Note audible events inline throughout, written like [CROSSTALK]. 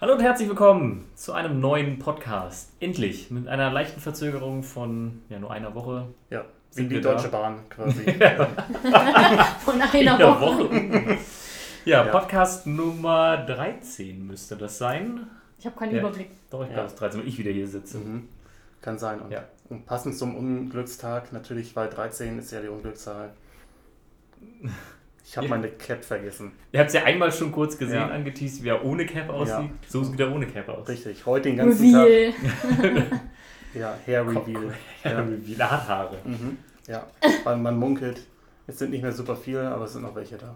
Hallo und herzlich willkommen zu einem neuen Podcast. Endlich mit einer leichten Verzögerung von ja, nur einer Woche. Ja, Sind wie die wir da? Deutsche Bahn quasi. [LAUGHS] Von einer Woche. Woche. ja, Ja. Podcast Nummer 13 müsste das sein. Ich habe keinen Ja. Überblick. Doch, ich Ja. glaube, es ist 13, weil ich wieder hier sitze. mhm. Kann sein. Und, Ja. und passend zum Unglückstag, natürlich, weil 13 ist ja die Unglückszahl. [LAUGHS] Ich habe Ja. meine Cap vergessen. Ihr habt es ja einmal schon kurz gesehen, Ja. angeteased, wie er ohne Cap aussieht. So sieht er ohne Cap aus. Richtig, heute den ganzen Reveal. Tag. [LAUGHS] Ja, Hair Reveal. Ja. Ja. Hat Haare. Mhm. ja, weil man munkelt. Es sind nicht mehr super viele, aber es sind noch welche da.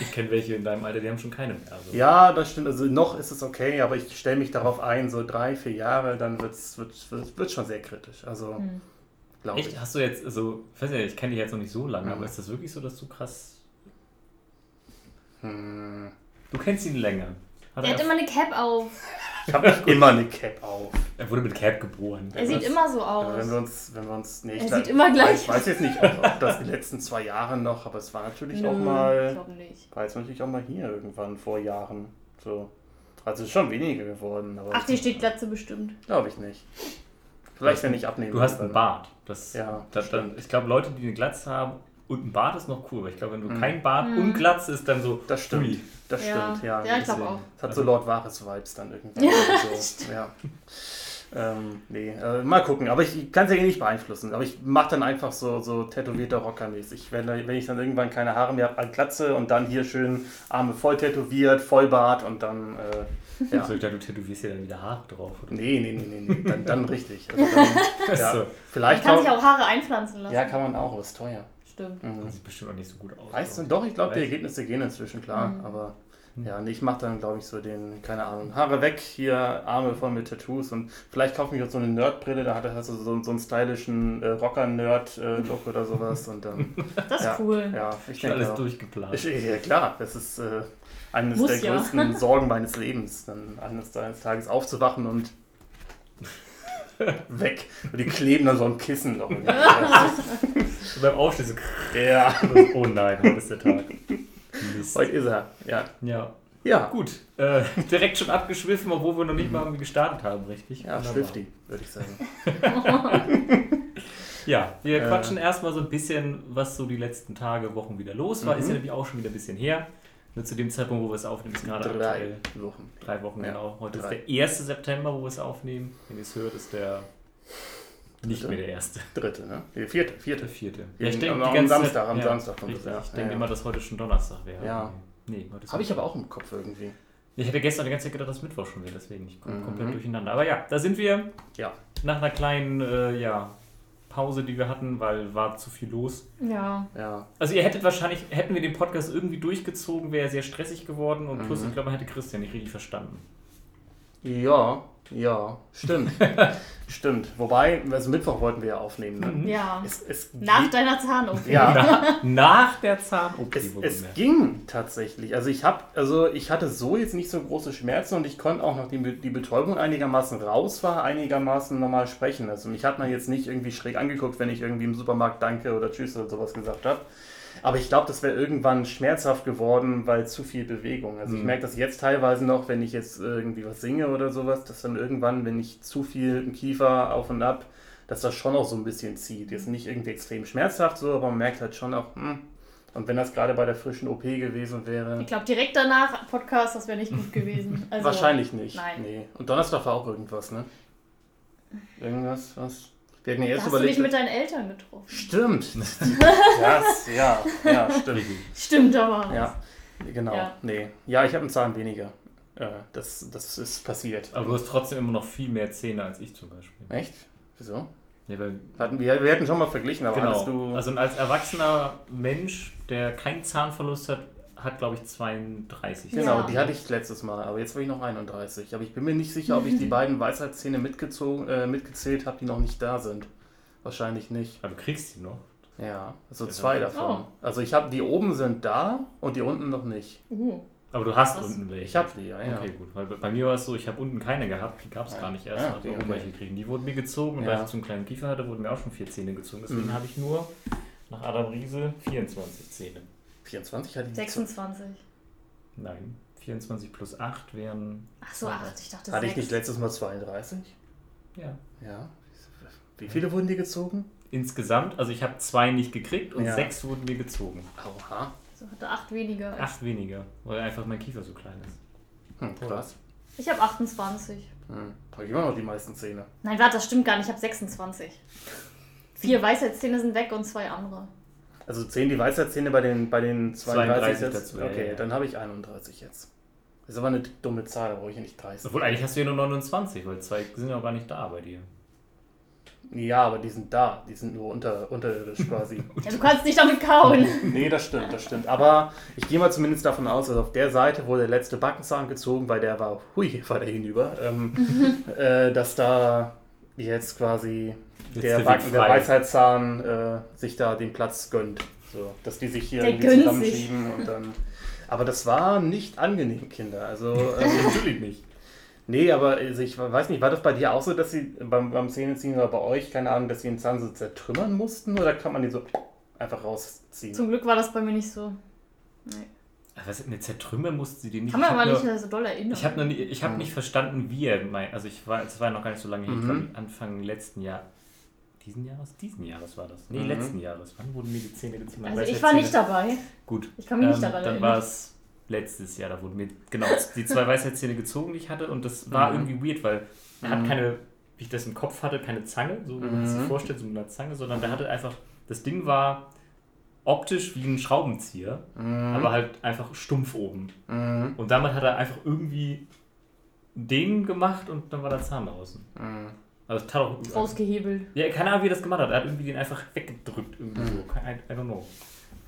Ich kenne welche in deinem Alter, die haben schon keine mehr. Also. Ja, das stimmt. Also noch ist es okay, aber ich stelle mich darauf ein, so drei, vier Jahre, dann wird's, wird es wird schon sehr kritisch. Also, Hm. Glaube Echt? ich. Hast du jetzt, also, ich weiß nicht, ich kenne dich jetzt noch nicht so lange, Mhm. aber ist das wirklich so, dass du krass. Hm. Du kennst ihn länger. Hat Er hat er, immer eine Cap auf. [LAUGHS] Ich habe immer eine Cap auf. er wurde mit Cap geboren. Er sieht was? immer so aus. wenn wir uns, wenn wir uns, nee, ich Er glaub- sieht immer gleich Ich weiß jetzt nicht, ob, ob das die [LAUGHS] letzten zwei Jahre noch, aber es war natürlich auch Nö, Ich mal, glaube nicht. war jetzt natürlich auch mal hier irgendwann vor Jahren. So. Also es ist schon weniger geworden, aber Ach, die steht Glatze bestimmt. glaube ich nicht. Vielleicht wenn ich abnehme. Du hast einen Bart. Das, Ja, das, das, stimmt. ich glaube, Leute, die eine Glatze haben und ein Bart ist noch cool. Aber ich glaube, wenn du Mhm. kein Bart Mhm. und Glatze ist, dann so. Das stimmt. Ui. Das stimmt, ja. Ja, ich glaube auch. Es hat so Lord Wahres Vibes dann irgendwann. [LAUGHS] oder so. ja. Ähm, nee, äh, mal gucken. Aber ich kann es ja nicht beeinflussen. Aber ich mache dann einfach so, so tätowierter Rocker-mäßig. Wenn, wenn ich dann irgendwann keine Haare mehr habe, an Glatze und dann hier schön Arme voll tätowiert, Vollbart und dann. Äh, ja. Also ich dachte, du tätowierst dir dann wieder Haare drauf. Oder? Nee, nee, nee, nee, nee. Dann, dann richtig. Also [LAUGHS] dann, ja. So. Man Vielleicht kann sich auch. auch Haare einpflanzen lassen. Ja, kann man auch, aber ist teuer. Stimmt. Mhm. Das sieht bestimmt auch nicht so gut aus. Weißt du, doch, ich glaube, die Ergebnisse gehen inzwischen klar. Mhm. Aber Mhm. ja, nee, ich mache dann, glaube ich, so den, keine Ahnung, Haare weg, hier Arme voll mit Tattoos und vielleicht kaufe ich mir auch so eine Nerdbrille, da hat er so, so, einen stylischen äh, Rocker-Nerd-Look oder sowas und dann, [LAUGHS] Das ist Ja. cool. ja, ich denke alles auch. durchgeplant. Ich, ja, klar, das ist äh, eines Muss der ja. größten [LAUGHS] Sorgen meines Lebens, dann eines, eines Tages aufzuwachen und [LAUGHS] weg. Und die kleben dann so ein Kissen noch. So [LAUGHS] beim Aufstehen so. ja, Oh nein, heute ist der Tag. Mist. heute ist er. Ja, Ja, ja, gut. Äh, direkt schon abgeschwiffen, obwohl wir noch nicht mal irgendwie gestartet haben, richtig? ja. Swifty, würde ich sagen. Ja, wir Äh. quatschen erstmal so ein bisschen, was so die letzten Tage, Wochen wieder los war. Mhm. Ist ja nämlich auch schon wieder ein bisschen her. Nur zu dem Zeitpunkt, wo wir es aufnehmen, ist gerade Drei aktuell Wochen. drei Wochen Ja, genau. Heute drei. ist der 1. September, wo wir es aufnehmen. Wenn ihr es hört, ist der nicht Dritte. mehr der erste. Dritte, ne? Nee, vierte, Der vierte. vierte. Am- am Samstag, am Samstag kommt richtig. es, ja. Ich denke Ja, immer, ja. dass heute schon Donnerstag wäre. Ja. Nee, heute ist Habe ich aber auch im Kopf irgendwie. Ich hätte gestern die ganze Zeit gedacht, dass Mittwoch schon wäre, deswegen ich komme Mhm. komplett durcheinander. Aber ja, da sind wir Ja. nach einer kleinen äh, ja, Pause, die wir hatten, weil war zu viel los. Ja. Ja. Also ihr hättet wahrscheinlich, hätten wir den Podcast irgendwie durchgezogen, wäre er sehr stressig geworden und plus, Mhm. ich glaube, man hätte Christian nicht richtig verstanden. Ja, ja, stimmt. [LAUGHS] stimmt. Wobei, also Mittwoch wollten wir ja aufnehmen. Ne? Ja. Es, es, Nach deiner Zahn-OP. ja, Nach, nach der Zahn-OP. es, es ging tatsächlich. Also ich habe, also ich hatte so jetzt nicht so große Schmerzen und ich konnte auch, nachdem die Betäubung einigermaßen raus war, einigermaßen normal sprechen. Also mich hat man jetzt nicht irgendwie schräg angeguckt, wenn ich irgendwie im Supermarkt Danke oder Tschüss oder sowas gesagt habe. Aber ich glaube, das wäre irgendwann schmerzhaft geworden, weil zu viel Bewegung. Also ich Mhm. merke das jetzt teilweise noch, wenn ich jetzt irgendwie was singe oder sowas, dass dann irgendwann, wenn ich zu viel im Kiefer auf und ab, dass das schon auch so ein bisschen zieht. Jetzt nicht irgendwie extrem schmerzhaft so, aber man merkt halt schon auch, hm. Und wenn das gerade bei der frischen OP gewesen wäre, Ich glaube, direkt danach Podcast, das wäre nicht gut gewesen. [LAUGHS] Also, wahrscheinlich nicht. nein. Nee. Und Donnerstag war auch irgendwas, ne? Irgendwas, was? Wir hatten ja Da erst hast du überlegt. dich mit deinen Eltern getroffen. Stimmt. [LAUGHS] das, ja, ja, stimmt. Stimmt, aber. Ja, genau. Ja. Nee. Ja, ich habe einen Zahn weniger. Äh, das, das ist passiert. Aber du hast trotzdem immer noch viel mehr Zähne als ich zum Beispiel. Echt? Wieso? Ja, weil, Hatten wir, wir hätten schon mal verglichen, aber genau. du. Also als erwachsener Mensch, der keinen Zahnverlust hat, hat glaube ich 32. genau, Ja. die hatte ich letztes Mal, aber jetzt war ich noch 31. Aber ich bin mir nicht sicher, ob ich die [LAUGHS] beiden Weisheitszähne mitgezogen, äh, mitgezählt habe, die noch nicht da sind. Wahrscheinlich nicht. Aber du kriegst die noch. Ja, also Ja, zwei davon. Oh. Also ich habe die oben sind da und die unten noch nicht. Uh. Aber du hast Was? unten welche. Ich habe die, ja, ja. Okay, gut. Weil bei mir war es so, ich habe unten keine gehabt, die gab es Ja. gar nicht erst. Ja, okay, oben okay. welche kriegen. Die wurden mir gezogen und Ja. da ich so einen kleinen Kiefer hatte, wurden mir auch schon vier Zähne gezogen. Deswegen Mhm. habe ich nur nach Adam Riese 24 Zähne. 24 hatte ich 26. Nein, 24 plus 8 wären. Ach so, 8, ich dachte Hatte ich 6. nicht letztes Mal 32? Ja. Ja. Wie viele wurden die gezogen? Insgesamt, also ich habe zwei nicht gekriegt und Ja. sechs wurden mir gezogen. Oha. So, hatte 8 weniger. Acht weniger, weil einfach mein Kiefer so klein ist. Hm, krass. Ich habe 28. Hm. Habe ich immer noch die meisten Zähne. Nein, warte, das stimmt gar nicht. Ich habe 26. Vier [LAUGHS] Weisheitszähne sind weg und zwei andere. Also zählen die Weisheitszähne bei den, bei den 32, 32 jetzt? dazu, ja, okay, ja. dann habe ich 31 jetzt. Das ist aber eine dumme Zahl, da brauche ich ja nicht 30. Obwohl eigentlich hast du ja nur 29, weil zwei sind ja auch gar nicht da bei dir. Ja, aber die sind da. Die sind nur unter, unterirdisch quasi. [LAUGHS] Ja, du kannst nicht damit kauen. nee, das stimmt, das stimmt. Aber ich gehe mal zumindest davon aus, dass auf der Seite wurde der letzte Backenzahn gezogen, weil der war, hui, war der hinüber, ähm, [LAUGHS] äh, dass da jetzt quasi der, der. Weisheitszahn äh, sich da den Platz gönnt. So, dass die sich hier Der irgendwie gönnt sich. zusammenschieben und dann. Aber das war nicht angenehm, Kinder. Also, [LAUGHS] ähm, Natürlich nicht. nee, aber also ich weiß nicht, war das bei dir auch so, dass sie beim, beim Zähneziehen oder bei euch, keine Ahnung, dass sie den Zahn so zertrümmern mussten oder kann man den so einfach rausziehen? Zum Glück war das bei mir nicht so. Nee. Was, eine Zertrümmer mussten sie die nicht. Kann man Ich hab aber nicht so doll erinnern. Ich habe ich habe Mhm. nicht verstanden, wie er meint. Also ich war, es war noch gar nicht so lange her, ich Mhm. glaube Anfang letzten Jahr. Diesen Jahres? Diesen Jahres war das. Nee, Mhm. letzten Jahres. Wann wurden mir die Zähne gezogen? also ich war Zähne- nicht dabei. Gut. Ich kann mich nicht Ähm, daran Dann erinnern. war es letztes Jahr, da wurden mir genau die zwei Weisheitszähne gezogen, die ich hatte. Und das war Mhm. irgendwie weird, weil er hat Mhm. keine, wie ich das im Kopf hatte, keine Zange, so wie man sich Mhm. vorstellt, so eine Zange, sondern der hatte einfach, das Ding war optisch wie ein Schraubenzieher, Mhm. aber halt einfach stumpf oben. Mhm. Und damit hat er einfach irgendwie den gemacht und dann war der Zahn draußen. Mhm. Also es tat auch. Rausgehebelt. Ja, keine Ahnung, wie er das gemacht hat. Er hat irgendwie den einfach weggedrückt. Irgendwie Mhm. so. Kein- I, I don't know.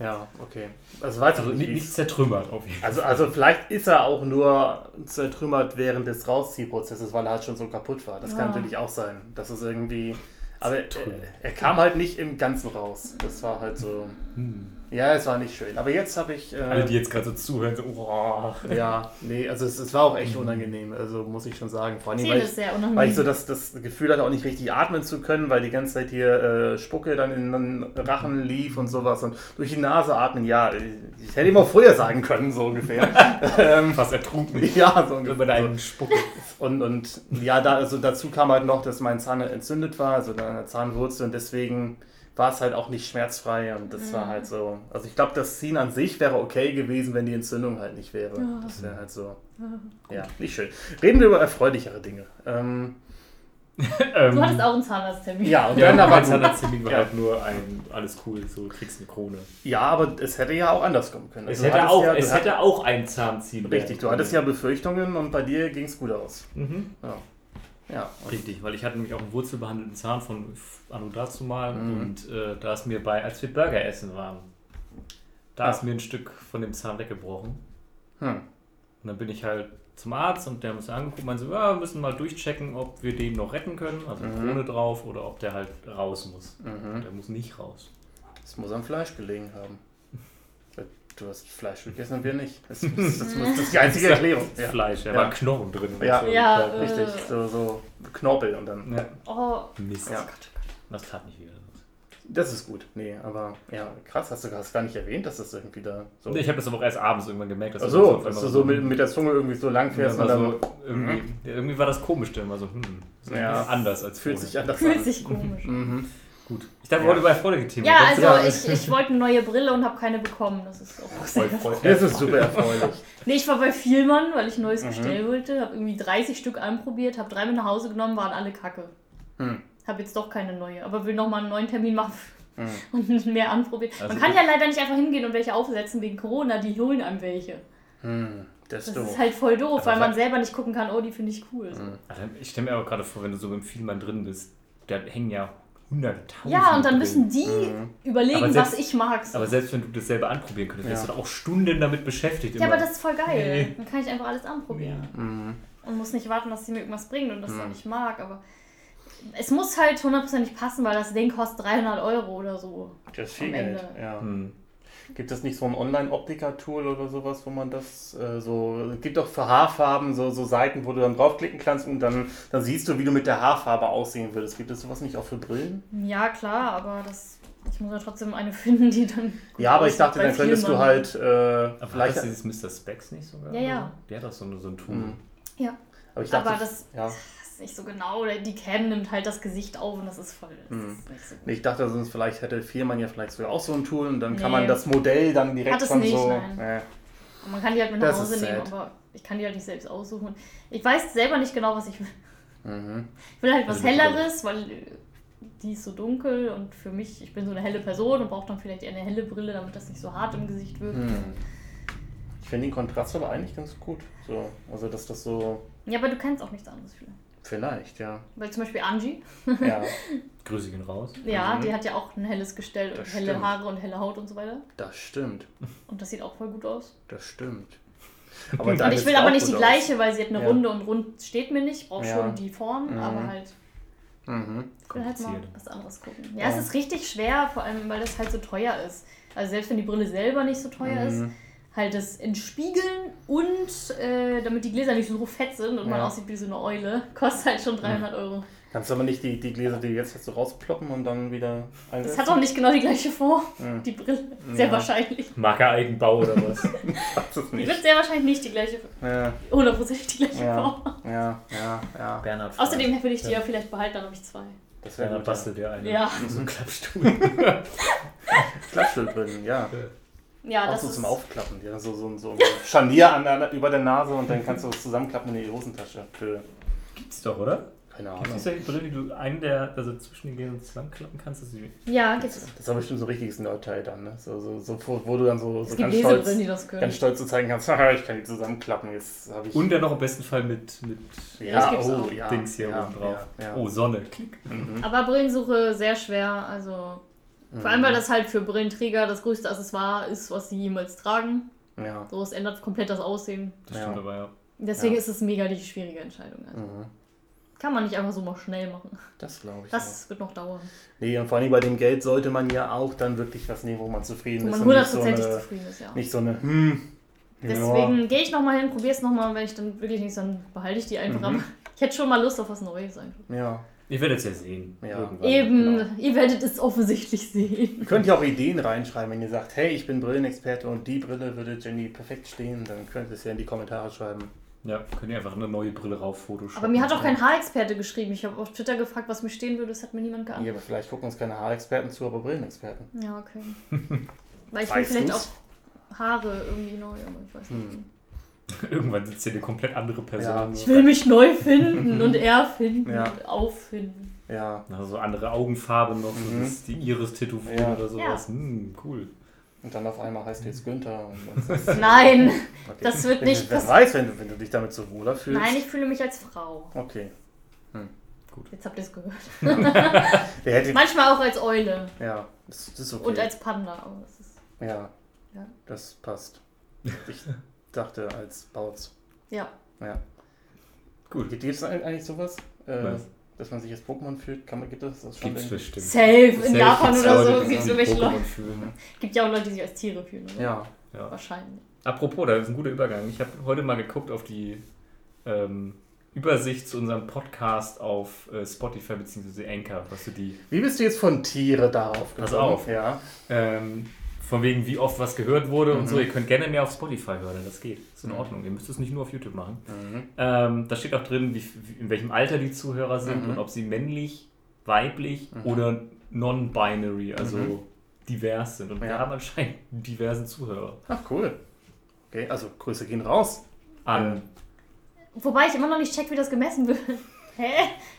Ja, okay. Also weiß Also ich nicht, nicht. nicht zertrümmert auf jeden Fall. Also, also vielleicht ist er auch nur zertrümmert während des Rausziehprozesses, weil er halt schon so kaputt war. Das kann Ja. natürlich auch sein. Das ist irgendwie. Aber er, er kam halt nicht im Ganzen raus. Das war halt so. Hm. Ja, es war nicht schön. Aber jetzt habe ich. Äh, Alle, die jetzt gerade so zuhören, so, oh. ja, nee, also es, es war auch echt unangenehm. Also muss ich schon sagen. Vor allem, Zähne weil ist ich, sehr weil ich unangenehm. so das, das Gefühl hatte, auch nicht richtig atmen zu können, weil die ganze Zeit hier äh, Spucke dann in den Rachen lief und sowas. Und durch die Nase atmen, ja, ich hätte ihm auch früher sagen können, so ungefähr. [LAUGHS] ähm, Fast ertrunken. ja, so Über ungefähr. deinen Spucke. Und, und ja, da, also dazu kam halt noch, dass mein Zahn entzündet war, also der Zahnwurzel und deswegen war es halt auch nicht schmerzfrei und das war halt so. Also ich glaube, das Ziehen an sich wäre okay gewesen, wenn die Entzündung halt nicht wäre. Ja. Das wäre halt so. Ja, nicht schön. Reden wir über erfreulichere Dinge. Ähm, [LAUGHS] ähm, Du hattest auch einen Zahnarzttermin. ja, und ja, dann aber. Zahnarzttermin war Ja. halt nur ein, alles cool, so du kriegst eine Krone. Ja, aber es hätte ja auch anders kommen können. Es Also du hätte auch, ja, es hätte auch ein Zahn ziehen Richtig, du hattest ja. Befürchtungen und bei dir ging es gut aus. Mhm. Ja. Ja. Richtig, weil ich hatte nämlich auch einen wurzelbehandelten Zahn von Anno dazu mal Mhm. und äh, da ist mir bei, als wir Burger essen waren, da Ah. ist mir ein Stück von dem Zahn weggebrochen. hm. Und dann bin ich halt zum Arzt und der hat uns angeguckt und meinte so, ja, wir müssen mal durchchecken, ob wir den noch retten können, also Mhm. Krone drauf oder ob der halt raus muss. Mhm. Der muss nicht raus. Es muss am Fleisch gelegen haben. Du hast Fleisch gegessen und wir nicht. Das, das, das, muss, das ist die einzige Erklärung. Das Ja. Fleisch, da Ja. war Knochen drin. Ja. So, Ja, äh, Richtig, so, so Knorpel und dann. ja. Oh, Mist. Ja. Das tat nicht wieder. Das ist gut. Nee, aber ja, krass, hast du hast gar nicht erwähnt, dass das irgendwie da so. Nee, Ich habe das aber auch erst abends irgendwann gemerkt. Ach das so, einmal dass du so mit, mit der Zunge irgendwie so lang fährst ja, und war dann so, irgendwie, ja, irgendwie war das komisch, dann war so, hm, so Ja. anders als fühlt vorher. sich anders fühlt an. sich komisch. Mhm. Gut. Ich dachte, wir Ja. wollten über erfreuliche Themen Ja, also Ja. ich, ich wollte eine neue Brille und habe keine bekommen. Das ist auch sehr Voll. Das ist super erfreulich. [LAUGHS] Nee, ich war bei Vielmann, weil ich ein neues Mhm. bestellen wollte. Habe irgendwie 30 Stück anprobiert, habe drei mit nach Hause genommen, waren alle kacke. Hm. Habe jetzt doch keine neue, aber will nochmal einen neuen Termin machen Hm. [LAUGHS] und mehr anprobieren. Also Man kann ja leider nicht einfach hingehen und welche aufsetzen wegen Corona, die holen einem welche. Hm. Das ist Das ist halt voll doof, Aber weil man selber nicht gucken kann, oh, die finde ich cool. So. Mhm. Also ich stelle mir aber gerade vor, wenn du so beim Vielmann drin bist, da hängen ja hunderttausend. Ja, und dann müssen die Mhm. überlegen, selbst- was ich mag. So. Aber selbst wenn du das selber anprobieren könntest, wärst Ja. du da auch Stunden damit beschäftigt. ja, immer. aber das ist voll geil. Nee. Dann kann ich einfach alles anprobieren. Mhm. Und muss nicht warten, dass sie mir irgendwas bringt und das Mhm. dann ich mag. Aber es muss halt hundertprozentig passen, weil das Ding kostet 300 Euro oder so. Das ist viel Am Geld. Ende. Ja. Hm. Gibt es nicht so ein Online-Optiker-Tool oder sowas, wo man das äh, so. Es gibt doch für Haarfarben so, so Seiten, wo du dann draufklicken kannst und dann, dann siehst du, wie du mit der Haarfarbe aussehen würdest. Gibt es sowas nicht auch für Brillen? Ja, klar, aber das Ich muss ja trotzdem eine [LAUGHS] finden, die dann. Ja, aber ich dachte, dann könntest du halt äh, Aber vielleicht. ist dieses Mr. Specs nicht sogar? Ja, ja. Der hat doch so, eine- so ein Tool. Mhm. Ja. Aber ich dachte, Aber das- ja. Das ist nicht so genau. oder Die Cam nimmt halt das Gesicht auf und das ist voll. Das Mhm. ist nicht so gut. Ich dachte, sonst vielleicht hätte Firman ja vielleicht sogar auch so ein Tool und dann kann Nee. man das Modell dann direkt Hat es von nicht, so. nein. Äh, Und man kann die halt mit Das nach Hause nehmen, sad. aber ich kann die halt nicht selbst aussuchen. Ich weiß selber nicht genau, was ich will. mhm. Ich will halt was Also. Helleres, weil äh, die ist so dunkel und für mich, ich bin so eine helle Person und brauche dann vielleicht eher eine helle Brille, damit das nicht so hart im Gesicht wirkt. Hm. Ich finde den Kontrast aber eigentlich ganz gut. So, also dass das so. Ja, aber du kennst auch nichts anderes vielleicht. Vielleicht, ja. Weil zum Beispiel Angie, Ja, [LAUGHS] Grüße gehen raus. ja, Mhm. die hat ja auch ein helles Gestell und helle stimmt. Haare und helle Haut und so weiter. das stimmt. Und das sieht auch voll gut aus. Das stimmt. [LAUGHS] Und deine ich will aber nicht die gleiche, weil sie hat eine Ja. Runde und rund steht mir nicht. Ich brauche Ja. schon die Form, Mhm. aber halt, Aus. Mhm. ich will halt mal was anderes gucken. Ja, Ja. es ist richtig schwer, vor allem, weil das halt so teuer ist. Also selbst wenn die Brille selber nicht so teuer ist, Mhm. Halt das Entspiegeln und äh, damit die Gläser nicht so fett sind und man Ja. aussieht wie so eine Eule, kostet halt schon 300 Euro. Kannst du aber nicht die, die Gläser, die jetzt hast, so rausploppen und dann wieder Das einsetzen? hat auch nicht genau die gleiche Form, Mhm. die Brille. Sehr Ja. wahrscheinlich. Marker-Eigenbau oder was? [LAUGHS] Es Die nicht. wird sehr wahrscheinlich nicht die gleiche, Ja, hundertprozentig die gleiche Ja. Form. ja, ja, ja. Bernhard. Außerdem will ich die ja vielleicht behalten, dann habe ich zwei. Das wäre gut. bastelt dir eine. Ja. So ein [LAUGHS] Klappstuhl. Klappstuhlbrillen, ja. Ja, Auch das so ist. zum Aufklappen. Ja, so, so, so ein Scharnier an der, über der Nase und dann kannst du es zusammenklappen in die Hosentasche. Für, Gibt's doch, oder? keine Gibt Ahnung. es solche Brille, die du einen der, also zwischen den Gläsern zusammenklappen kannst? Sie Ja, gibt Das ist aber bestimmt so ein richtiges Nerdteil dann, ne? So, so, so, wo wo du dann so, so gibt ganz, stolz, die das können. ganz stolz zu zeigen kannst, [LAUGHS] ich kann die zusammenklappen. Jetzt habe ich. Und dann noch im besten Fall mit, mit ja, das gibt's oh, auch. ja, Dings hier ja, oben drauf. Ja, ja. Oh, Sonne. Klick. Mhm. Aber Brillensuche sehr schwer. Also vor allem, weil das halt für Brillenträger das größte Accessoire ist, was sie jemals tragen. Ja. So, es ändert komplett das Aussehen. Das Ja. stimmt aber, ja. Deswegen Ja. ist es mega die schwierige Entscheidung. Also. Mhm. Kann man nicht einfach so mal schnell machen. Das glaube ich. Das wird noch dauern. auch. Nee, und vor allem bei dem Geld sollte man ja auch dann wirklich was nehmen, wo man zufrieden Wo ist. man und nicht so hundertprozentig eine, zufrieden ist, ja. Nicht so eine, hm. Deswegen gehe ich nochmal hin, probiere es nochmal. Wenn ich dann wirklich nicht, dann behalte ich die einfach. Mhm. Aber ich hätte schon mal Lust auf was Neues einfach. Ja. Ja. Ihr werdet es ja sehen. Ja. Irgendwann. Eben, genau. ihr werdet es offensichtlich sehen. Ihr könnt ja auch Ideen reinschreiben, wenn ihr sagt, hey, ich bin Brillenexperte und die Brille würde Jenny perfekt stehen, dann könnt ihr es ja in die Kommentare schreiben. Ja, könnt ihr einfach eine neue Brille rauf photoshoppen. Aber mir hat auch kein Haarexperte geschrieben. Ich habe auf Twitter gefragt, was mir stehen würde. Das hat mir niemand Ja, geantwortet. aber vielleicht gucken uns keine Haarexperten zu, aber Brillenexperten. Ja, okay. [LAUGHS] Weil ich will vielleicht du's? auch Haare irgendwie neu, aber ich weiß nicht. Hm. [LAUGHS] Irgendwann sitzt hier eine komplett andere Person. Ja. Ich will mich neu finden [LAUGHS] und er finden Ja. und auffinden. Ja, Also so andere Augenfarbe noch, so Mhm. das, die Iris-Tätowierung Ja. oder sowas. Hm, cool. und dann auf einmal heißt du jetzt Günther. Und [LAUGHS] das ist, Nein, okay. das wird Wenn- nicht Wer passieren. weiß, wenn du, wenn du dich damit so wohler fühlst. Nein, ich fühle mich als Frau. Okay. Jetzt habt ihr es gehört. Manchmal auch als Eule ja, das, das ist okay. und als Panda. Ist, ja, Ja. das passt. Ich dachte als Bautz. ja. Ja. Gut. Gibt es eigentlich sowas? Äh, Was? dass man sich als Pokémon fühlt? Kann man, gibt es das schon? Gibt's irgendwie? bestimmt. Safe. In Japan oder so gibt es sich irgendwelche Pokémon Leute. fühlen. Gibt ja auch Leute, die sich als Tiere fühlen. Oder? Ja. Ja. Wahrscheinlich. Apropos, da ist ein guter Übergang. Ich habe heute mal geguckt auf die ähm, Übersicht zu unserem Podcast auf äh, Spotify bzw. Anchor, was du die Wie bist du jetzt von Tiere darauf Pass gekommen? auf. Ja. ähm, von wegen, wie oft was gehört wurde und Mhm. so. Ihr könnt gerne mehr auf Spotify hören, das geht. Ist in Mhm. Ordnung. Ihr müsst es nicht nur auf YouTube machen. Mhm. Ähm, da steht auch drin, wie, in welchem Alter die Zuhörer sind Mhm. und ob sie männlich, weiblich Mhm. oder non-binary, also Mhm. divers sind. Und wir Ja. haben anscheinend einen diversen Zuhörer. Ach, cool. Okay, also Grüße gehen raus. An Wobei ich immer noch nicht check, wie das gemessen wird. Hä?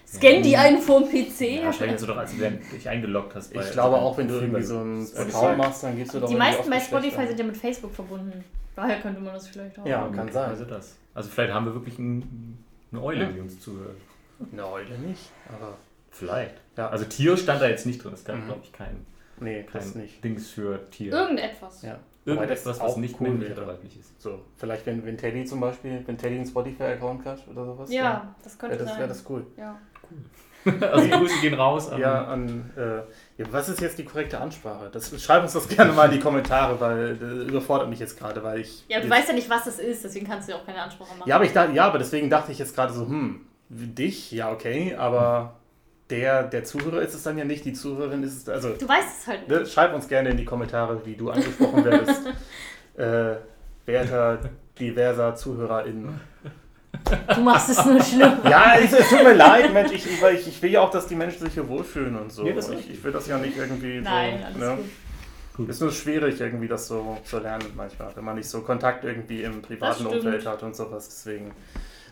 Scan die einen vorm PC? Ja, wahrscheinlich hast du doch, als du dich eingeloggt hast. Ich glaube auch, wenn du irgendwie so einen Spotify. Account machst, dann gibst du doch die meisten bei. Spotify sind ja mit Facebook verbunden. Daher könnte man das vielleicht auch. Ja. kann sein. Also, das. also vielleicht haben wir wirklich ein, eine Eule, Ja. die uns zuhört. Na, heute nicht. Aber Vielleicht. Ja. Also Tier stand da jetzt nicht drin. Es gab, Mhm. glaube ich, kein, nee, kein nicht. Dings für Tier. Irgendetwas. Ja. Irgendetwas, auch was nicht cool männlich wäre. oder weiblich ist. So, vielleicht wenn, wenn Teddy zum Beispiel, wenn Teddy einen Spotify-Account hat oder sowas. Ja, das könnte wäre das, sein. wär das cool. ja. [LAUGHS] Also die Grüße gehen raus an Ja, an, äh, ja, was ist jetzt die korrekte Ansprache? Das, schreib uns das gerne mal in die Kommentare, weil das überfordert mich jetzt gerade, weil ich. ja, du jetzt, weißt ja nicht, was das ist, deswegen kannst du ja auch keine Ansprache machen. Ja, aber ich dachte, ja, aber deswegen dachte ich jetzt gerade so, hm, dich, ja, okay, aber der, der Zuhörer ist es dann ja nicht, die Zuhörerin ist es. Also, Du weißt es halt nicht. ne, schreib uns gerne in die Kommentare, wie du angesprochen werdest. [LAUGHS] äh, werter, diverser ZuhörerInnen. Du machst es nur schlimm. Ja, es, es tut mir leid, Mensch. Ich, ich, ich will ja auch, dass die Menschen sich hier wohlfühlen und so. Ist ich, ich will das ja nicht irgendwie Nein, so. alles ne? gut. Ist nur schwierig, irgendwie das so zu lernen manchmal, wenn man nicht so Kontakt irgendwie im privaten. Umfeld hat und sowas. Deswegen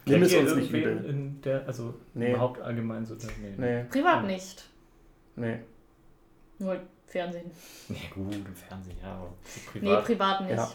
nimm es uns nicht übel. In der, also Nee. überhaupt allgemein so. Nee. Nee, Privat nicht. nee. Nur Fernsehen. Nee, gut, im Fernsehen, ja, aber so Nee, privat. privat nicht. Ja.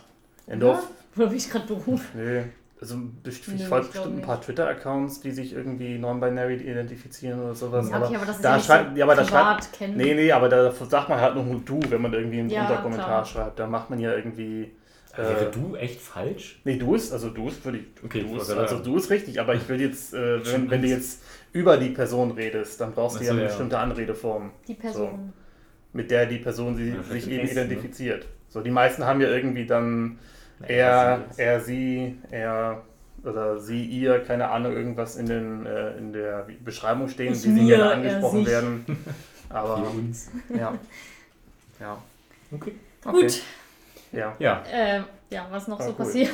Endorf, Oder bin ich gerade berufen? nee. Also ich ich folge bestimmt ein paar Twitter-Accounts, die sich irgendwie non-binary identifizieren oder sowas. Ja, aber okay, aber das ist da ja nicht schreibt, so ja, aber da privat schreibt, kennen. nee, nee, aber da sagt man halt nur du, wenn man irgendwie einen Ja, Unterkommentar klar. schreibt. Da macht man ja irgendwie. Wäre Äh, du echt falsch? nee, du ist, also du ist würde ich. Okay, du ist, also du ist richtig, aber ich will jetzt, äh, wenn, wenn du jetzt über die Person redest, dann brauchst du ja so, eine ja. bestimmte Anredeform, Die Person. mit der die Person sie, Ja, sich eben ne? identifiziert. So, die meisten haben ja irgendwie dann Nee, er, er, sie, er oder sie, ihr, keine Ahnung, irgendwas in, den, äh, in der Beschreibung stehen, Ich wie sie gerne er angesprochen werden. [LAUGHS] Aber ja. Ja. Okay. Okay. Gut. Ja. Ja. Ähm, ja, was noch Ah, so cool. passiert?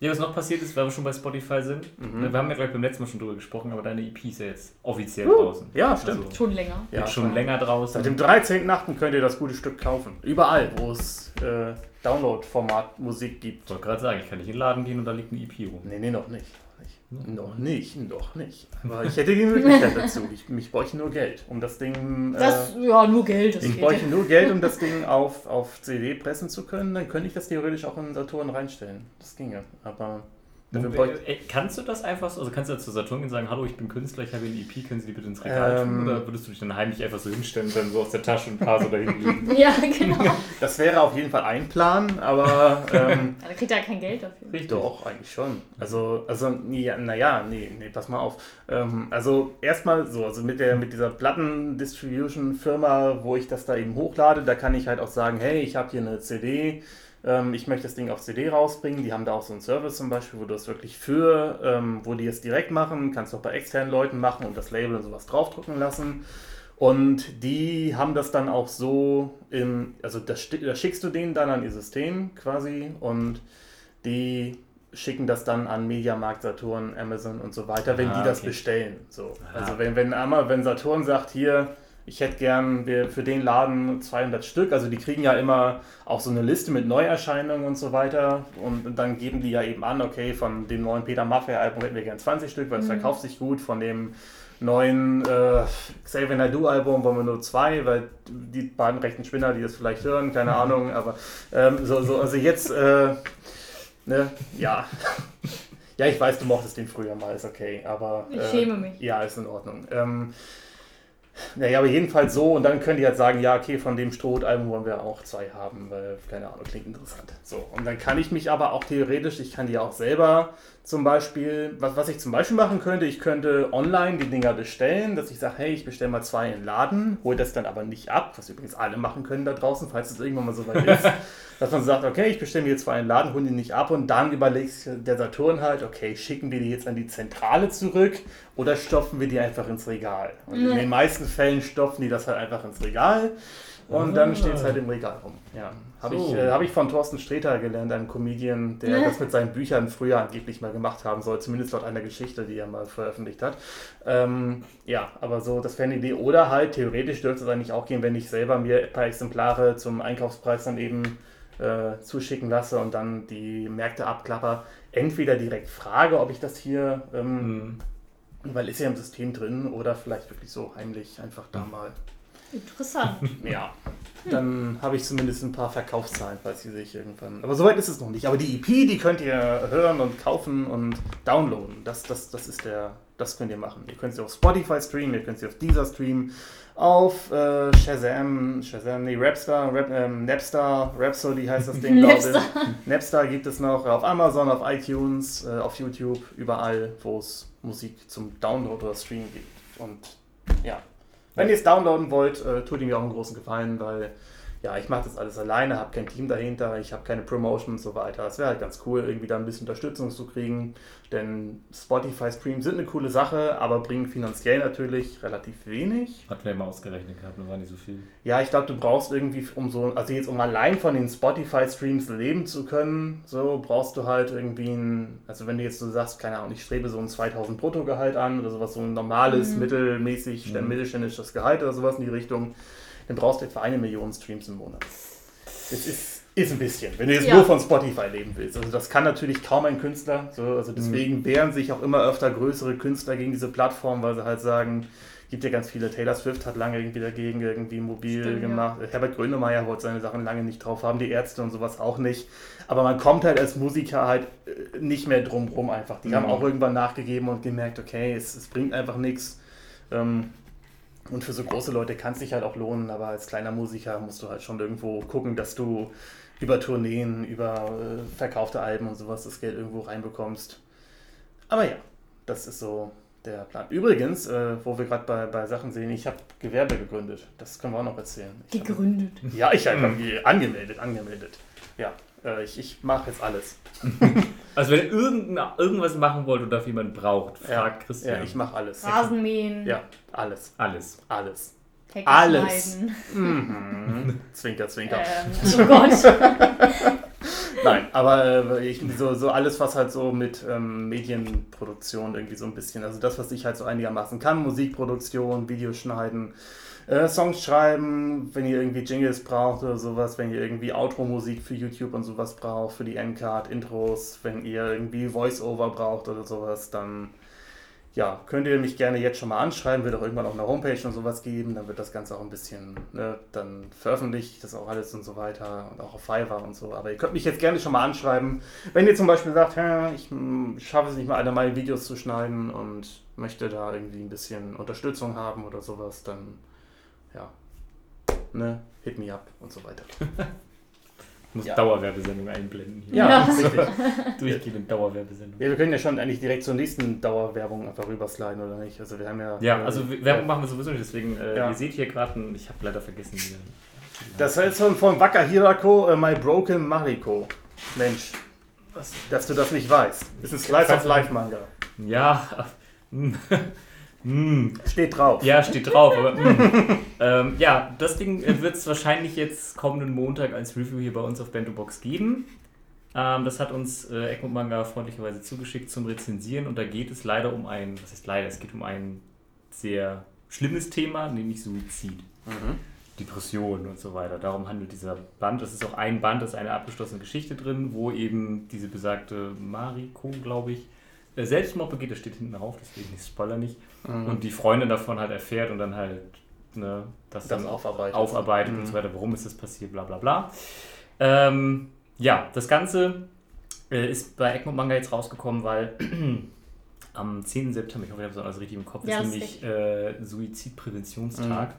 Ja, was noch passiert ist, weil wir schon bei Spotify sind. Mhm. Wir haben ja gleich beim letzten Mal schon drüber gesprochen, aber deine EP ist ja jetzt offiziell Uh, draußen. ja, stimmt. Also, Schon länger. Ja, schon schon. länger draußen. Seit dem 13.8. könnt ihr das gute Stück kaufen. Überall, wo es äh, Download-Format Musik gibt. Ich wollte gerade sagen, ich kann nicht in den Laden gehen und da liegt eine EP rum. Nee, nee, noch nicht. Ja. Noch nicht, noch nicht. Aber ich hätte die Möglichkeit dazu. Ich, ich bräuchte nur Geld, um das Ding. Äh, Das, ja, nur Geld. Das ich geht bräuchte nur Geld, um das [LAUGHS] Ding auf, auf CD pressen zu können. Dann könnte ich das theoretisch auch in Saturn reinstellen. Das ginge. Aber Äh, Kannst du das einfach so, also kannst du zu Saturn gehen und sagen, hallo, ich bin Künstler, ich habe eine EP, können Sie die bitte ins Regal Ähm. tun? Oder würdest du dich dann heimlich einfach so hinstellen und dann so aus der Tasche ein paar so dahin legen? [LAUGHS] Ja, genau. [LAUGHS] Das wäre auf jeden Fall ein Plan, aber. [LAUGHS] Ähm, Ja, da kriegt er ja kein Geld dafür. Richtig. Doch, eigentlich schon. Also, also ja, naja, nee, nee, pass mal auf. Ähm, also erstmal so, also mit der mit dieser Platten-Distribution-Firma, wo ich das da eben hochlade, da kann ich halt auch sagen, hey, ich habe hier eine CD, ähm, ich möchte das Ding auf CD rausbringen. Die haben da auch so einen Service zum Beispiel, wo du das wirklich für, ähm, wo die es direkt machen, kannst du auch bei externen Leuten machen und das Label und sowas draufdrucken lassen. Und die haben das dann auch so im, also das, sti- das schickst du denen dann an ihr System quasi und die schicken das dann an Mediamarkt, Saturn, Amazon und so weiter, wenn Ah, die das okay. bestellen. So. Ah. Also wenn, wenn einmal, wenn Saturn sagt, hier, ich hätte gern wir- für den Laden 200 Stück, also die kriegen ja immer auch so eine Liste mit Neuerscheinungen und so weiter und dann geben die ja eben an, okay, von dem neuen Peter Maffay-Album hätten wir gern 20 Stück, weil es Mhm. verkauft sich gut, von dem neuen äh, Xavier Naidoo-Album wollen wir nur zwei, weil die beiden rechten Spinner, die das vielleicht hören, keine [LAUGHS] Ahnung, aber ähm, so, so, also jetzt, äh, ne, ja. [LAUGHS] Ja, ich weiß, du mochtest den früher mal, ist okay, aber. Ich äh, schäme mich. Ja, ist in Ordnung. Ähm, naja, aber jedenfalls so und dann könnt ihr halt sagen, ja, okay, von dem Stroh-Album wollen wir auch zwei haben, weil, keine Ahnung, klingt interessant. So, und dann kann ich mich aber auch theoretisch, ich kann die auch selber zum Beispiel, was, was ich zum Beispiel machen könnte, ich könnte online die Dinger bestellen, dass ich sage, hey, ich bestelle mal zwei in den Laden, hole das dann aber nicht ab, was übrigens alle machen können da draußen, falls es irgendwann mal so weit ist. [LAUGHS] dass man sagt, okay, ich bestelle mir jetzt zwei in den Laden, hole die nicht ab und dann überlegt sich der Saturn halt, okay, schicken wir die jetzt an die Zentrale zurück oder stopfen wir die einfach ins Regal? Und in den meisten Fällen stopfen die das halt einfach ins Regal und dann Ah. steht es halt im Regal rum. Ja. Habe So. ich, äh, hab ich von Thorsten Sträter gelernt, einem Comedian, der Ja. das mit seinen Büchern früher angeblich mal gemacht haben soll, zumindest laut einer Geschichte, die er mal veröffentlicht hat. Ähm, ja, aber so, das wäre eine Idee. Oder halt, theoretisch dürfte es eigentlich auch gehen, wenn ich selber mir ein paar Exemplare zum Einkaufspreis dann eben äh, zuschicken lasse und dann die Märkte abklapper. Entweder direkt frage, ob ich das hier, ähm, Hm. Weil ist ja im System drin, oder vielleicht wirklich so heimlich einfach da mal. Interessant. [LAUGHS] Ja, dann habe ich zumindest ein paar Verkaufszahlen, falls sie sich irgendwann. Aber soweit ist es noch nicht. Aber die EP, die könnt ihr hören und kaufen und downloaden. Das, das, das ist der. Das könnt ihr machen. Ihr könnt sie auf Spotify streamen, ihr könnt sie auf Deezer streamen, auf äh, Shazam, Shazam, nee, Rapstar, Rap, ähm, Napstar, Rhapsody heißt das Ding, glaube ich. Napster. Napstar gibt es noch auf Amazon, auf iTunes, äh, auf YouTube, überall, wo es Musik zum Download oder Stream gibt. Und ja, wenn ihr es downloaden wollt, äh, tut ihr mir auch einen großen Gefallen, weil ja, ich mache das alles alleine, habe kein Team dahinter, ich habe keine Promotion und so weiter. Es wäre halt ganz cool, irgendwie da ein bisschen Unterstützung zu kriegen, denn Spotify-Streams sind eine coole Sache, aber bringen finanziell natürlich relativ wenig. Hat wir immer ausgerechnet gehabt, nur war nicht so viel. Ja, ich glaube, du brauchst irgendwie, um so, also jetzt um allein von den Spotify-Streams leben zu können, so brauchst du halt irgendwie ein, also wenn du jetzt so sagst, keine Ahnung, ich strebe so ein 2000 Bruttogehalt an oder sowas, so ein normales, Mhm. mittelmäßig, Mhm. mittelständisches Gehalt oder sowas in die Richtung, dann brauchst du etwa eine Million Streams im Monat. Das ist, ist ein bisschen, wenn du jetzt Ja. nur von Spotify leben willst. Also das kann natürlich kaum ein Künstler. So, also deswegen wehren sich auch immer öfter größere Künstler gegen diese Plattform, weil sie halt sagen, gibt ja ganz viele. Taylor Swift hat lange irgendwie dagegen irgendwie mobil Stimmt, ja. gemacht. Herbert Grönemeyer wollte seine Sachen lange nicht drauf haben, die Ärzte und sowas auch nicht. Aber man kommt halt als Musiker halt äh, nicht mehr drum rum einfach. Die haben Mhm. auch irgendwann nachgegeben und gemerkt, okay, es, es bringt einfach nichts. Ähm, und für so große Leute kann es sich halt auch lohnen, aber als kleiner Musiker musst du halt schon irgendwo gucken, dass du über Tourneen, über äh, verkaufte Alben und sowas das Geld irgendwo reinbekommst. Aber ja, das ist so der Plan. Übrigens, äh, wo wir gerade bei, bei Sachen sehen, ich habe Gewerbe gegründet. Das können wir auch noch erzählen. Ich hab- Gegründet. ja, ich habe angemeldet, angemeldet. Ja, äh, ich, ich mache jetzt alles. [LAUGHS] Also wenn ihr irgendwas machen wollt oder dafür jemand braucht, fragt Christian. Ja, ich mache alles. Rasenmähen, Ja, alles, Alles. alles. Hecke alles. Mhm. zwinker, zwinker. Ähm, oh Gott. [LAUGHS] Nein, aber äh, ich, so, so alles, was halt so mit ähm, Medienproduktion irgendwie so ein bisschen, also das, was ich halt so einigermaßen kann, Musikproduktion, Videoschneiden, äh, Songs schreiben, wenn ihr irgendwie Jingles braucht oder sowas, wenn ihr irgendwie Outro-Musik für YouTube und sowas braucht, für die Endcard, Intros, wenn ihr irgendwie Voice-Over braucht oder sowas, dann ja, könnt ihr mich gerne jetzt schon mal anschreiben, wird auch irgendwann auch eine Homepage und sowas geben, dann wird das Ganze auch ein bisschen, ne, dann veröffentliche ich das auch alles und so weiter und auch auf Fiverr und so. Aber ihr könnt mich jetzt gerne schon mal anschreiben, wenn ihr zum Beispiel sagt, "Hä, ich schaffe es nicht mal, alle meine Videos zu schneiden und möchte da irgendwie ein bisschen Unterstützung haben oder sowas, dann ja, ne, hit me up und so weiter. Ich muss Ja. Dauerwerbesendung einblenden hier. Ja, Ja. richtig. [LAUGHS] Durchgehende Dauerwerbesendung. Ja, wir können ja schon eigentlich direkt zur nächsten Dauerwerbung einfach rübersliden, oder nicht? Also wir haben ja... Ja, äh, also Werbung machen wir sowieso nicht, deswegen, äh, Ja. ihr seht hier gerade, ich habe leider vergessen, wie Das ist von, von Waka Hirako, äh, My Broken Mariko. Mensch, Was? dass du das nicht weißt. Ist ein Slice of Life Manga. Ja, [LAUGHS] hm. Steht drauf. ja, steht drauf. Aber, hm. [LAUGHS] ähm, ja, das Ding wird es wahrscheinlich jetzt kommenden Montag als Review hier bei uns auf Bento Box geben. Ähm, das hat uns äh, Egmont Manga freundlicherweise zugeschickt zum Rezensieren und da geht es leider um ein, was heißt leider, es geht um ein sehr schlimmes Thema, nämlich Suizid. Mhm. Depressionen und so weiter. Darum handelt dieser Band. Es ist auch ein Band, da ist eine abgeschlossene Geschichte drin, wo eben diese besagte Mariko, glaube ich, äh, Selbstmord begeht. Das steht hinten drauf, deswegen ich spoiler nicht. Mhm. Und die Freundin davon halt erfährt und dann halt ne, das, das dann aufarbeitet. aufarbeitet und Mhm. so weiter. Warum ist das passiert, bla bla bla. Ähm, ja, das Ganze äh, ist bei Egmont Manga jetzt rausgekommen, weil [CLEARS THROAT] am 10. September, ich hoffe, ich habe es alles richtig im Kopf, Ja, ist nämlich äh, Suizidpräventionstag.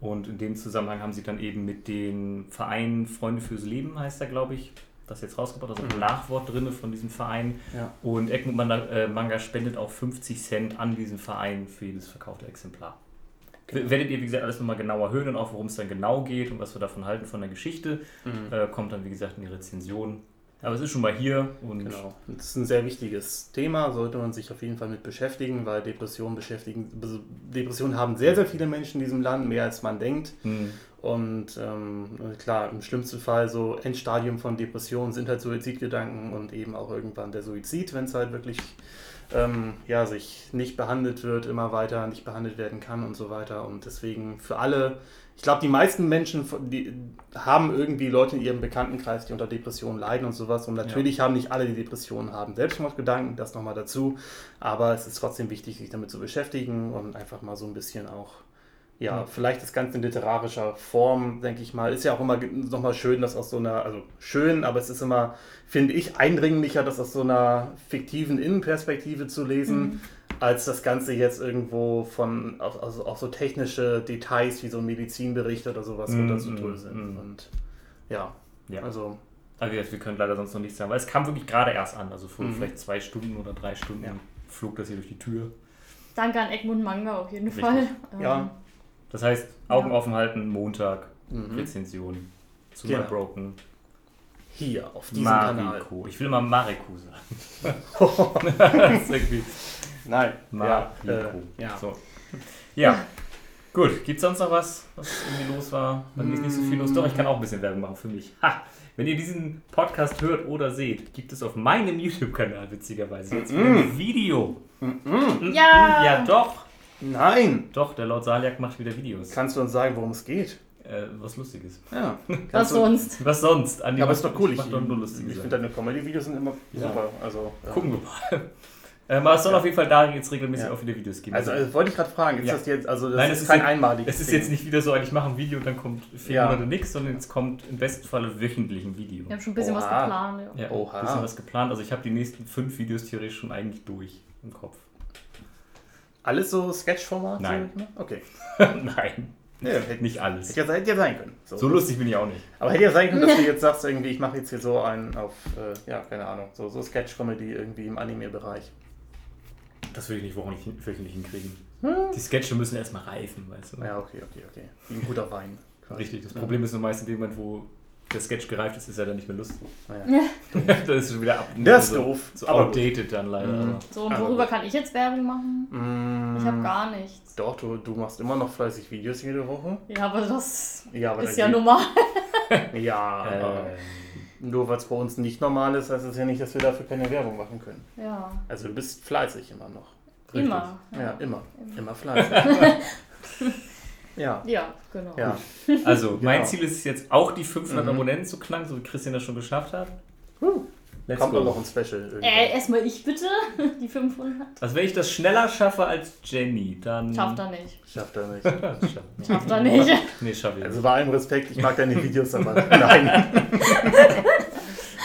Und in dem Zusammenhang haben sie dann eben mit den Verein Freunde fürs Leben, heißt er, glaube ich, das jetzt rausgebracht, also ein Mhm. Nachwort drin von diesem Verein. Ja. Und Egmont Manga, äh, spendet auch 50 Cent an diesen Verein für jedes verkaufte Exemplar. Genau. Werdet ihr, wie gesagt, alles nochmal genauer hören und auch worum es dann genau geht und was wir davon halten von der Geschichte. Mhm. Äh, kommt dann, wie gesagt, in die Rezension. Aber es ist schon mal hier und Genau. Und Das ist ein sehr wichtiges Thema, sollte man sich auf jeden Fall mit beschäftigen, weil Depressionen beschäftigen, Depressionen haben sehr, sehr viele Menschen in diesem Land, mehr als man denkt. hm, Und ähm, klar, im schlimmsten Fall so Endstadium von Depressionen sind halt Suizidgedanken und eben auch irgendwann der Suizid, wenn es halt wirklich ähm, ja, sich nicht behandelt wird, immer weiter nicht behandelt werden kann und so weiter. Und deswegen für alle, ich glaube, die meisten Menschen die haben irgendwie Leute in ihrem Bekanntenkreis, die unter Depressionen leiden und sowas. Und natürlich haben nicht alle, die Depressionen haben, Selbstmordgedanken, das nochmal dazu. Aber es ist trotzdem wichtig, sich damit zu beschäftigen und einfach mal so ein bisschen auch ja, Ja. vielleicht das Ganze in literarischer Form, denke ich mal. Ist ja auch immer nochmal schön, dass aus so einer, also schön, aber es ist immer, finde ich, eindringlicher, das aus so einer fiktiven Innenperspektive zu lesen, Mhm. als das Ganze jetzt irgendwo von, auf, also auf so technische Details wie so ein Medizinbericht oder sowas Mhm, runterzudröseln. mhm. Und ja, ja. also Also wie gesagt, wir können leider sonst noch nichts sagen, weil es kam wirklich gerade erst an. Also vor Mhm. vielleicht zwei Stunden oder drei Stunden Ja. flog das hier durch die Tür. Danke an Egmont Manga auf jeden Richtig. Fall. Ähm, Ja. Das heißt, Augen Ja. offen halten, Montag Rezension zu Genau. My Broken Hier, auf diesem Kanal. Mariko. Ich will mal Mariko sagen. [LAUGHS] das ist irgendwie Nein. Mariko. Ja, äh, ja. So. ja. Gut, gibt es sonst noch was, was irgendwie los war? Bei mir ist nicht so viel los. Doch, ich kann auch ein bisschen Werbung machen für mich. Ha! Wenn ihr diesen Podcast hört oder seht, gibt es auf meinem YouTube-Kanal witzigerweise jetzt wieder ein Video. Ja! Ja, doch. Nein! Doch, der Lord Saliak macht wieder Videos. Kannst du uns sagen, worum es geht? Äh, was Lustiges. Ja. [LAUGHS] Was du- sonst? Was sonst? Andi Ja, aber ist doch cool. Ich, macht doch nur ich Lustiges. finde deine Comedy-Videos sind immer Ja. super. Also, ja. Gucken wir mal. [LAUGHS] Ähm, aber es soll auf jeden Fall da jetzt regelmäßig Ja. auch wieder Videos geben. Also, also wollte ich gerade fragen, ist Ja. das jetzt, also das Nein, ist es ist kein jetzt- einmaliges es ist jetzt nicht wieder so, ich mache ein Video und dann kommt vier Ja. Monate nichts, sondern jetzt kommt im besten Falle wöchentlich ein Video. Wir haben schon ein bisschen was Oha. geplant. Ja. Ja, Oha. ein bisschen was geplant. Also ich habe die nächsten fünf Videos theoretisch schon eigentlich durch im Kopf. Alles so Sketch-Format? Nein. So, ne? Okay. [LAUGHS] Nein, Ja, hätte, nicht alles. hätte, ja, hätte ja sein können. So lustig bin ich auch nicht. Aber hätte ja sein können, dass du [LAUGHS] jetzt sagst, irgendwie, ich mache jetzt hier so einen auf, äh, ja, keine Ahnung, so, so Sketch-Comedy irgendwie im Anime-Bereich. Das will ich nicht wöchentlich, hinkriegen. Hm. Die Sketche müssen erstmal reifen, weißt du. Ja, okay, okay, okay. Wie ein guter Wein. Richtig. Das Problem ist nur meist in dem Moment, wo der Sketch gereift ist, ist er dann nicht mehr lustig. Naja. [LAUGHS] das ist schon wieder ab. Das ist so, doof. So aber gut. outdated dann leider. Mhm. So, und worüber kann ich jetzt Werbung machen? Mm, Ich habe gar nichts. Doch, du, du machst immer noch fleißig Videos jede Woche. Ja, aber das Ja, aber ist ja geht- normal. [LAUGHS] Ja, aber Äh, nur weil es bei uns nicht normal ist, heißt es ja nicht, dass wir dafür keine Werbung machen können. Ja, Also du bist fleißig immer noch. immer. Ja, immer. Immer fleißig. [LAUGHS] ja. Ja, genau. Ja. [LAUGHS] Also, mein Genau. Ziel ist es jetzt auch, die 500 Mhm. Abonnenten zu knacken, so wie Christian das schon geschafft hat. Huh. Let's Kommt go. noch ein Special. irgendwann. Äh, erstmal ich bitte, [LAUGHS] die 500. Also, wenn ich das schneller schaffe als Jenny, dann. Schafft er nicht. Schafft er nicht. Schafft [LAUGHS] Schafft er nicht. Nee, schaffe ich. Also bei allem Respekt, ich mag deine Videos, aber nein.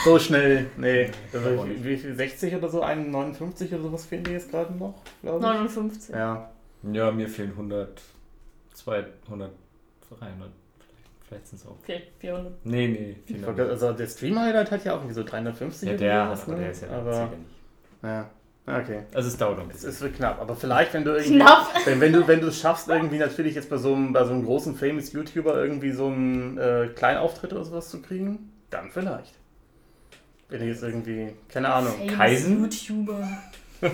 so schnell, nee. Also, wie, wie viel, 60 oder so, 59 oder sowas fehlen dir jetzt gerade noch, glaube ich? 59. Ja. ja, mir fehlen 100, 200, 300. Vielleicht, sind es auch. Okay, 400. Nee, nee, Ich 400. wollte- Also der Stream-Highlight hat ja auch irgendwie so 350 Ja, der, hat, aber der ist ja aber, ja nicht. ja. Okay. Also, es dauert noch ein Es, bisschen. es wird knapp, aber vielleicht, wenn du irgendwie, Knapp. [LAUGHS] wenn, wenn du wenn du es schaffst, irgendwie natürlich jetzt bei so einem, bei so einem großen famous YouTuber irgendwie so einen äh, Kleinauftritt oder sowas zu kriegen, dann vielleicht. Wenn du jetzt irgendwie, keine Ahnung. Famous Kaisen? YouTuber. [LAUGHS]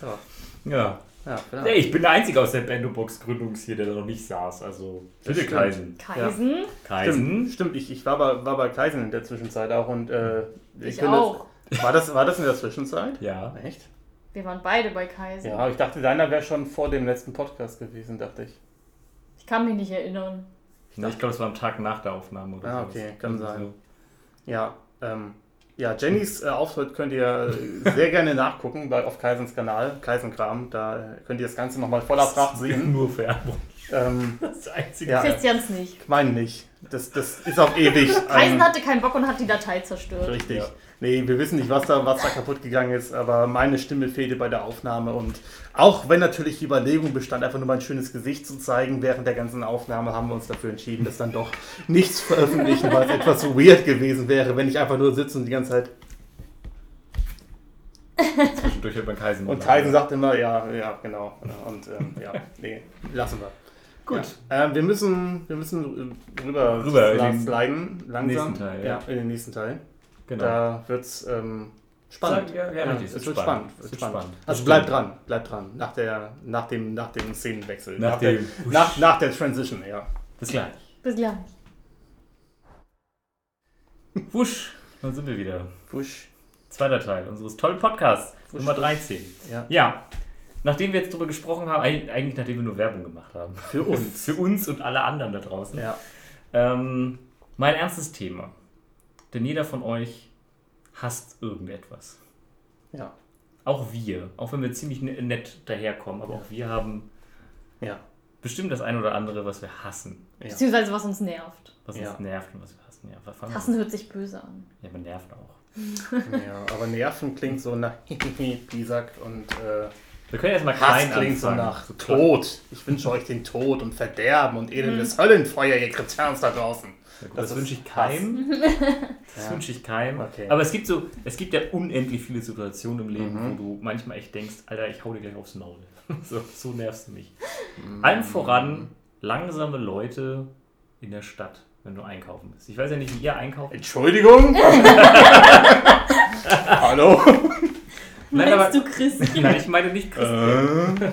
Ja, Ja. Ja. Nee, ich bin der Einzige aus der Bandobox-Gründungs hier, der da noch nicht saß. Also, Das bitte. Kaisen. Kaisen. Kaisen. Stimmt, stimmt. Ich, ich war, bei, war bei Kaisen in der Zwischenzeit auch und äh, Ich könnte- auch. War das, war das in der Zwischenzeit? Ja. Echt? Wir waren beide bei Kaisen. Ja, ich dachte, deiner wäre schon vor dem letzten Podcast gewesen, dachte ich. Ich kann mich nicht erinnern. Nee, ich glaube, es war am Tag nach der Aufnahme oder Ah, sowas. okay, kann sein. Ja, ähm, ja, Jennys äh, Auftritt könnt ihr äh, sehr gerne nachgucken bei, auf Kaisens Kanal, Kaisenkram. Da äh, könnt ihr das Ganze nochmal voller Pracht sehen. Nur Werbung. ähm, Das ist das Einzige. Ja. Christians nicht. mein nicht. Das, das ist auf ewig. Kaisen ein- hatte keinen Bock und hat die Datei zerstört. Richtig. Ja. Nee, wir wissen nicht, was da, was da kaputt gegangen ist, aber meine Stimme fehlte bei der Aufnahme und auch wenn natürlich die Überlegung bestand, einfach nur mein schönes Gesicht zu zeigen während der ganzen Aufnahme, haben wir uns dafür entschieden, das dann doch nichts veröffentlichen, weil es [LAUGHS] etwas so weird gewesen wäre, wenn ich einfach nur sitze und die ganze Zeit. Zwischendurch hört man Kaisen. Und Kaisen sagt immer, ja, ja, genau. Und ähm, ja, [LAUGHS] nee, lassen wir. Gut. Ja. Ähm, wir müssen, wir müssen rüber, Rüber in sli- den sliden, langsam. nächsten Teil, ja. ja. in den nächsten Teil. Genau. Da wird's ähm, spannend. Sag- ja, ja, richtig, es es wird wird spannend. spannend. Es Es wird wird spannend. spannend. Also bleibt dran, bleibt dran. Nach, der, nach, dem, nach dem Szenenwechsel. Nach der, dem- nach, nach der Transition, ja. Bis gleich. Bis gleich. Wusch. Dann sind wir wieder. Wusch. Zweiter Teil unseres tollen Podcasts. Wusch, Nummer wusch. 13. Ja. Ja. Nachdem wir jetzt darüber gesprochen haben, eig- eigentlich nachdem wir nur Werbung gemacht haben. Für uns. [LAUGHS] Für uns und alle anderen da draußen. Ja. Ähm, mein ernstes Thema. Denn jeder von euch hasst irgendetwas. Ja. Auch wir. Auch wenn wir ziemlich ne- nett daherkommen. Aber auch wir haben Ja. bestimmt das ein oder andere, was wir hassen. ja. Beziehungsweise was uns nervt. Was Ja. uns nervt und was wir hassen. Ja, Hassen hört sich böse an. Ja, aber nervt auch. [LAUGHS] ja. Aber Nerven klingt so nach [LAUGHS] Pisack und äh, Wir können erstmal Hass klein klingt so anfangen. nach Tod. Ich wünsche euch den Tod und Verderben und elendes Höllenfeuer, ihr Kretäns da draußen. Ja, gut, Das Das, wünsche ich keinem. [LAUGHS] Das Ja. wünsche ich keinem. Okay. Aber es gibt so, es gibt ja unendlich viele Situationen im Leben, Mhm. wo du manchmal echt denkst, Alter, ich hau dir gleich aufs Maul. [LAUGHS] so, so nervst du mich. Mhm. Allen voran langsame Leute in der Stadt, wenn du einkaufen bist? Ich weiß ja nicht, wie ihr einkauft. Entschuldigung? [LAUGHS] Hallo? Nein, Meinst aber- du Chris? Nein, ich meine nicht Christen. Äh,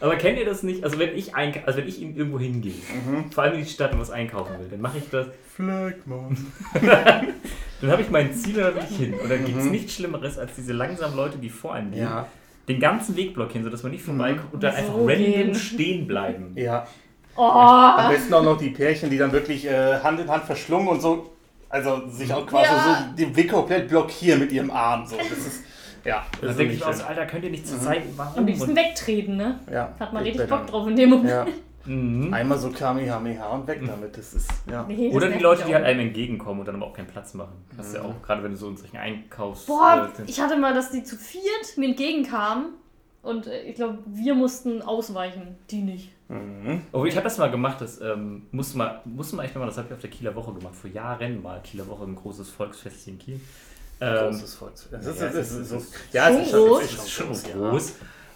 Aber kennt ihr das nicht? Also wenn ich einka also wenn ich irgendwo hingehe, vor allem in die Stadt und was einkaufen will, dann mache ich das, Flagmon. [LAUGHS] dann habe ich mein Ziel und dann will ich hin. Und dann gibt es nichts Schlimmeres als diese langsamen Leute, die vor einem gehen, Ja, den ganzen Weg blockieren, sodass man nicht vorbeikommt und dann So einfach random gehen. stehen bleiben. ja. Oh, Am besten auch noch die Pärchen, die dann wirklich äh, Hand in Hand verschlungen und so, also sich auch quasi Ja. so den Weg komplett blockieren mit ihrem Arm. So. Das ist, ja, das Da ist denke ich mir schön. Alter, könnt ihr nicht zu zeigen, warum? am liebsten wegtreten, ne? Ja, Hat man ich richtig Bock drauf in dem Moment. Ja, mhm. einmal so Kamehameha und weg damit. Das ist, ja. Nee, das Oder die Leute, die halt einem entgegenkommen und dann aber auch keinen Platz machen. Das ist ja auch, gerade wenn du so in solchen Einkaufs... Boah, äh, ich hatte mal, dass die zu viert mir entgegenkamen und äh, ich glaube, wir mussten ausweichen, die nicht. Mhm. Oh, ich habe das mal gemacht, das ähm, musste man, musste man echt mal, das habe ich auf der Kieler Woche gemacht, vor Jahren mal. Kieler Woche, ein großes Volksfest hier in Kiel. Ähm, Großes Volksfest. Das ist, ja, das ist, so, ja, schon es ist schon, groß. ist schon groß. groß.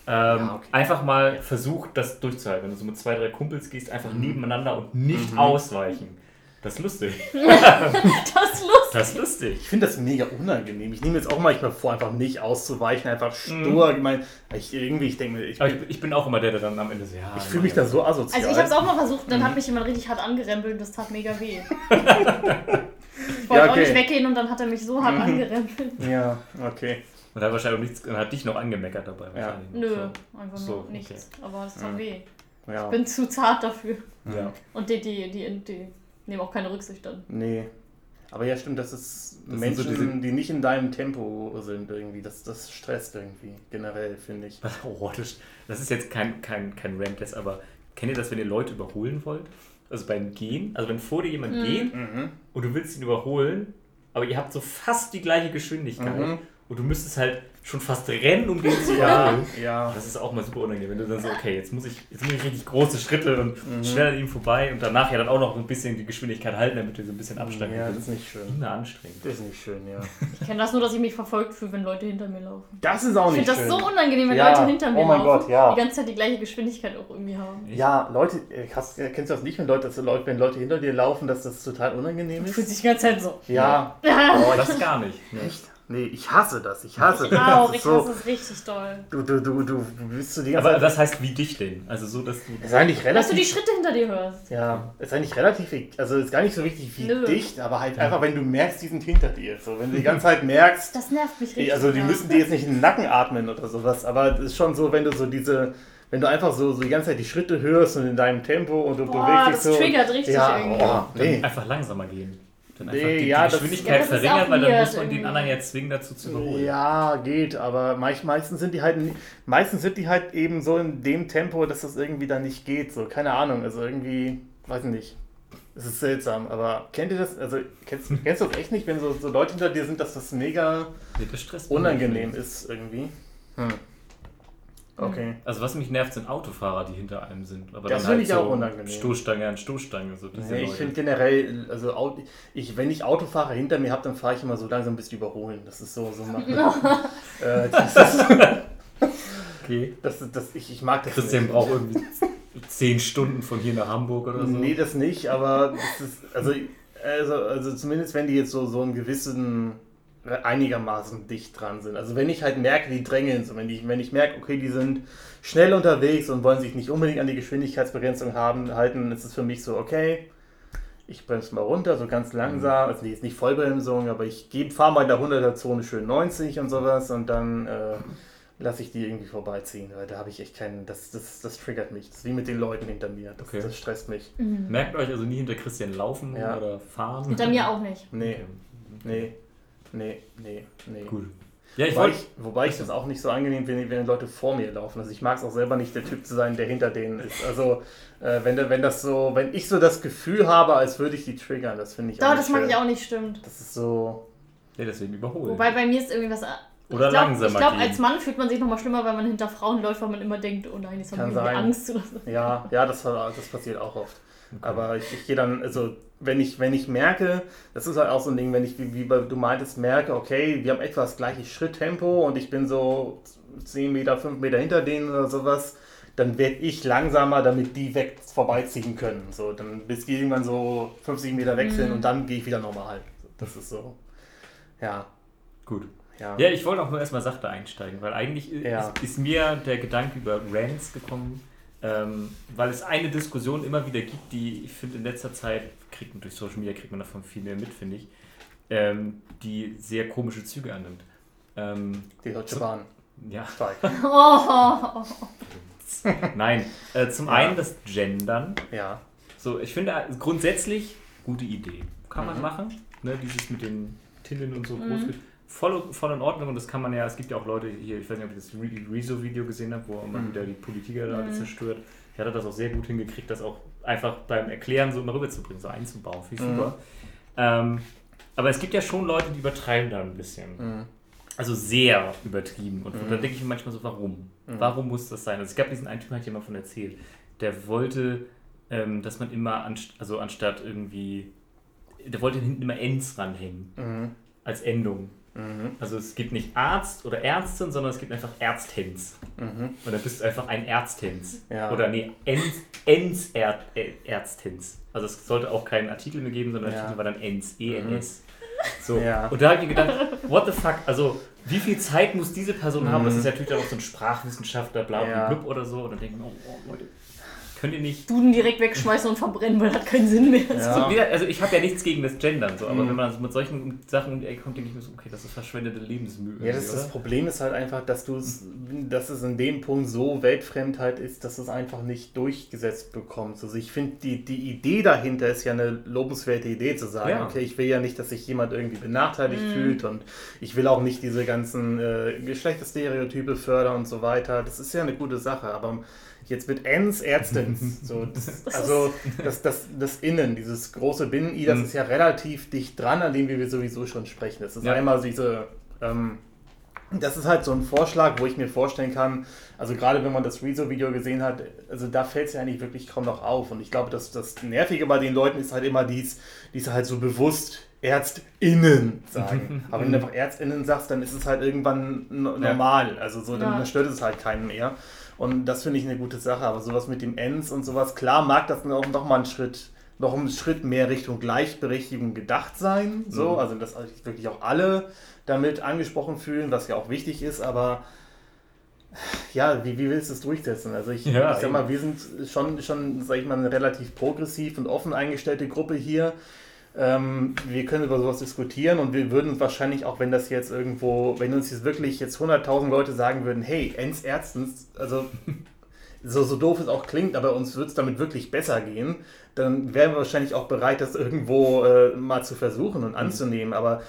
Ähm, Ja, okay. Einfach mal versucht, das durchzuhalten. Wenn du so mit zwei, drei Kumpels gehst, Mhm. einfach nebeneinander und nicht ausweichen. Das ist lustig. [LAUGHS] Das ist lustig. Das ist lustig. Ich finde das mega unangenehm. Ich nehme jetzt auch manchmal vor, einfach nicht auszuweichen, einfach stur. Ich meine, ich, irgendwie, ich denke mir, ich, ich, ich bin auch immer der, der dann am Ende so, ja. ich fühle mich da so asozial. Also ich habe es auch mal versucht, Mhm. dann hat mich jemand richtig hart angerempelt und das tat mega weh. [LAUGHS] ich wollte Ja, auch nicht okay. weggehen und dann hat er mich so hart angerempelt. Ja, okay. Und hat wahrscheinlich auch nichts, und hat dich noch angemeckert dabei. wahrscheinlich. Nö, So. einfach So, nur okay. nichts. Aber es tat Mhm. weh. Ja. Bin zu zart dafür. Ja. Und die, die, die, die nehmen auch keine Rücksicht dann. Nee. Aber ja, stimmt, das ist Das sind Menschen, so diese- die nicht in deinem Tempo sind irgendwie. Das, das stresst irgendwie, generell, finde ich. [LAUGHS] Oh, das, das ist jetzt kein, kein, kein Rantless, aber kennt ihr das, wenn ihr Leute überholen wollt? Also beim Gehen, also wenn vor dir jemand Mhm. geht Mhm. und du willst ihn überholen, aber ihr habt so fast die gleiche Geschwindigkeit Mhm. und du müsstest halt schon fast rennen, um den zu Ja, überholen. ja. Das ist auch mal super unangenehm, wenn du dann so, okay, jetzt muss ich, jetzt muss ich richtig große Schritte und Mhm. schnell an ihm vorbei und danach ja dann auch noch ein bisschen die Geschwindigkeit halten, damit du so ein bisschen Abstand Ja, das ist nicht schön. immer anstrengend. Das ist nicht schön, ja. Ich kenne das nur, dass ich mich verfolgt fühle, wenn Leute hinter mir laufen. Das ist auch Ich nicht finde das schön. so unangenehm, wenn Ja, Leute hinter mir oh mein laufen, Gott, ja. die ganze Zeit die gleiche Geschwindigkeit auch irgendwie haben. Ja, Leute, äh, hast, äh, kennst du das nicht, wenn Leute, dass Leute, wenn Leute hinter dir laufen, dass das total unangenehm Fühlt ist? sich die ganze Zeit so. Ja. Oh, das gar nicht. Echt? Nee, ich hasse das. Ich hasse Ich das. auch, das ich ist so, hasse es richtig doll. du, du, du, du bist zu die ganze Aber das heißt wie dich denn? Also so, dass du... Es ist eigentlich Dass du relativ. die Schritte hinter dir hörst. Ja, ist eigentlich relativ, also ist gar nicht so wichtig wie Nö. dicht, aber halt einfach, wenn du merkst, die sind hinter dir. So, wenn du die ganze Zeit merkst, Das nervt mich richtig. also die ja. müssen dir jetzt nicht in den Nacken atmen oder sowas, aber es ist schon so, wenn du so diese, wenn du einfach so, so die ganze Zeit die Schritte hörst und in deinem Tempo und du Boah, bewegst das dich so. triggert richtig ja, irgendwie. Oh, nee. Einfach langsamer gehen. Dann einfach Nee, die, ja, die Geschwindigkeit Ja, das verringern, weil dann muss man den anderen jetzt zwingen, dazu zu überholen. Ja, geht, aber meist, meistens sind die halt meistens sind die halt eben so in dem Tempo, dass das irgendwie dann nicht geht. So, keine Ahnung, also irgendwie, weiß nicht. Es ist seltsam, aber kennt ihr das? Also kennst, kennst du das echt nicht, wenn so, so Leute hinter dir sind, dass das mega unangenehm ist irgendwie? Hm. Okay. Also was mich nervt, sind Autofahrer, die hinter einem sind. Aber Das dann halt finde ich auch unangenehm. Stoßstange an Stoßstange. So diese Nee, ich finde generell, also ich, wenn ich Autofahrer hinter mir habe, dann fahre ich immer so langsam, bis die überholen. Das ist so, so machen. [LAUGHS] äh, das ist, okay. das, das, ich, ich mag das Christian nicht. braucht irgendwie zehn Stunden von hier nach Hamburg oder so. Nee, das nicht, aber das ist, also, also, also zumindest wenn die jetzt so, so einen gewissen einigermaßen dicht dran sind. Also wenn ich halt merke, die drängeln, so wenn ich, wenn ich merke, okay, die sind schnell unterwegs und wollen sich nicht unbedingt an die Geschwindigkeitsbegrenzung haben, halten, ist es für mich so, okay, ich bremse mal runter, so ganz langsam, also jetzt nicht Vollbremsung, aber ich fahre mal in der 100er Zone schön 90 und sowas und dann äh, lasse ich die irgendwie vorbeiziehen, weil da habe ich echt keinen, das, das, das triggert mich. Das ist wie mit den Leuten hinter mir, das, Okay. das stresst mich. Merkt euch also nie hinter Christian laufen Ja. oder fahren. Hinter mir auch nicht. Nee, Okay. nee, nee, nee, nee. Cool. Ja, ich Wobei wollte. ich, wobei ich das auch nicht so angenehm finde, wenn Leute vor mir laufen. Also ich mag es auch selber nicht, der Typ zu sein, der hinter denen ist. Also äh, wenn, da- wenn das so, wenn ich so das Gefühl habe, als würde ich die triggern, das finde ich Doch, nicht das mag ich auch nicht, stimmt. Das ist so, Ja, deswegen überholen. Wobei bei mir ist irgendwie was. Oder ich glaub, langsamer Ich glaube, als Mann fühlt man sich nochmal schlimmer, weil man hinter Frauen läuft, weil man immer denkt, oh nein, jetzt haben die. Angst oder so. ja, ja, das, das passiert auch oft. Aber ich, ich gehe dann, also wenn ich, wenn ich merke, das ist halt auch so ein Ding, wenn ich, wie, wie bei- du meintest, merke, okay, wir haben etwa das gleiche Schritttempo und ich bin so 10 Meter, 5 Meter hinter denen oder sowas, dann werde ich langsamer, damit die weg vorbeiziehen können. So, dann bis die irgendwann so 50 Meter weg sind Mhm. und dann gehe ich wieder normal. Das ist so. Ja. Gut. Ja. Ja, ich wollte auch nur erstmal sachte einsteigen, weil eigentlich Ja. ist, ist mir der Gedanke über Rants gekommen, ähm, weil es eine Diskussion immer wieder gibt, die ich finde in letzter Zeit, kriegt man durch Social Media kriegt man davon viel mehr mit, finde ich, ähm, die sehr komische Züge annimmt. Ähm, Die Deutsche Bahn. ja, Steig. [LAUGHS] Oh, nein. Äh, zum Ja. einen das Gendern. Ja. So, ich finde äh, grundsätzlich gute Idee. Kann man Mhm. machen. Ne, dieses mit den Tillen und so Mhm. groß. Voll, voll in Ordnung und das kann man ja, es gibt ja auch Leute hier, ich weiß nicht, ob ihr das Re- Rezo-Video gesehen habt, wo man Mhm. wieder die Politiker da alle Mhm. zerstört. Der hat das auch sehr gut hingekriegt, das auch einfach beim Erklären so immer rüberzubringen, so einzubauen. Finde ich Mhm. super. Ähm, aber es gibt ja schon Leute, die übertreiben da ein bisschen. Mhm. Also sehr übertrieben. Und Mhm. da denke ich mir manchmal so, warum? Mhm. Warum muss das sein? Also es gab diesen einen Typen, hat jemand von erzählt, der wollte, ähm, dass man immer, anst also anstatt irgendwie, der wollte hinten immer Ends ranhängen, Mhm. als Endung. Mhm. Also es gibt nicht Arzt oder Ärztin, sondern es gibt einfach Ärztens. Mhm. Und dann bist du einfach ein Ärztens. Ja. Oder nee, Ens, Ens -Ärd äh, Ärztens. Also es sollte auch keinen Artikel mehr geben, sondern der Ja. Mhm. Titel war dann Ens, ENS. So. Ja. Und da habe ich mir gedacht, what the fuck, also wie viel Zeit muss diese Person haben? Mhm. Das ist natürlich dann auch so ein Sprachwissenschaftler, bla bla blub oder so. Und dann denken wir, oh, oh Leute, könnt ihr nicht. Duden direkt wegschmeißen und verbrennen, weil das hat keinen Sinn mehr. Ja. Also ich habe ja nichts gegen das Gendern, so, aber Mhm. wenn man mit solchen Sachen um die Ecke kommt, denke ich mir so, okay, das ist verschwendete Lebensmühe. Ja, das, das? Problem ist halt einfach, dass du es, dass es in dem Punkt so Weltfremdheit ist, dass es einfach nicht durchgesetzt bekommst. Also ich finde, die, die Idee dahinter ist ja eine lobenswerte Idee zu sagen, Ja. okay, ich will ja nicht, dass sich jemand irgendwie benachteiligt Mhm. fühlt und ich will auch nicht diese ganzen äh, Geschlechterstereotype fördern und so weiter. Das ist ja eine gute Sache, aber jetzt mit Ens Ärztins, [LAUGHS] so, das, also das, das, das Innen, dieses große Binnen-I, das Mhm. ist ja relativ dicht dran, an dem wir sowieso schon sprechen. Das ist Ja. einmal diese ähm, das ist halt so ein Vorschlag, wo ich mir vorstellen kann, also gerade wenn man das Rezo-Video gesehen hat, also da fällt es ja eigentlich wirklich kaum noch auf. Und ich glaube, dass das Nervige bei den Leuten ist halt immer dies, dies halt so bewusst ÄrztInnen sagen. [LAUGHS] Aber wenn du einfach ÄrztInnen sagst, dann ist es halt irgendwann normal. Also so, dann, Ja. dann stört es halt keinen mehr. Und das finde ich eine gute Sache. Aber sowas mit dem Ens und sowas, klar mag das dann auch noch mal einen Schritt, noch einen Schritt mehr Richtung Gleichberechtigung gedacht sein. So, Mhm. also dass wirklich auch alle damit angesprochen fühlen, was ja auch wichtig ist, aber ja, wie, wie willst du es durchsetzen? Also ich, Ja, ich sag mal, wir sind schon, schon, sag ich mal, eine relativ progressiv und offen eingestellte Gruppe hier. Ähm, wir können über sowas diskutieren und wir würden uns wahrscheinlich auch, wenn das jetzt irgendwo, wenn uns jetzt wirklich jetzt 100.000 Leute sagen würden, hey, ens erstens, also [LAUGHS] so, so doof es auch klingt, aber uns wird es damit wirklich besser gehen, dann wären wir wahrscheinlich auch bereit, das irgendwo äh, mal zu versuchen und anzunehmen. Aber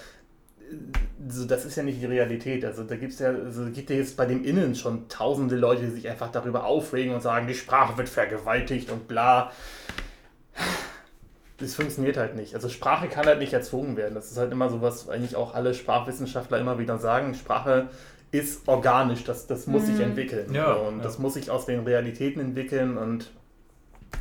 äh, so, das ist ja nicht die Realität. Also da gibt's ja, also, gibt ja jetzt bei dem Innen schon tausende Leute, die sich einfach darüber aufregen und sagen, die Sprache wird vergewaltigt und bla. Das funktioniert halt nicht. Also Sprache kann halt nicht erzwungen werden. Das ist halt immer so, was eigentlich auch alle Sprachwissenschaftler immer wieder sagen. Sprache ist organisch, das, das muss sich Mhm. entwickeln. Ja, und ja. das muss sich aus den Realitäten entwickeln und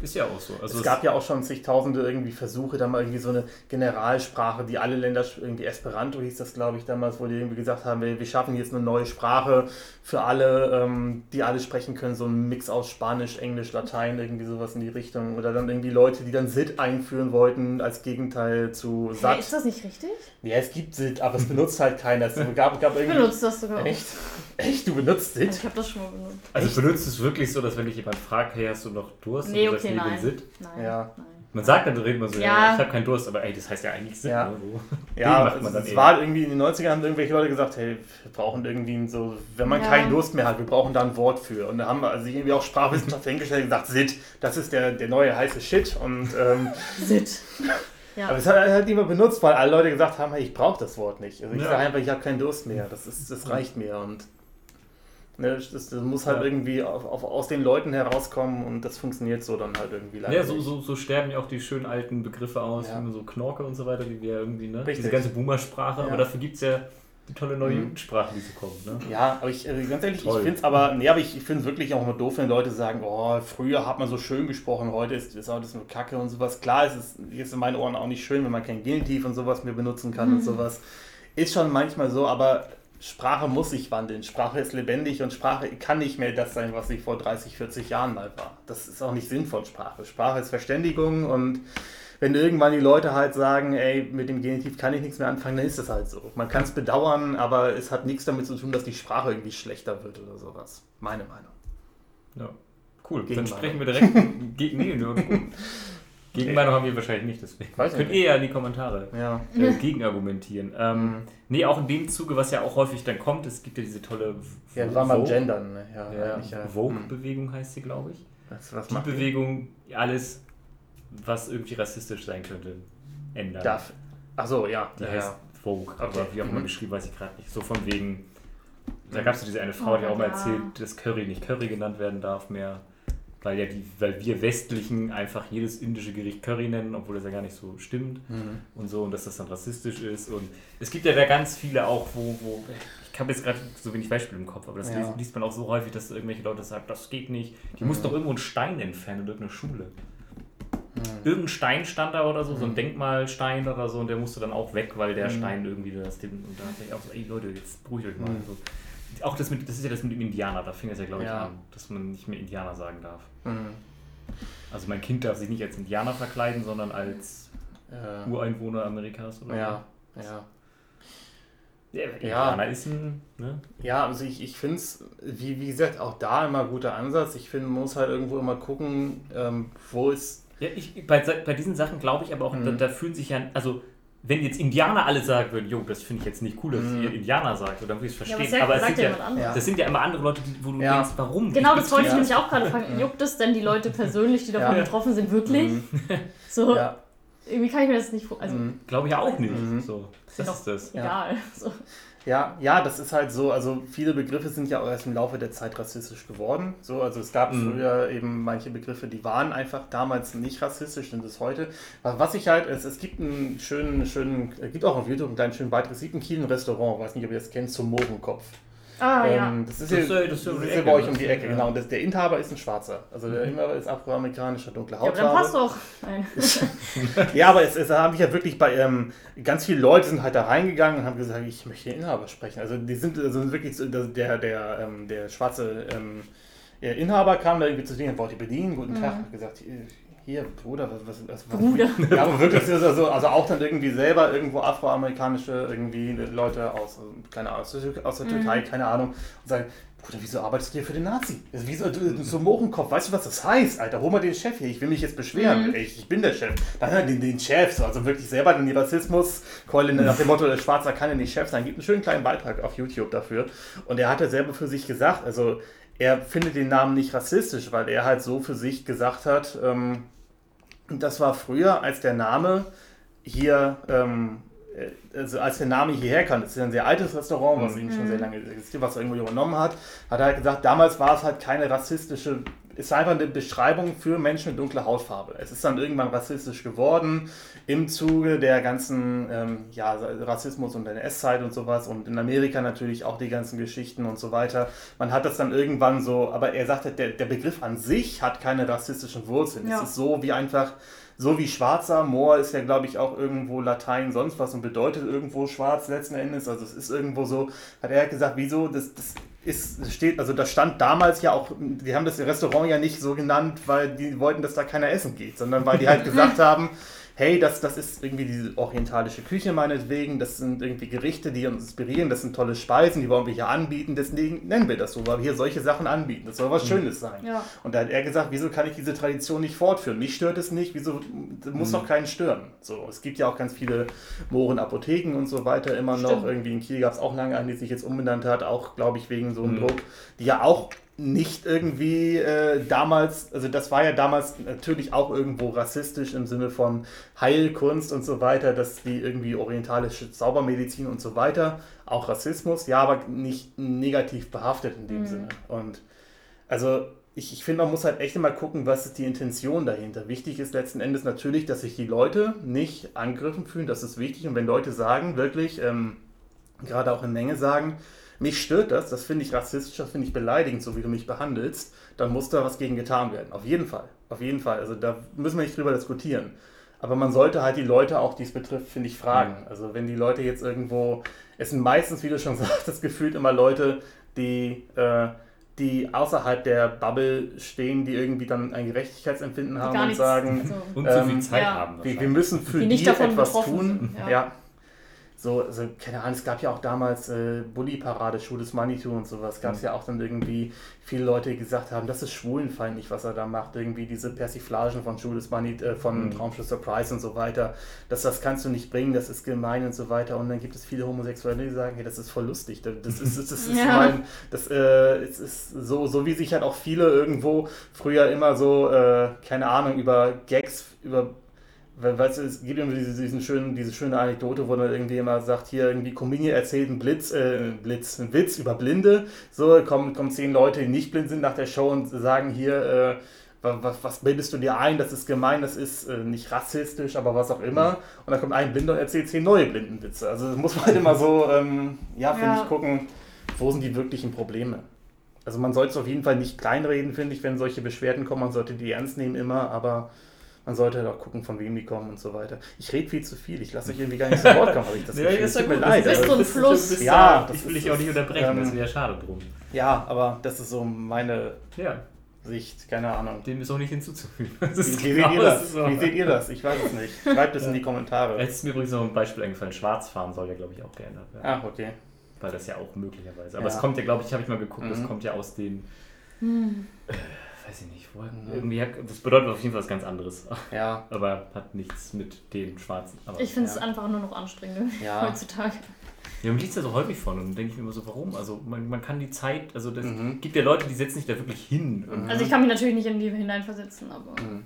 Ist ja auch so. Also es gab ja auch schon zigtausende irgendwie Versuche, da mal irgendwie so eine Generalsprache, die alle Länder, irgendwie Esperanto hieß das, glaube ich, damals, wo die irgendwie gesagt haben, wir, wir schaffen jetzt eine neue Sprache für alle, ähm, die alle sprechen können, so ein Mix aus Spanisch, Englisch, Latein, irgendwie sowas in die Richtung. Oder dann irgendwie Leute, die dann SID einführen wollten, als Gegenteil zu SAT. ist das nicht richtig? Ja, es gibt SID, aber es benutzt halt keiner. Es gab, gab Ich irgendwie... benutze das sogar. Echt? Echt? Du benutzt SID? ich habe das schon mal benutzt. Also benutzt es wirklich so, dass wenn dich jemand fragt, hey, hast du noch Durst? Nee, du okay, sagst, nein. den Sit. Nein, Ja. nein. Man sagt dann, man so, ja, Ja. ich habe keinen Durst, aber ey, das heißt ja eigentlich Sit. Ja. Ne? So. [LAUGHS] Ja, macht man es, dann es war irgendwie in den 90ern haben irgendwelche Leute gesagt, hey, wir brauchen irgendwie so, wenn man Ja. keinen Durst mehr hat, wir brauchen da ein Wort für. Und da haben also sich irgendwie auch Sprachwissenschaftler [LAUGHS] hingestellt und gesagt, Sit, das ist der, der neue heiße Shit. Und ähm, [LAUGHS] Sit. Ja. aber es hat halt niemand benutzt, weil alle Leute gesagt haben, hey, ich brauche das Wort nicht. Also ich Ja. sage einfach, ich habe keinen Durst mehr. Das ist, das reicht mir. Und ne, das, das muss halt Ja. irgendwie auf, auf, aus den Leuten herauskommen und das funktioniert so dann halt irgendwie leider. Ja, so, so, so sterben ja auch die schönen alten Begriffe aus, Ja. so Knorke und so weiter, die wir irgendwie, ne? Richtig. Diese ganze Boomer-Sprache, Ja. aber dafür gibt es ja die tolle neue Mhm. Jugendsprache, die so kommt, ne? Ja, aber ich, also ganz ehrlich, Toll. ich finde es aber, nee, aber ich, ich finde es wirklich auch immer doof, wenn Leute sagen, oh, früher hat man so schön gesprochen, heute ist, ist alles nur Kacke und sowas. Klar, es ist jetzt in meinen Ohren auch nicht schön, wenn man kein Genitiv und sowas mehr benutzen kann und sowas. Ist schon manchmal so, aber Sprache muss sich wandeln. Sprache ist lebendig und Sprache kann nicht mehr das sein, was sie vor 30, 40 Jahren mal war. Das ist auch nicht Sinn von Sprache. Sprache ist Verständigung und wenn irgendwann die Leute halt sagen, ey, mit dem Genitiv kann ich nichts mehr anfangen, dann ist das halt so. Man kann es bedauern, aber es hat nichts damit zu tun, dass die Sprache irgendwie schlechter wird oder sowas. Meine Meinung. Ja. Cool, dann sprechen wir direkt [LAUGHS] gegen. Nee, nur. [LAUGHS] Gegenmeinung haben wir wahrscheinlich nicht, deswegen. Weiß Könnt ihr ja in die Kommentare Ja. äh, gegenargumentieren. Ähm, nee, auch in dem Zuge, was ja auch häufig dann kommt, es gibt ja diese tolle Ja, das war mal Vogue- Gendern. Ne? Ja, Ja, eigentlich, ja. Vogue-Bewegung heißt sie, glaube ich. Was, was Die macht die? Bewegung, alles, was irgendwie rassistisch sein könnte, ändern. Darf. Achso, ja. Die ja, heißt ja. Vogue, aber wie auch immer Mhm. geschrieben, weiß ich gerade nicht. So von wegen, da gab es ja diese eine Frau, Oh, die auch mal ja. erzählt, dass Curry nicht Curry genannt werden darf mehr. Weil ja die, weil wir Westlichen einfach jedes indische Gericht Curry nennen, obwohl das ja gar nicht so stimmt Mhm. und so und dass das dann rassistisch ist. Und es gibt ja da ganz viele auch, wo, wo ich habe jetzt gerade so wenig Beispiele im Kopf, aber das Ja. liest, man auch so häufig, dass irgendwelche Leute sagen, das geht nicht. Die muss Mhm. doch irgendwo einen Stein entfernen in irgendeiner Schule. Mhm. Irgendein Stein stand da oder so, so ein Denkmalstein oder so, und der musste dann auch weg, weil der Mhm. Stein irgendwie das dem. Und da dachte ich auch so, ey Leute, jetzt beruhigt euch mal. Mhm. So. Auch das mit, das ist ja das mit dem Indianer, da fing es ja, glaube ich, Ja. an, dass man nicht mehr Indianer sagen darf. Mhm. Also mein Kind darf sich nicht als Indianer verkleiden, sondern als Äh, Ureinwohner Amerikas oder ja, ja. so. Ja, Ja. Indianer ist ein. Ne? Ja, also ich, ich finde es, wie, wie gesagt, auch da immer guter Ansatz. Ich finde, man muss halt irgendwo immer gucken, ähm, wo ist. Ja, ich, bei, bei diesen Sachen glaube ich aber auch, Mhm. da, da fühlen sich ja, also wenn jetzt Indianer alle sagen würden, jo, das finde ich jetzt nicht cool, dass Mhm. ihr Indianer sagt, dann würde ich es Ja, verstehen. aber aber es ja ja. Ja. das sind ja immer andere Leute, die, wo du Ja. denkst, warum? Genau, das wollte ich Ja. nämlich auch gerade fragen. Juckt es denn die Leute [LAUGHS] persönlich, die davon Ja. betroffen sind, wirklich? Mhm. [LAUGHS] So, Ja. irgendwie kann ich mir das nicht vor. Also, Mhm. Glaube ich auch nicht. Mhm. So, das ist das. egal. [LAUGHS] So. Ja, ja, das ist halt so, also viele Begriffe sind ja auch erst im Laufe der Zeit rassistisch geworden. So, also es gab Mhm. früher eben manche Begriffe, die waren einfach damals nicht rassistisch, sind es heute. Aber Was ich halt, es, es gibt einen schönen, schönen, es gibt auch auf YouTube einen kleinen schönen Beitrag, es gibt ein Restaurant, weiß nicht, ob ihr das kennt, zum Mohrenkopf. Ah, ja. Ähm, das ist, Das ja, ja- das ist ja um das ja bei euch um die Ecke, Ja. genau. Und das, der Inhaber ist ein Schwarzer. Also der Mhm. Inhaber ist afroamerikanischer, dunkle Ja, aber Hautfarbe. dann passt doch. [LAUGHS] Ja, aber es, es haben sich ja wirklich bei ähm, ganz viele Leute sind halt da reingegangen und haben gesagt, ich möchte den Inhaber sprechen. Also die sind also wirklich so, der der ähm, der schwarze ähm, Inhaber kam da irgendwie zu denen, wollte bedienen, guten Tag, hat gesagt, hier, hier Bruder, was was, was Bruder. [LAUGHS] Ja, aber wirklich ist also, also auch dann irgendwie selber irgendwo afroamerikanische irgendwie Leute aus keine Ahnung, aus der, der Türkei, keine Ahnung, und sagen Bruder, wieso arbeitest du hier für den Nazi? Wieso, du, so Mohrenkopf, weißt du, was das heißt, Alter? Hol mal den Chef hier, ich will mich jetzt beschweren. Mhm. Ich, ich bin der Chef. Dann halt den, den Chef, so, also wirklich selber den Rassismuskeule nach dem Motto, der Schwarzer kann ja nicht Chef sein. Gibt einen schönen kleinen Beitrag auf YouTube dafür. Und er hat ja selber für sich gesagt, also er findet den Namen nicht rassistisch, weil er halt so für sich gesagt hat, ähm, das war früher, als der Name hier, ähm, äh, also als der Name hierher kam, das ist ja ein sehr altes Restaurant, was ihn schon sehr lange existiert, was er irgendwo übernommen hat, hat er halt gesagt, damals war es halt keine rassistische, ist einfach eine Beschreibung für Menschen mit dunkler Hautfarbe. Es ist dann irgendwann rassistisch geworden im Zuge der ganzen ähm, ja, Rassismus und NS-Zeit und sowas und in Amerika natürlich auch die ganzen Geschichten und so weiter. Man hat das dann irgendwann so, aber er sagte, der, der Begriff an sich hat keine rassistischen Wurzeln. Ja. Es ist so wie einfach, so wie schwarzer, Moor ist ja glaube ich auch irgendwo Latein sonst was und bedeutet irgendwo schwarz letzten Endes. Also es ist irgendwo so, hat er gesagt, wieso, das, das ist, steht, also das stand damals ja auch, die haben das Restaurant ja nicht so genannt, weil die wollten, dass da keiner essen geht, sondern weil die halt [LAUGHS] gesagt haben, hey, das, das ist irgendwie diese orientalische Küche meinetwegen, das sind irgendwie Gerichte, die uns inspirieren, das sind tolle Speisen, die wollen wir hier anbieten, deswegen nennen wir das so, weil wir hier solche Sachen anbieten. Das soll was Schönes sein. Ja. Und da hat er gesagt, wieso kann ich diese Tradition nicht fortführen? Mich stört es nicht, wieso muss doch keinen stören. So, es gibt ja auch ganz viele Mohrenapotheken und so weiter immer noch. Stimmt. Irgendwie in Kiel gab es auch lange eine, die sich jetzt umbenannt hat, auch glaube ich wegen so einem Mhm. Druck, die ja auch nicht irgendwie äh, damals, also das war ja damals natürlich auch irgendwo rassistisch im Sinne von Heilkunst und so weiter, dass die irgendwie orientalische Zaubermedizin und so weiter, auch Rassismus, ja, aber nicht negativ behaftet in dem Mhm. Sinne. Und also ich, ich finde, man muss halt echt immer gucken, was ist die Intention dahinter. Wichtig ist letzten Endes natürlich, dass sich die Leute nicht angegriffen fühlen, das ist wichtig. Und wenn Leute sagen, wirklich, ähm, gerade auch in Menge sagen, mich stört das, das finde ich rassistisch, das finde ich beleidigend, so wie du mich behandelst, dann muss da was gegen getan werden. Auf jeden Fall. Auf jeden Fall. Also da müssen wir nicht drüber diskutieren. Aber man sollte halt die Leute auch, die es betrifft, finde ich, fragen. Also wenn die Leute jetzt irgendwo, es sind meistens, wie du schon [LAUGHS] sagtest, gefühlt immer Leute, die, äh, die außerhalb der Bubble stehen, die irgendwie dann ein Gerechtigkeitsempfinden haben und sagen, [LAUGHS] Also, Und zu Ähm, viel Zeit ja. haben. wir, wir müssen für Die die, etwas tun. sind, ja. Ja. So, also, keine Ahnung, es gab ja auch damals äh, Bully-Parade, Schuh des Manitou und sowas. Gab es Mhm. ja auch dann irgendwie viele Leute, die gesagt haben, das ist schwulenfeindlich, was er da macht. Irgendwie diese Persiflagen von Schuh des Manitou, äh, von Mhm. Traumschiff Surprise und so weiter. Das, das kannst du nicht bringen, das ist gemein und so weiter. Und dann gibt es viele Homosexuelle, die sagen, hey, das ist voll lustig. Das ist, das ist, das ist [LAUGHS] Ja. mein, das äh, es ist so, so wie sich halt auch viele irgendwo früher immer so, äh, keine Ahnung, über Gags, über weißt du, es gibt immer diese, diesen schönen, diese schöne Anekdote, wo dann irgendwie immer sagt, hier irgendwie Comedian erzählt einen Blitz, äh, Blitz, einen Witz über Blinde. So, kommen, kommen zehn Leute, die nicht blind sind nach der Show und sagen hier, äh, was, was bildest du dir ein, das ist gemein, das ist äh, nicht rassistisch, aber was auch immer. Und dann kommt ein Blinder und erzählt zehn neue Blindenwitze. Also das muss man halt immer so, ähm, ja, finde Ja. ich, gucken, wo sind die wirklichen Probleme. Also man sollte es auf jeden Fall nicht kleinreden, finde ich, wenn solche Beschwerden kommen. Man sollte die ernst nehmen immer, aber man sollte halt auch gucken, von wem die kommen und so weiter. Ich rede viel zu viel. Ich lasse euch irgendwie gar nicht zu Wort kommen, habe ich das [LAUGHS] Ja, Gefühl. ist Es ja gut, leid. das ist also- so ein Fluss. Ja, das ich will dich auch nicht unterbrechen, ähm, das wäre schade drum. ja, aber das ist so meine Ja, Sicht, keine Ahnung. dem ist auch nicht hinzuzufügen. [LAUGHS] Das Wie, genau seht ihr das? so. Wie seht ihr das? Ich weiß es nicht. Schreibt es in die Kommentare. Jetzt ist mir übrigens noch ein Beispiel eingefallen. Schwarzfahren soll ja, glaube ich, auch geändert werden. Ah, okay. Weil das ja auch möglicherweise. Aber Ja. es kommt ja, glaube ich, habe ich mal geguckt, das Mhm. kommt ja aus den, hm. Weiß ich nicht, woher, Mhm. irgendwie, hat- das bedeutet auf jeden Fall was ganz anderes. Ja, [LAUGHS] Aber hat nichts mit den Schwarzen. Aber Ich finde es Ja. einfach nur noch anstrengend [LAUGHS] Ja. heutzutage. Ja, man liest ja so häufig von und dann denke ich mir immer so, warum? Also man, man kann die Zeit, also das Mhm. gibt ja Leute, die setzen sich da wirklich hin. Und, Also ich kann mich natürlich nicht in die hineinversetzen, aber. Mhm.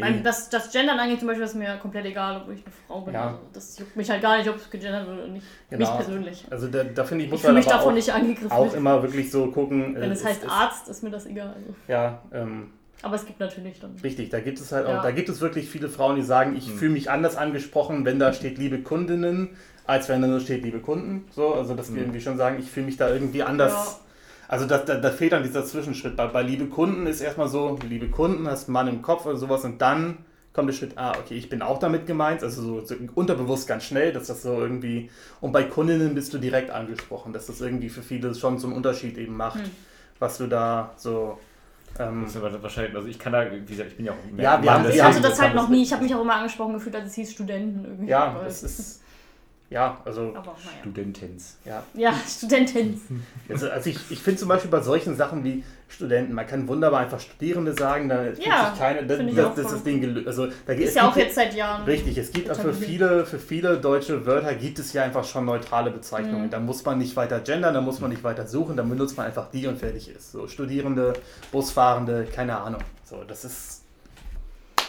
Nee. was das Gendern angeht, zum Beispiel, ist mir komplett egal, ob ich eine Frau bin. Ja. Also das juckt mich halt gar nicht, ob es gegendert wird oder nicht. Mich Genau. persönlich. Also da, da finde ich, Ich muss fühle man mich davon auch, nicht angegriffen. auch immer wirklich so gucken. Wenn äh, es heißt ist- Arzt, ist mir das egal. Also. Ja, ähm, Aber es gibt natürlich dann. Richtig, da gibt es halt Ja. auch, da gibt es wirklich viele Frauen, die sagen, ich fühle mich anders angesprochen, wenn da steht liebe Kundinnen, als wenn da nur steht liebe Kunden. So, also dass wir irgendwie schon sagen, ich fühle mich da irgendwie anders. Ja. Also da, da, da fehlt dann dieser Zwischenschritt. Bei, bei liebe Kunden ist erstmal so, liebe Kunden, hast einen Mann im Kopf oder sowas und dann kommt der Schritt, ah, okay, ich bin auch damit gemeint, also so, so unterbewusst ganz schnell, dass das so irgendwie, und bei Kundinnen bist du direkt angesprochen, dass das irgendwie für viele schon so einen Unterschied eben macht, Hm. was du da so, ähm, wahrscheinlich, also ich kann da, wie gesagt, ich bin ja auch mehr Ja, wir haben- hatte das halt noch nie. Ich habe mich auch immer angesprochen gefühlt, als es hieß Studenten irgendwie. ja, Aber- das ist, ja, also, Aber naja. Studentens. ja. Ja, [LAUGHS] Studentin. Also, also ich, ich finde zum Beispiel bei solchen Sachen wie Studenten, man kann wunderbar einfach Studierende sagen, da Ja, sich keine, das, finde ich das, auch das ist Ding gelöst. Also, da Ist es ja auch jetzt seit Jahren. Richtig, es gibt auch für viele, für viele deutsche Wörter gibt es ja einfach schon neutrale Bezeichnungen. Mhm. Da muss man nicht weiter gendern, da muss man nicht weiter suchen, dann benutzt man einfach die und fertig ist. So Studierende, Busfahrende, keine Ahnung. So, das ist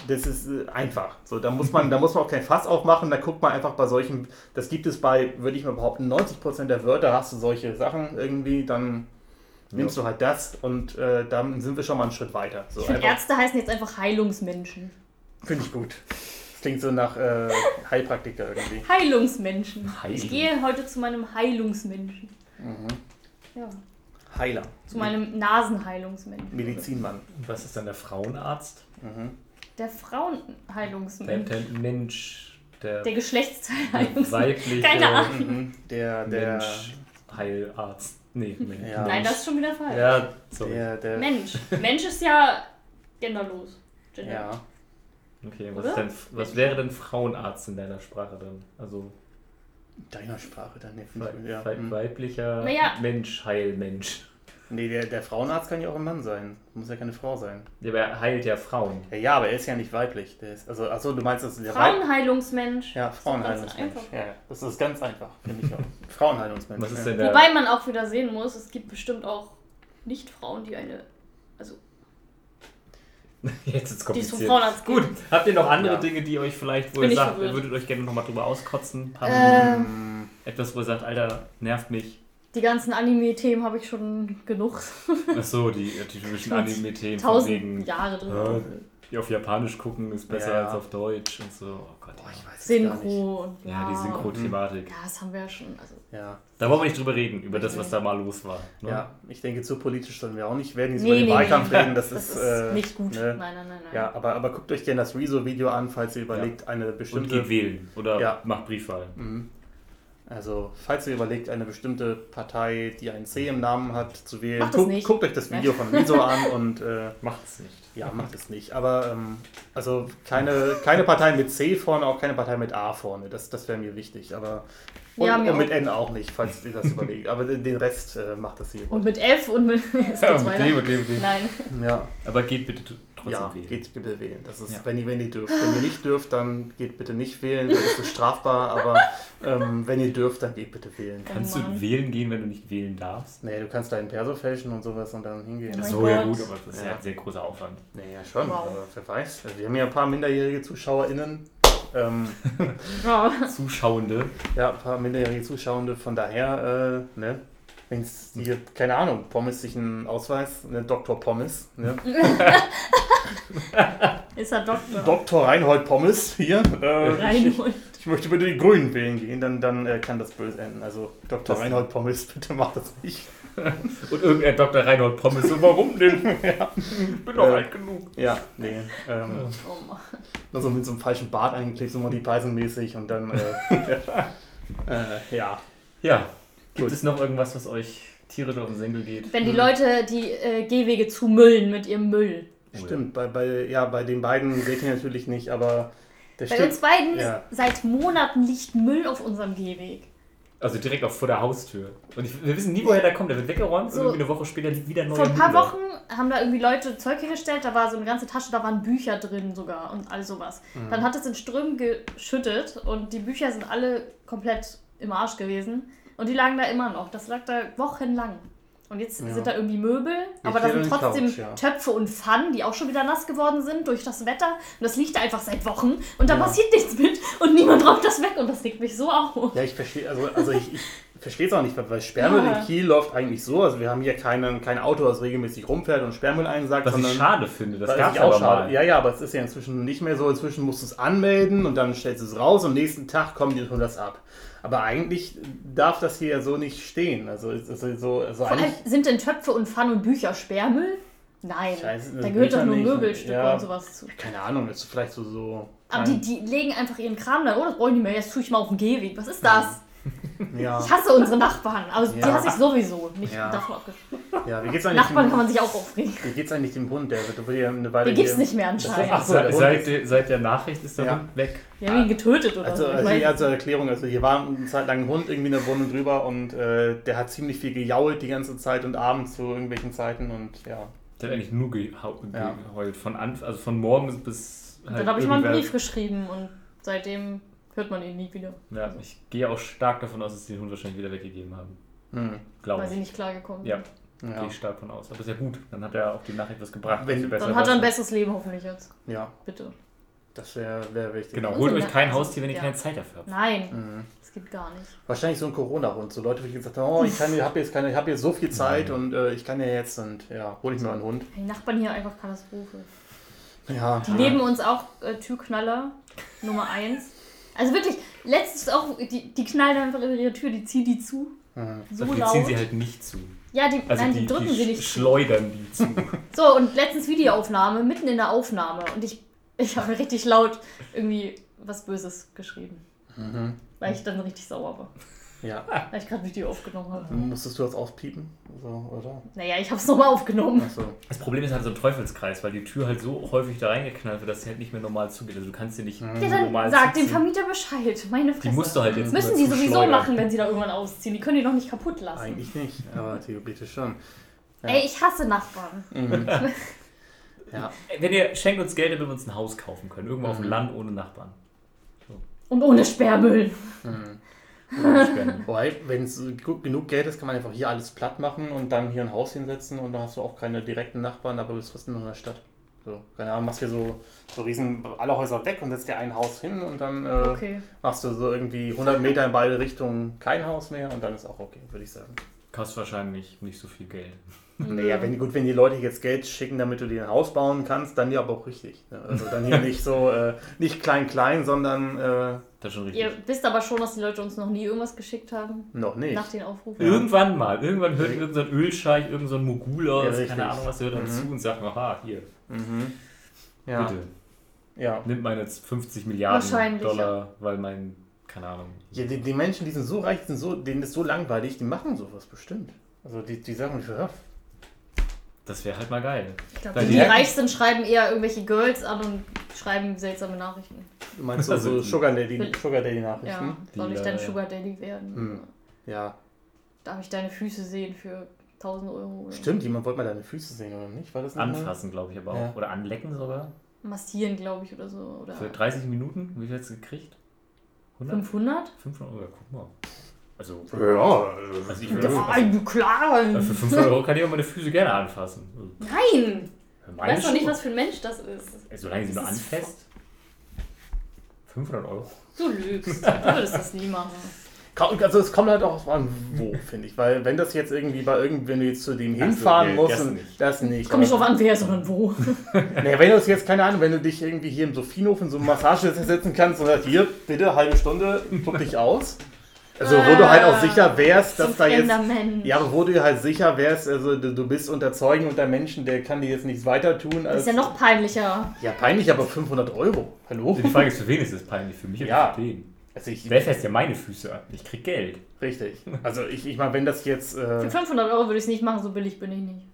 das ist äh, einfach. So, da muss man, da muss man auch kein Fass aufmachen, da guckt man einfach bei solchen, das gibt es bei, würde ich mal behaupten, 90% der Wörter hast du solche Sachen irgendwie, dann nimmst du halt das und äh, dann sind wir schon mal einen Schritt weiter. So, Ich finde, einfach- Ärzte heißen jetzt einfach Heilungsmenschen. Finde ich gut. Das klingt so nach äh, Heilpraktiker irgendwie. Heilungsmenschen. Heilung. Ich gehe heute zu meinem Heilungsmenschen. Mhm. Ja. Heiler. Zu meinem Nasenheilungsmenschen. Medizinmann. Und was ist dann der Frauenarzt? Mhm. Der Der, Frauenheilungsmensch. der Mensch, der, Der Geschlechtsteilheilungsmensch. weibliche Keine Ahnung. Mhm. Der, der, Mensch, Heilarzt. Nee, Mensch. Ja. Nein, das ist schon wieder falsch. Ja, sorry. der, der, Mensch. [LAUGHS] Mensch ist ja genderlos. Gender. ja. Okay, was, denn, was wäre denn Frauenarzt in deiner Sprache dann? Also Deiner Sprache dann. Wei ja. mhm. weiblicher Naja. Mensch, Heilmensch. Nee der, der Frauenarzt kann ja auch ein Mann sein. Muss ja keine Frau sein. Ja, aber er heilt ja Frauen. Ja, ja aber er ist ja nicht weiblich. Der ist, also, achso, du meinst, das ist der Frauenheilungsmensch. Ja, Ganz Frauenheilungsmensch. einfach. Ja, ja, das ist ganz einfach, finde ich auch. [LAUGHS] Frauenheilungsmensch. Was ist ja. denn der? Wobei man auch wieder sehen muss, es gibt bestimmt auch Nicht-Frauen, die eine. Also, Jetzt ist die es vom kompliziert. Frauenarzt Gut, habt ihr noch andere Ja. Dinge, die euch vielleicht, wo Bin ihr sagt, ihr verwirrt. würdet euch gerne nochmal drüber auskotzen? Ähm. Etwas, wo ihr sagt, Alter, nervt mich. Die ganzen Anime-Themen habe ich schon genug. Achso, die, die typischen [LAUGHS] Anime-Themen Tausend wegen Jahre drin. Ja. auf Japanisch gucken ist besser Ja. als auf Deutsch und so. Oh Gott. Boah, ich weiß es Synchro und ja, die Synchro-Thematik. Ja, das haben wir ja schon. Also, Ja, Da wollen wir nicht drüber reden, über das, was da mal los war. Ne? ja, ich denke, zu politisch sollen wir auch nicht werden. Jetzt nee, über den nee, Wahlkampf nee. reden, das, [LAUGHS] ist, äh, nicht gut. ne? Nein, nein, nein, nein. Ja, aber, aber guckt euch gerne das Rezo-Video an, falls ihr überlegt, eine Und bestimmte. geht wählen oder Ja. macht Briefwahl. Mhm. Also, falls ihr überlegt, eine bestimmte Partei, die ein C im Namen hat, zu wählen, guckt, nicht. guckt euch das Video von Rezo an und äh, [LAUGHS] Macht es nicht. ja, macht es nicht. Aber ähm, also keine, keine Partei mit C vorne, auch keine Partei mit A vorne. Das, das wäre mir wichtig. Aber und, Ja, und mit. N auch nicht, falls ihr das überlegt. Aber den Rest äh, macht das hier. Und mit F und mit. [LAUGHS] Ja, mit dem, mit dem, mit dem. Nein. Ja, Aber geht bitte trotzdem ja wählen. geht bitte wählen. Das ist, Ja. wenn, ihr, wenn ihr dürft. Wenn ihr nicht dürft, dann geht bitte nicht wählen. Das ist strafbar. Aber ähm, wenn ihr dürft, dann geht bitte wählen. Kannst Oh du wählen gehen, wenn du nicht wählen darfst? Nee, du kannst deinen Perso fälschen und sowas und dann hingehen. Oh so, ja gut, aber das ist ja ein sehr großer Aufwand. Naja, schon, Wow. aber wer weiß. Also wir haben ja ein paar minderjährige ZuschauerInnen. Ähm, Ja. [LAUGHS] Zuschauende. ja, ein paar minderjährige Zuschauende. Von daher, äh, ne, wenn es hier, keine Ahnung, Pommes sich einen Ausweis, ne, Dr. Pommes, ne? [LAUGHS] Ist er Doktor. Dr. Reinhold Pommes hier. Äh, ich, Reinhold. ich möchte bitte die Grünen wählen gehen, dann, dann äh, kann das böse enden. Also Dr. Das- Reinhold Pommes, bitte macht das nicht. [LAUGHS] Und irgendein Dr. Reinhold Pommes. So, warum denn? [LAUGHS] ja. Ich bin doch Äh, alt genug. ja, nee. Ähm, Oh Mann. Nur so mit so einem falschen Bart eingeklebt, so Monty Python-mäßig und dann, äh, äh, ja. Ja. Gibt Gut. es noch irgendwas, was euch tierisch auf den Senkel geht? Wenn die Leute die äh, Gehwege zumüllen mit ihrem Müll. Stimmt, bei, bei, ja, bei den beiden seht ihr natürlich nicht, aber der Bei stimmt. uns beiden Ja. seit Monaten liegt Müll auf unserem Gehweg. Also direkt auch vor der Haustür. Und ich, wir wissen nie, woher der kommt. Der wird weggeräumt So. und irgendwie eine Woche später liegt wieder neu. Vor ein paar Wochen haben da irgendwie Leute Zeug hingestellt, da war so eine ganze Tasche, da waren Bücher drin sogar und all sowas. Mhm. Dann hat es in Strömen geschüttet und die Bücher sind alle komplett im Arsch gewesen. Und die lagen da immer noch. Das lag da wochenlang. Und jetzt Ja. sind da irgendwie Möbel, aber da sind trotzdem Couch, ja. Töpfe und Pfannen, die auch schon wieder nass geworden sind durch das Wetter. Und das liegt da einfach seit Wochen und da Ja. passiert nichts mit und niemand räumt das weg und das regt mich so auf. Ja, ich verstehe, also, also ich, ich verstehe es auch nicht, weil Sperrmüll Ja. in Kiel läuft eigentlich so, also wir haben hier keinen, kein Auto, das regelmäßig rumfährt und Sperrmüll einsagt, Was ich sondern schade finde. Das gab es ich auch schade. mal. Ja, ja, aber es ist ja inzwischen nicht mehr so. Inzwischen musst du es anmelden und dann stellst du es raus und am nächsten Tag kommen die und das ab. Aber eigentlich darf das hier ja so nicht stehen. Also, ist so, also Vor allem, sind denn Töpfe und Pfannen und Bücher Sperrmüll? Nein, Ich weiß, da gehört doch nur nicht. Möbelstücke Ja. und sowas zu. keine Ahnung, das ist vielleicht so. so Aber die, die legen einfach ihren Kram dann, oh, das brauche ich nicht mehr, jetzt tue ich mal auf den Gehweg. Was ist das? Ja, Ich hasse unsere Nachbarn, aber die Ja. hasse ich sowieso. Nicht Ja. davon abgesprochen. ja, wie geht's eigentlich? Nachbarn kann dem, man sich auch aufregen. wie geht's eigentlich dem Hund? Der wird, ja eine Weile Den gibt's hier- nicht mehr anscheinend. Ach so, der seit, der- seit der Nachricht ist der Ja. Hund weg. Wir haben ihn getötet oder Also, so. Ich also, mein, ja, zur Erklärung, also hier war eine Zeit lang ein Hund irgendwie in der Wohnung drüber und äh, der hat ziemlich viel gejault die ganze Zeit und abends zu irgendwelchen Zeiten und ja. Der hat eigentlich nur geheult. Ja. geheult. Von, Anf also von morgens bis. dann halt habe ich mal einen Brief geschrieben und seitdem hört man ihn nie wieder. Ja, ich gehe auch stark davon aus, dass sie den Hund wahrscheinlich wieder weggegeben haben. Hm. Glaube Weil sie ich. nicht klargekommen Ja, sind. Ja. gehe ich stark von aus. Aber ist ja gut. Dann hat er auch die Nachricht was gebracht. Wenn- sie Dann hat er ein besseres Leben hoffentlich jetzt. ja, Bitte. das wäre wär wichtig. Genau, Also, holt euch kein also, Haustier, wenn ihr ja. keine Zeit dafür habt. Nein, Mhm. das gibt gar nicht. Wahrscheinlich so ein Corona-Hund. So Leute, die gesagt haben, oh, ich, habe jetzt, keine- ich hab jetzt so viel Zeit und äh, ich kann ja jetzt und ja, hole ich mir einen Hund. Die Nachbarn hier einfach Katastrophe. Ja, Die neben uns auch äh, Türknaller Nummer 1. Also wirklich, letztens auch, die, die knallen einfach über ihre Tür, die ziehen die zu. So die laut. ziehen sie halt nicht zu. ja, die, Also nein, die, die drücken die sie nicht zu. schleudern die zu. [LAUGHS] So, und letztens Videoaufnahme, mitten in der Aufnahme. Und ich, ich habe richtig laut irgendwie was Böses geschrieben. Mhm. Weil ich dann richtig sauer war. Ja. [LAUGHS] Weil ich gerade Video aufgenommen habe. Musstest du das auspiepen? So, oder? Naja, ich habe es nochmal aufgenommen. Achso. Das Problem ist halt so ein Teufelskreis, weil die Tür halt so häufig da reingeknallt wird, dass sie halt nicht mehr normal zugeht. Also du kannst sie nicht Ja, dann normal sag dem zuziehen. Vermieter Bescheid. Meine Fresse. Die musst du halt jetzt Müssen die sowieso machen, wenn sie da irgendwann ausziehen. Die können die doch nicht kaputt lassen. Eigentlich nicht, aber theoretisch schon. Ja. Ey, ich hasse Nachbarn. Mhm. [LAUGHS] ja. Wenn ihr schenkt uns Geld, damit wir uns ein Haus kaufen können. Irgendwo auf dem Mhm. Land ohne Nachbarn. Und ohne Sperrmüll. Mhm. Wobei, wenn es genug Geld ist, kann man einfach hier alles platt machen und dann hier ein Haus hinsetzen und dann hast du auch keine direkten Nachbarn, aber du bist trotzdem noch in der Stadt. So, keine Ahnung, machst hier so, so riesen, alle Häuser weg und setzt dir ein Haus hin und dann äh, Okay. machst du so irgendwie 100 Meter in beide Richtungen kein Haus mehr und dann ist auch okay, würde ich sagen. Kostet wahrscheinlich nicht so viel Geld. Naja, wenn, gut, wenn die Leute jetzt Geld schicken, damit du dir ein Haus bauen kannst, dann ja aber auch richtig. ne? Also dann hier [LAUGHS] nicht so, äh, nicht klein klein, sondern äh, Das ist schon richtig. Ihr wisst aber schon, dass die Leute uns noch nie irgendwas geschickt haben. noch nicht. Nach den Aufrufen. Irgendwann mal, irgendwann hört irgendein so Ölscheich, irgendein so Mogul aus, Ja, richtig. keine Ahnung was, der hört dann Mhm. zu und sagt, aha, hier, Mhm. Ja. bitte, Ja. nimmt meine jetzt 50 Milliarden Wahrscheinlich, Dollar, weil mein, keine Ahnung. ja die, die Menschen, die sind so reich, sind so, denen ist so langweilig, die machen sowas bestimmt. Also die, die sagen, ja, Das wäre halt mal geil. Ich glaube, Weil die, die- die reich sind, schreiben eher irgendwelche Girls an und schreiben seltsame Nachrichten. du meinst so, Also Sugar Daddy, Sugar Daddy Ja, Nachrichten? soll Die, ich dein äh, Sugar Daddy werden? Hm. Ja. Darf ich deine Füße sehen für 1000 Euro? Oder? Stimmt, jemand wollte mal deine Füße sehen, oder nicht? War das nicht? Anfassen, glaube ich, aber auch. Ja. Oder anlecken sogar. Massieren, glaube ich, oder so. Oder Für 30 Minuten, wie viel hast du gekriegt? 100? 500? 500 Euro, ja, guck mal. Also, Ja, also ich Ja, würde also klar. also für 500 Euro kann ich auch meine Füße gerne anfassen. Nein! Für Du weißt doch nicht, was für ein Mensch das ist. Solange sie nur anfasst. 500 Euro. Du lügst. Du würdest das nie machen. Also es kommt halt auch an wo, finde ich. Weil wenn das jetzt irgendwie bei irgend, wenn du jetzt zu dem hinfahren nee, musst, das nicht. das nicht. Kommt nicht drauf an, wer, sondern wo. [LAUGHS] Naja, wenn du es jetzt, keine Ahnung, wenn du dich irgendwie hier im Sophienhof in so eine Massage setzen kannst und sagst, hier, bitte, halbe Stunde, guck dich aus. Also wo du halt auch sicher wärst, dass da jetzt... Ja, aber wo du halt sicher wärst, also du, du bist unter Zeugen unter Menschen, der kann dir jetzt nichts weiter tun Das als... ist ja noch peinlicher. Ja, peinlich, aber 500 Euro. Hallo? Die Frage ist, für wen ist es peinlich? Für mich Ja. oder für den? Also ich, Wer fässt ja meine Füße an? Ich krieg Geld. richtig. Also ich, ich meine, wenn das jetzt... Äh, Für 500 Euro würde ich es nicht machen, so billig bin ich nicht.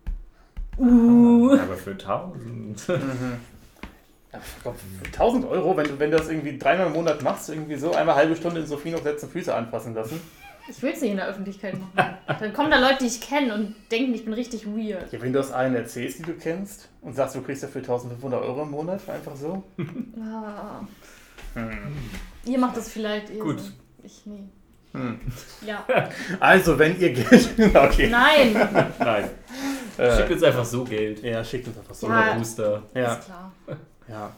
Uh. Aber für 1000. Ja, Gott, für 1000 Euro, wenn du, wenn du das irgendwie dreimal im Monat machst, irgendwie so einmal halbe Stunde in Sophienhof setzen, Füße anfassen lassen. Ich will es nicht in der Öffentlichkeit machen. Dann kommen da Leute, die ich kenne und denken, ich bin richtig weird. Ja, wenn du das allen erzählst, die du kennst, und sagst, du kriegst dafür 1500 Euro im Monat, einfach so. Ah. Hm. Ihr macht das vielleicht. Ihr Gut. So. Ich nie. Hm. Ja. [LAUGHS] Also, wenn ihr Geld. [LAUGHS] okay. Nein. Nein. Äh, Schick uns einfach so Geld. ja, schickt uns einfach so. Ja. Booster. Ja, Ist klar. Ja.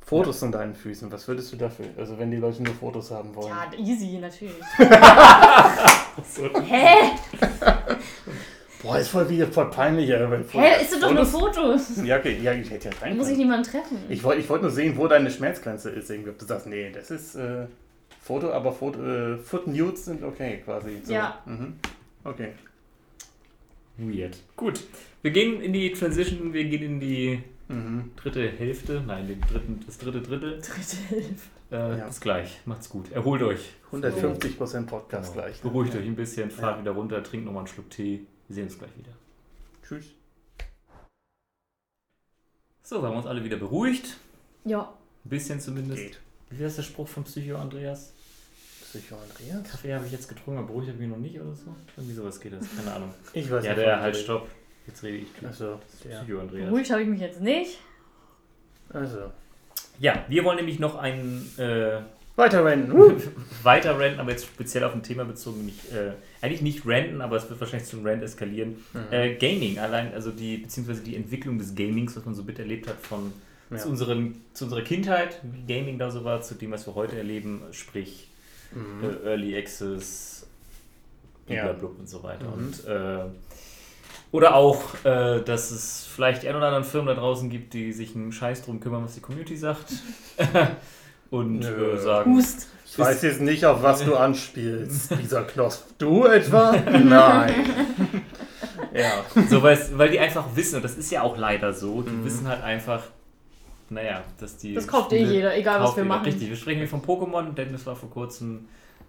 Fotos von deinen Füßen, was würdest du dafür? Also, wenn die Leute nur Fotos haben wollen. Ja, easy, natürlich. So. [LAUGHS] Hä? Boah, ist voll wieder voll peinlich. Hä? Ist das doch nur Fotos-? Ja, okay, ja, ich hätte ja rein muss ich niemanden treffen. Ich wollte ich wollt nur sehen, wo deine Schmerzgrenze ist. Irgendwie, ob du sagst, nee, das ist äh, Foto, aber Foto, äh, Foot Nudes sind okay quasi. So. Ja. Mhm. Okay. Weird. Gut. Wir gehen in die Transition, wir gehen in die Mhm. dritte Hälfte. Nein, den dritten, das dritte Drittel. Dritte Hilfe. Äh, Ja. Bis gleich. Macht's gut. Erholt euch. 150% Podcast Genau. gleich. Beruhigt euch ein bisschen, fahrt Ja. wieder runter, trinkt nochmal einen Schluck Tee. Wir sehen uns gleich wieder. Tschüss. So, wir haben uns alle wieder beruhigt. Ja. Ein bisschen zumindest. Geht. Wie heißt der Spruch vom Psycho Andreas? Psycho Andreas? Kaffee habe ich jetzt getrunken, aber beruhigt habe ich mich noch nicht oder so? Irgendwie sowas geht das. Keine Ahnung. Ich weiß Ja, nicht, der von halt, stopp. Jetzt rede ich. Also, ja. Psycho Andreas. Ruhig habe ich mich jetzt nicht. Also. Ja, wir wollen nämlich noch einen äh, Weiter rennen. [LAUGHS] Uh. weiter ranten, aber jetzt speziell auf ein Thema bezogen. Nicht, äh, eigentlich nicht ranten, aber es wird wahrscheinlich zu einem Rant eskalieren. Mhm. Äh, Gaming, allein, also die, beziehungsweise die Entwicklung des Gamings, was man so miterlebt hat von Ja. zu, unseren, zu unserer Kindheit, wie Gaming da so war, zu dem, was wir heute erleben, sprich Mhm. äh, Early Access, Ja. und so weiter. Mhm. Und, äh, oder auch, äh, dass es vielleicht ein oder anderen Firmen da draußen gibt, die sich einen Scheiß drum kümmern, was die Community sagt. [LAUGHS] und Nö. äh, sagen, Hust. Ich weiß jetzt nicht, auf was du anspielst. [LAUGHS] Dieser Knosp. Du etwa? [LAUGHS] Nein. ja. so, weil, weil die einfach wissen, und das ist ja auch leider so, die Mhm. wissen halt einfach, naja, dass die. Das kauft eh jeder, egal was wir jeder. machen. Richtig, wir sprechen hier von Pokémon, denn es war vor kurzem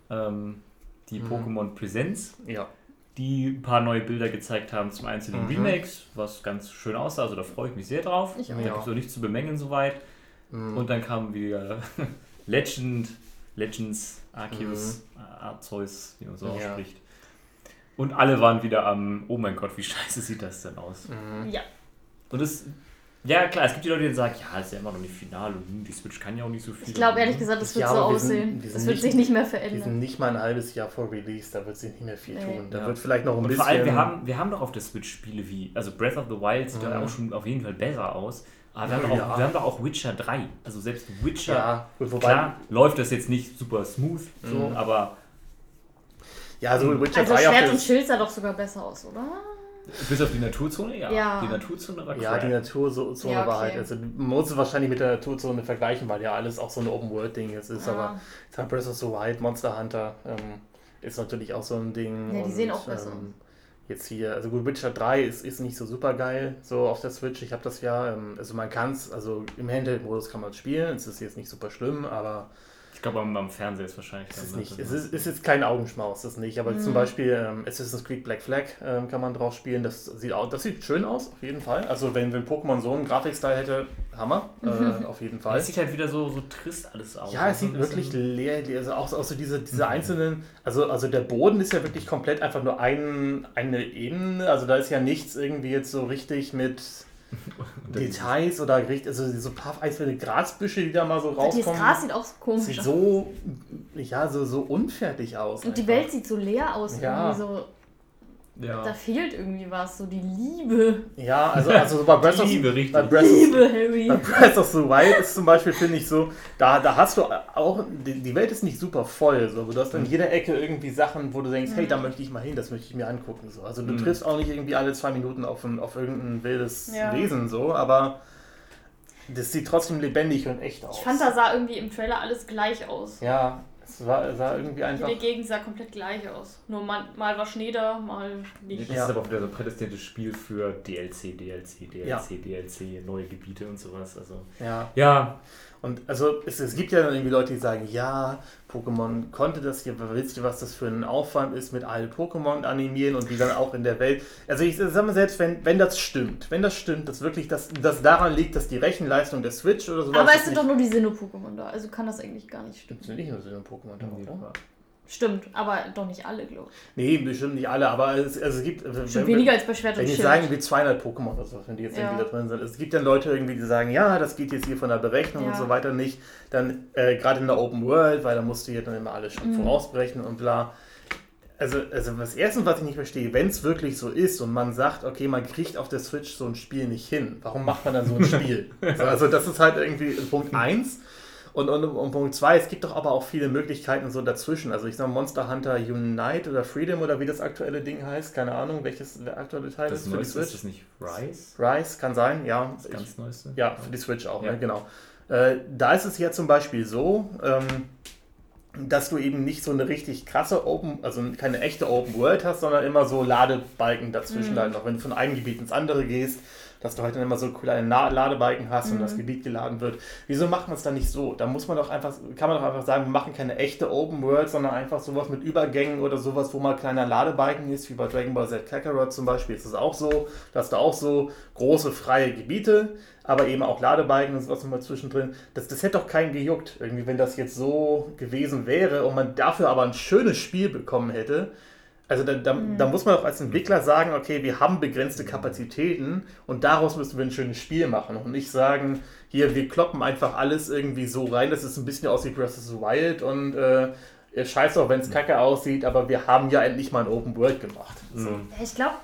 ähm, die Mhm. Pokémon Präsenz. Ja. Die ein paar neue Bilder gezeigt haben zum einzelnen Mhm. Remakes, was ganz schön aussah. Also da freue ich mich sehr drauf. Ich da auch. gibt es so nichts zu bemängeln soweit. Mhm. Und dann kamen wieder [LAUGHS] Legend, Legends, Arceus, Arceus, wie man so Mhm. Ja. ausspricht. Und alle waren wieder am, oh mein Gott, wie scheiße sieht das denn aus? Mhm. Ja. Und es, ja klar, es gibt die Leute, die sagen, ja, ist ja immer noch nicht final und hm, die Switch kann ja auch nicht so viel. Ich glaube ehrlich Hm. gesagt, das wird Ja, so sind- aussehen. wir sind Das wird nicht- sich nicht mehr Wir sind verändern. nicht mal ein halbes Jahr vor Release, da wird sich nicht mehr viel Nee. tun. Da Ja. wird vielleicht noch ein Und bisschen. vor allem, wir haben, wir haben doch auf der Switch Spiele wie, also Breath of the Wild sieht ja Mhm. auch schon auf jeden Fall besser aus. Aber wir haben, doch Ja. auch, wir haben doch auch Witcher 3. Also selbst Witcher, ja, gut, wobei. klar, läuft das jetzt nicht super smooth, so, Mhm. aber Ja, also Witcher Also 3 auf Schwert und Schild sah doch sogar besser aus, oder? Bis auf die Naturzone, ja. Ja. Die Naturzone war Ja, die Naturzone Ja, war okay. halt, also man muss es wahrscheinlich mit der Naturzone vergleichen, weil ja alles auch so ein Open-World-Ding jetzt ist, Ja. aber sag, Breath of the Wild, Monster Hunter ähm, ist natürlich auch so ein Ding. Ja, die sehen auch besser ähm, Jetzt hier, also gut, Witcher 3 ist, ist nicht so super geil, so auf der Switch, ich habe das ja, ähm, also man kann es, also im Handheld-Modus kann man es spielen, es ist jetzt nicht super schlimm, aber Ich glaube, am, am Fernseher ist wahrscheinlich es dann, ist ne, nicht, es ist, es ist kein Augenschmaus, das nicht, aber Mhm. zum Beispiel ähm, Assassin's Creed Black Flag ähm, kann man drauf spielen, das sieht, auch, das sieht schön aus, auf jeden Fall, also wenn, wenn Pokémon so einen Grafikstyle hätte, Hammer, äh, auf jeden Fall. Es sieht halt wieder so, so trist alles aus. Ja, es Also sieht wirklich leer, leer- also auch, auch so diese, diese einzelnen, also, also der Boden ist ja wirklich komplett einfach nur ein, eine Ebene, also da ist ja nichts irgendwie jetzt so richtig mit Details oder richtig, also so ein paar einzelne Grasbüsche, die da mal so rauskommen. Gras sieht auch so komisch sieht aus. so, ja, so, so unfertig aus. Und die einfach. Welt sieht so leer aus. Ja. Irgendwie so, Ja. Da fehlt irgendwie was. So die Liebe. Ja, also, also so bei Breath of, Liebe, richtig. bei Breath of, Liebe, Harry. Bei Breath of the Wild ist zum Beispiel, finde ich so, da, da hast du auch, die, die Welt ist nicht super voll, so, du hast an jeder Ecke irgendwie Sachen, wo du denkst, hey, da möchte ich mal hin, das möchte ich mir angucken. So. Also du Mhm. triffst auch nicht irgendwie alle zwei Minuten auf, ein, auf irgendein wildes Ja. Wesen, so, aber das sieht trotzdem lebendig und echt aus. Ich fand, da sah irgendwie im Trailer alles gleich aus. Ja, es war, sah irgendwie einfach. Jede Gegend sah komplett gleich aus. Nur mal, mal war Schnee da, mal nicht. Das Ja. ist aber auch wieder so ein prädestiniertes Spiel für DLC, DLC, DLC, Ja. DLC, neue Gebiete und sowas. Also Ja, ja, und also es, es gibt ja dann irgendwie Leute, die sagen, ja, Pokémon konnte das hier, willst du, was das für ein Aufwand ist, mit allen Pokémon animieren und die dann auch in der Welt. Also ich sag mal selbst, wenn, wenn das stimmt, wenn das stimmt, dass wirklich das, das daran liegt, dass die Rechenleistung der Switch oder sowas. Aber es sind doch nur die Sinnoh-Pokémon da, also kann das eigentlich gar nicht stimmen. Es sind nicht nur so ein Pokémon da, oder? Stimmt, aber doch nicht alle, glaube ich. Nee, bestimmt nicht alle, aber es, also es gibt. Schon weniger als bei Schwert Wenn und die Schild. sagen, wie 200 Pokémon oder so, wenn die jetzt Ja. irgendwie da drin sind. Es gibt dann Leute irgendwie, die sagen, ja, das geht jetzt hier von der Berechnung und Ja. so weiter nicht. Dann äh, gerade in der Open World, weil da musst du hier dann immer alles schon Mhm. vorausberechnen und bla. Also, also das Erste, was ich nicht verstehe, wenn es wirklich so ist und man sagt, okay, man kriegt auf der Switch so ein Spiel nicht hin, warum macht man dann so ein [LAUGHS] Spiel? so, also das ist halt irgendwie Punkt 1. Und, und, und Punkt 2, es gibt doch aber auch viele Möglichkeiten so dazwischen. Also ich sag Monster Hunter Unite oder Freedom oder wie das aktuelle Ding heißt, keine Ahnung, welches der aktuelle Teil das ist für die Neueste ist Switch. das nicht Rise? Rise kann sein, ja. Das ganz Neueste? Ja, für die Switch auch, Ja. ne? genau. Äh, da ist es ja zum Beispiel so, ähm, dass du eben nicht so eine richtig krasse Open, also keine echte Open World hast, sondern immer so Ladebalken dazwischen Mhm. halt noch. Wenn du von einem Gebiet ins andere gehst, dass du halt dann immer so kleine Na Ladebalken hast und Mhm. das Gebiet geladen wird. Wieso macht man es dann nicht so? Da muss man doch einfach, kann man doch einfach sagen, wir machen keine echte Open World, sondern einfach sowas mit Übergängen oder sowas, wo mal kleiner Ladebalken ist, wie bei Dragon Ball Z Kakarot zum Beispiel. Ist es auch so, dass da auch so große freie Gebiete, aber eben auch Ladebalken und sowas immer zwischendrin. Das, das hätte doch keinen gejuckt, irgendwie, wenn das jetzt so gewesen wäre und man dafür aber ein schönes Spiel bekommen hätte. Also da, da, da muss man doch als Entwickler sagen, okay, wir haben begrenzte Kapazitäten und daraus müssen wir ein schönes Spiel machen und nicht sagen, hier, wir kloppen einfach alles irgendwie so rein, dass es ein bisschen aussieht wie Breath of the Wild und äh, scheiß auch, wenn es kacke aussieht, aber wir haben ja endlich mal ein Open World gemacht. So. Ja, Ich glaube,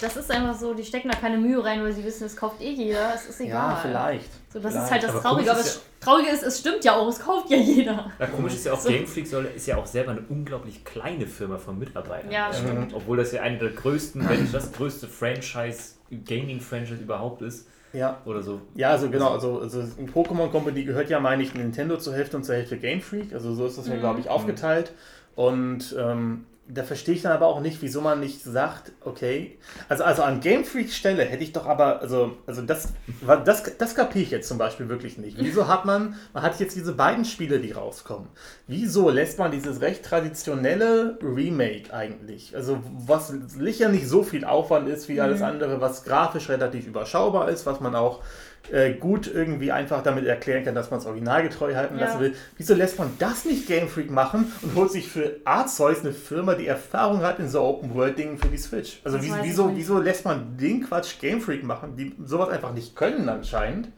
das ist einfach so, die stecken da keine Mühe rein, weil sie wissen, es kauft eh jeder. Es ist egal. Ja, vielleicht. So, das Vielleicht. ist halt das Aber Traurige. Aber komisch das ist Traurige ist, es stimmt ja auch, es kauft ja jeder. Ja, komisch ist ja auch, So. Game Freak soll, ist ja auch selber eine unglaublich kleine Firma von Mitarbeitern. Ja, Ähm, stimmt. Obwohl das ja eine der größten, wenn nicht das größte Franchise, Gaming-Franchise überhaupt ist. Ja. Oder so. Ja, also genau, also, also ein Pokémon Company gehört ja, meine ich, Nintendo zur Hälfte und zur Hälfte Game Freak. Also so ist das ja, Mhm. glaube ich, aufgeteilt. Und ähm, da verstehe ich dann aber auch nicht, wieso man nicht sagt, okay, also, also an Game Freaks Stelle hätte ich doch aber, also, also das, das, das kapiere ich jetzt zum Beispiel wirklich nicht. Wieso hat man, man hat jetzt diese beiden Spiele, die rauskommen. Wieso lässt man dieses recht traditionelle Remake eigentlich, also was sicher nicht so viel Aufwand ist wie alles andere, was grafisch relativ überschaubar ist, was man auch äh, gut irgendwie einfach damit erklären kann, dass man es originalgetreu halten Ja. lassen will. Wieso lässt man das nicht Game Freak machen und holt sich für Arceus eine Firma, die Erfahrung hat in so Open-World-Dingen für die Switch? Also wie, wieso, wieso lässt man den Quatsch Game Freak machen, die sowas einfach nicht können anscheinend?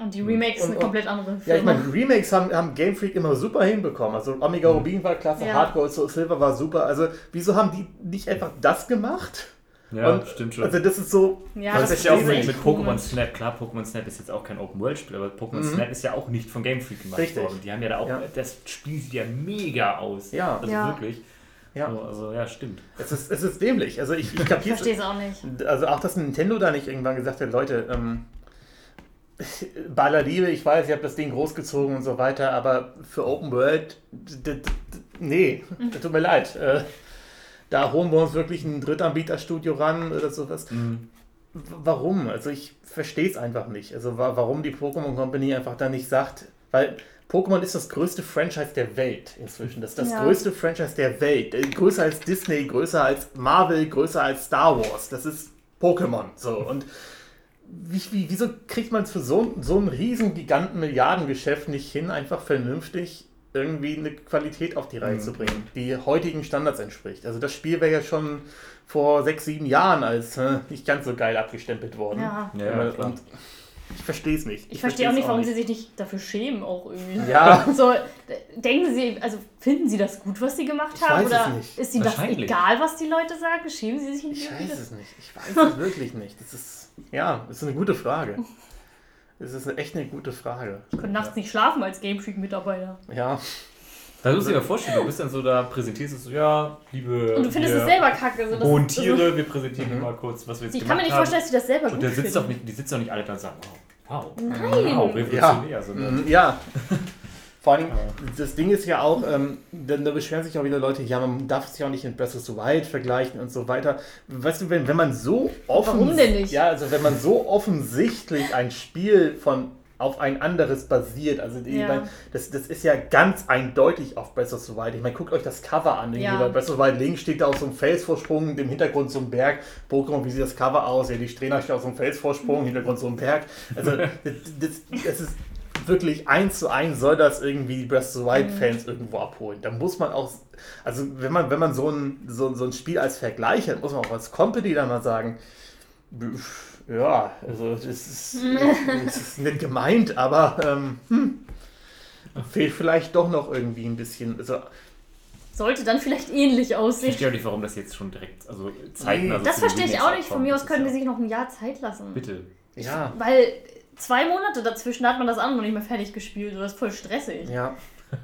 Und die Remakes und- komplett andere Ja, ich Firma. meine, Remakes haben, haben Game Freak immer super hinbekommen. Also Omega Rubin war klasse, Ja. Hardcore Soul Silver war super. Also wieso haben die nicht einfach das gemacht? Ja, Und- stimmt schon. Also das ist so... ja, das, das ist ja auch mit, mit Pokémon. Snap. Klar, Pokémon Snap ist jetzt auch kein Open-World-Spiel, aber Pokémon Mhm. Snap ist ja auch nicht von Game Freak gemacht Richtig. worden. Die haben ja da auch, Ja. das Spiel sieht ja mega aus. Ja. Also Ja. wirklich. Ja. So, also ja, stimmt. Es ist, es ist dämlich. Also ich, ich Ich kapiere verstehe es auch nicht. Also auch, dass Nintendo da nicht irgendwann gesagt hat, Leute, ähm, [LAUGHS] bei aller Liebe, ich weiß, ihr habt das Ding großgezogen und so weiter, aber für Open World, nee, tut mir leid. Äh, da holen wir uns wirklich ein Drittanbieterstudio ran oder sowas. Mhm. Warum? Also ich verstehe es einfach nicht. Also wa- warum die Pokémon Company einfach da nicht sagt, weil Pokémon ist das größte Franchise der Welt inzwischen. Das ist das Ja. größte Franchise der Welt. Äh, Größer als Disney, größer als Marvel, größer als Star Wars. Das ist Pokémon. So und wie, wie, wieso kriegt man es für so, so ein riesen giganten Milliardengeschäft nicht hin, einfach vernünftig irgendwie eine Qualität auf die Reihe Mhm. zu bringen, die heutigen Standards entspricht? Also das Spiel wäre ja schon vor sechs, sieben Jahren als äh, nicht ganz so geil abgestempelt worden. Ja. Ja, und ich verstehe es nicht. Ich verstehe auch nicht, warum sie sich nicht dafür schämen, auch irgendwie. Ja. [LAUGHS] So, denken sie, also finden sie das gut, was sie gemacht Ich haben? weiß oder es nicht. ist ihnen das egal, was die Leute sagen? Schämen sie sich nicht Ich irgendwie? weiß es nicht. Ich weiß es wirklich nicht. Das ist, ja, das ist eine gute Frage. [LAUGHS] Das ist echt eine gute Frage. Ich konnte nachts nicht schlafen als Game Freak-Mitarbeiter. Ja, Da musst du dir mal vorstellen, du bist dann so da, präsentierst es so, ja, liebe. Und du findest wir es selber kacke. So, das- also, Tiere, wir präsentieren Mhm. dir mal kurz, was wir jetzt Ich kann mir nicht haben. vorstellen, dass sie das selber Und gut der sitzt doch finden. nicht, die sitzen doch nicht alle da und sagen, wow, wow, Nein. wow, revolutionär. sondern- Mhm, ja. [LAUGHS] Vor allem, das Ding ist ja auch, ähm, dann, da beschweren sich auch wieder Leute, ja, man darf sich auch nicht mit Breath of the Wild vergleichen und so weiter. Weißt du, wenn, wenn man so offen... Warum denn nicht? Ja, also wenn man so offensichtlich ein Spiel von auf ein anderes basiert. Also die, Ja. ich mein, das, das ist ja ganz eindeutig auf Breath of the Wild. Ich meine, guckt euch das Cover an. Ja. Bei Breath of the Wild links steht da auf so einem Felsvorsprung, im Hintergrund so ein Berg. Pokémon, wie sieht das Cover aus? Ja, die Strähner steht auf so einem Felsvorsprung, im Hintergrund so ein Berg. Also [LAUGHS] das, das, das ist wirklich eins zu eins soll das irgendwie die Breath of the Wild Fans irgendwo abholen. Da muss man auch, also wenn man, wenn man so ein, so, so ein Spiel als Vergleich hat, muss man auch als Company dann mal sagen, ja, also das ist, das [LAUGHS] ist nicht gemeint, aber ähm, hm, fehlt vielleicht doch noch irgendwie ein bisschen. Also, Sollte dann vielleicht ähnlich Ich aussehen. verstehe auch nicht, warum das jetzt schon direkt, also zeitnah so Das verstehe ich auch nicht. Von mir aus können die sich noch ein Jahr Zeit lassen. Bitte. ja, Weil zwei Monate dazwischen hat man das andere noch nicht mehr fertig gespielt. Das ist voll stressig. ja,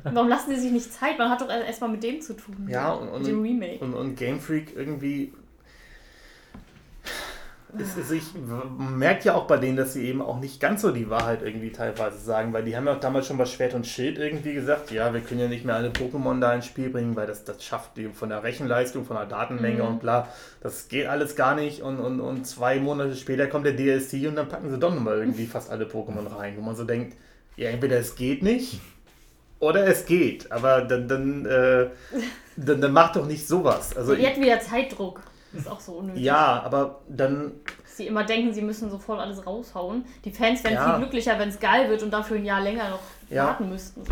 Warum lassen die sich nicht Zeit? Man hat doch erstmal mit dem zu tun. ja, und, Mit dem und, Remake. und, und Game Freak irgendwie. Es, es, ich man merkt ja auch bei denen, dass sie eben auch nicht ganz so die Wahrheit irgendwie teilweise sagen, weil die haben ja auch damals schon bei Schwert und Schild irgendwie gesagt, ja, wir können ja nicht mehr alle Pokémon da ins Spiel bringen, weil das, das schafft die von der Rechenleistung, von der Datenmenge Mhm. und bla, das geht alles gar nicht und, und, und zwei Monate später kommt der DLC und dann packen sie doch nochmal irgendwie fast alle Pokémon rein, wo man so denkt, ja, entweder es geht nicht oder es geht, aber dann, dann, äh, dann, dann macht doch nicht sowas. Also die hatten wieder Zeitdruck. Das ist auch so unnötig. ja, aber dann, Dass sie immer denken, sie müssen sofort alles raushauen. Die Fans wären Ja. viel glücklicher, wenn es geil wird und dafür ein Jahr länger noch Ja. warten müssten.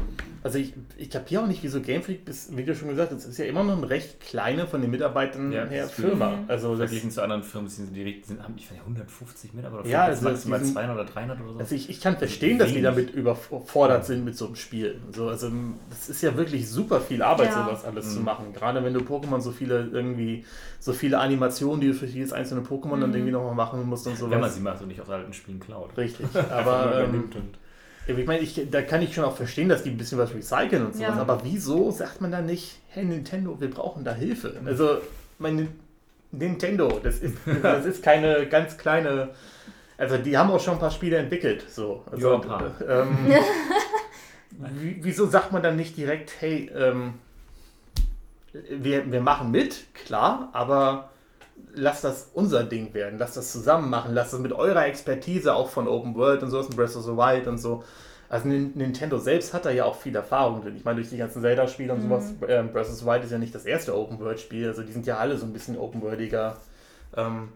also ich, ich kapiere auch nicht, wieso Game Freak, bis, wie du schon gesagt hast, es ist ja immer noch eine recht kleine von den Mitarbeitern Ja, her Firma. Mhm. Also Verglichen zu anderen Firmen sind die, die sind, haben ich nicht, 150 Mitarbeiter oder Ja, vielleicht also maximal die sind- 200 oder 300 oder so. also ich, ich kann verstehen, dass die damit überfordert sind mit so einem Spiel. So, also das ist ja wirklich super viel Arbeit, Ja. sowas alles zu Mhm. machen. Gerade wenn du Pokémon so viele irgendwie, so viele Animationen, die du für jedes einzelne Pokémon dann Mhm. irgendwie nochmal machen musst und sowas. Wenn man sie macht und nicht aus alten Spielen klaut. Richtig. [LAUGHS] Aber ähm, ich meine, ich, da kann ich schon auch verstehen, dass die ein bisschen was recyceln und sowas. Ja. Aber wieso sagt man dann nicht, hey Nintendo, wir brauchen da Hilfe? Also, mein Nintendo, das ist, [LAUGHS] das ist keine ganz kleine. Also, die haben auch schon ein paar Spiele entwickelt. So. Also, Ja, ein paar. ähm, [LAUGHS] wie- wieso sagt man dann nicht direkt, hey, ähm, wir, wir machen mit, klar, aber lasst das unser Ding werden, lasst das zusammen machen, lasst das mit eurer Expertise auch von Open World und sowas, und Breath of the Wild und so. Also Nin- Nintendo selbst hat da ja auch viel Erfahrung drin. Ich meine, durch die ganzen Zelda-Spiele und sowas, ähm, Breath of the Wild ist ja nicht das erste Open World-Spiel, also die sind ja alle so ein bisschen Open Worldiger. Ähm,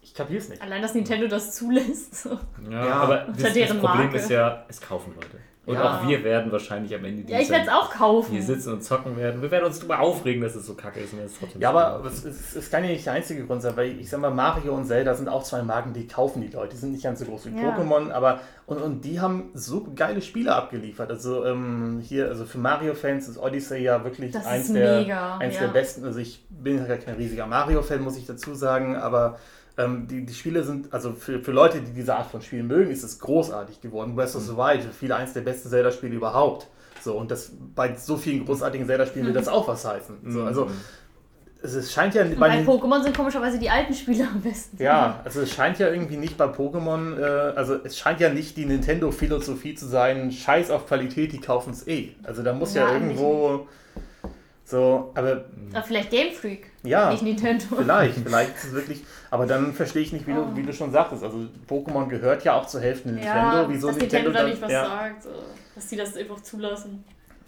ich kapier's nicht. Allein, dass Nintendo das zulässt. So. Ja, Ja, aber das, das Problem Marke. ist ja, es kaufen Leute. Und Ja. auch wir werden wahrscheinlich am Ende Ja, ich werde es auch kaufen. hier sitzen und zocken werden. Wir werden uns darüber aufregen, dass es so kacke ist. Und es trotzdem Ja, aber es, es, es kann ja nicht der einzige Grund sein, weil ich sag mal, Mario und Zelda sind auch zwei Marken, die kaufen die Leute. Die sind nicht ganz so groß wie Ja. Pokémon, aber und, und die haben so geile Spiele abgeliefert. Also ähm, hier, also für Mario-Fans ist Odyssey ja wirklich Das eins, ist der, mega, eins ja. der besten. Also ich bin ja kein riesiger Mario-Fan, muss ich dazu sagen, aber ähm, die, die Spiele sind, also für, für Leute, die diese Art von Spielen mögen, ist es großartig geworden. Breath of the Wild, für viele eins der besten Zelda-Spiele überhaupt. So, und das bei so vielen großartigen Zelda-Spielen will das auch was heißen. So, Mhm. also es scheint ja Und bei bei Pokémon sind komischerweise die alten Spiele am besten. ja, also es scheint ja irgendwie nicht bei Pokémon, äh, also es scheint ja nicht die Nintendo-Philosophie zu sein, scheiß auf Qualität, die kaufen es eh. Also da muss ja, Ja, irgendwo so, aber Aber vielleicht Game Freak, ja, nicht Nintendo. vielleicht, [LAUGHS] vielleicht ist es wirklich, aber dann verstehe ich nicht, wie, Oh. du, wie du schon sagtest, also Pokémon gehört ja auch zur Hälfte Nintendo, Ja, wieso dass Nintendo, da dann- nicht was ja. sagt, dass die das einfach zulassen.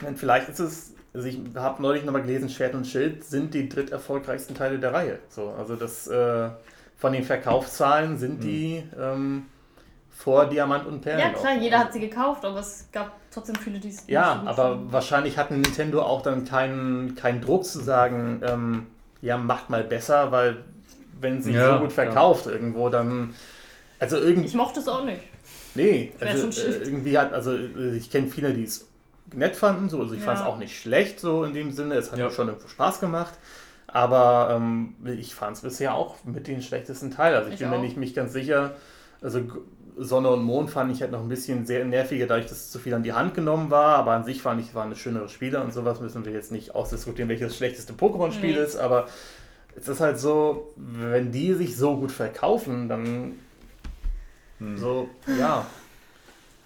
Und vielleicht ist es, also ich habe neulich nochmal gelesen, Schwert und Schild sind die dritterfolgreichsten Teile der Reihe. So, also das äh, von den Verkaufszahlen sind die ähm, vor Diamant und Perlen. Ja, klar, auch. jeder hat sie gekauft, aber es gab trotzdem viele, die es Ja, nicht so gut aber fanden. wahrscheinlich hatte Nintendo auch dann keinen, keinen Druck zu sagen, ähm, ja, macht mal besser, weil wenn sie Ja, so gut verkauft irgendwo, dann. Also irgendwie. Ich mochte es auch nicht. Nee, also äh, irgendwie hat, also äh, ich kenne viele, die es nett fanden, so, also ich Ja. fand es auch nicht schlecht, so in dem Sinne, es hat Ja. mir schon irgendwo Spaß gemacht, aber ähm, ich fand es bisher auch mit den schlechtesten Teil, also ich, Ich bin mir nicht mich ganz sicher, also Sonne und Mond fand ich halt noch ein bisschen sehr nerviger, dadurch, dass es zu viel an die Hand genommen war, aber an sich fand ich, waren es schönere Spiele und sowas, müssen wir jetzt nicht ausdiskutieren, welches das schlechteste Pokémon-Spiel Nee. ist, aber es ist halt so, wenn die sich so gut verkaufen, dann Hm. so, ja.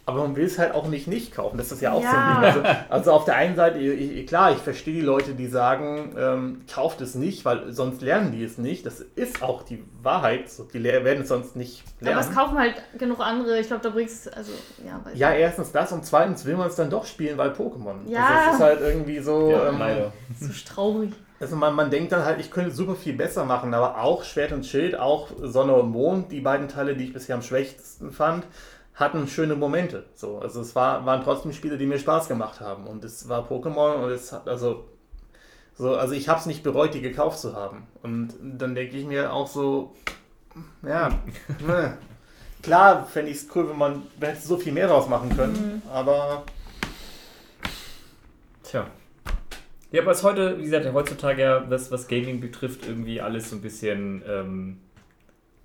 Aber man will es halt auch nicht nicht kaufen. Das ist ja auch Ja. so ein Ding. Also, also auf der einen Seite, ich, ich- klar, ich verstehe die Leute, die sagen, ähm, kauft es nicht, weil sonst lernen die es nicht. Das ist auch die Wahrheit. So, die werden es sonst nicht Aber es lernen. kaufen halt genug andere. Ich glaube, da bringst also, ja, Ja, erstens das und zweitens will man es dann doch spielen, weil Pokémon. Ja. Also es ist halt irgendwie so. Ja, ähm, leider. so traurig. Also man, man denkt dann halt, ich könnte super viel besser machen, aber auch Schwert und Schild, auch Sonne und Mond, die beiden Teile, die ich bisher am schwächsten fand, hatten schöne Momente. So, also es war, waren trotzdem Spiele, die mir Spaß gemacht haben. Und es war Pokémon und es hat, also, so, also ich habe es nicht bereut, die gekauft zu haben. Und dann denke ich mir auch so, ja, [LAUGHS] ne. klar fände ich es cool, wenn man hätte so viel mehr draus machen können, aber Tja. Ja, aber es ist heute, wie gesagt, ja heutzutage ja, das, was Gaming betrifft, irgendwie alles so ein bisschen ähm,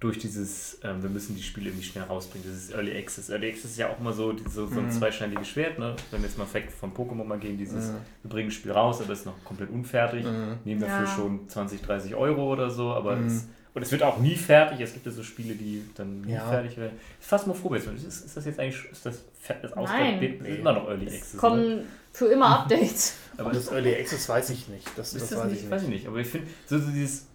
durch dieses, ähm, wir müssen die Spiele irgendwie schnell rausbringen, dieses Early Access. Early Access ist ja auch immer so, so, so ein Mhm. zweischneidiges Schwert, ne? Wenn wir jetzt mal weg vom Pokémon mal gehen, dieses, Mhm. wir bringen ein Spiel raus, aber es ist noch komplett unfertig, Mhm. nehmen dafür Ja. schon 20, 30 Euro oder so, aber Mhm. es, und es wird auch nie fertig. Es gibt ja so Spiele, die dann nie Ja. fertig werden. Phasmophobia, ist, ist, ist das jetzt eigentlich, ist das, das Nein. Immer noch Early Es Access, ne? kommen für immer Updates. aber das Early Access weiß ich nicht. Das, Ist das, das, weiß nicht? ich Weiß nicht. ich nicht. Aber ich finde, so, so dieses.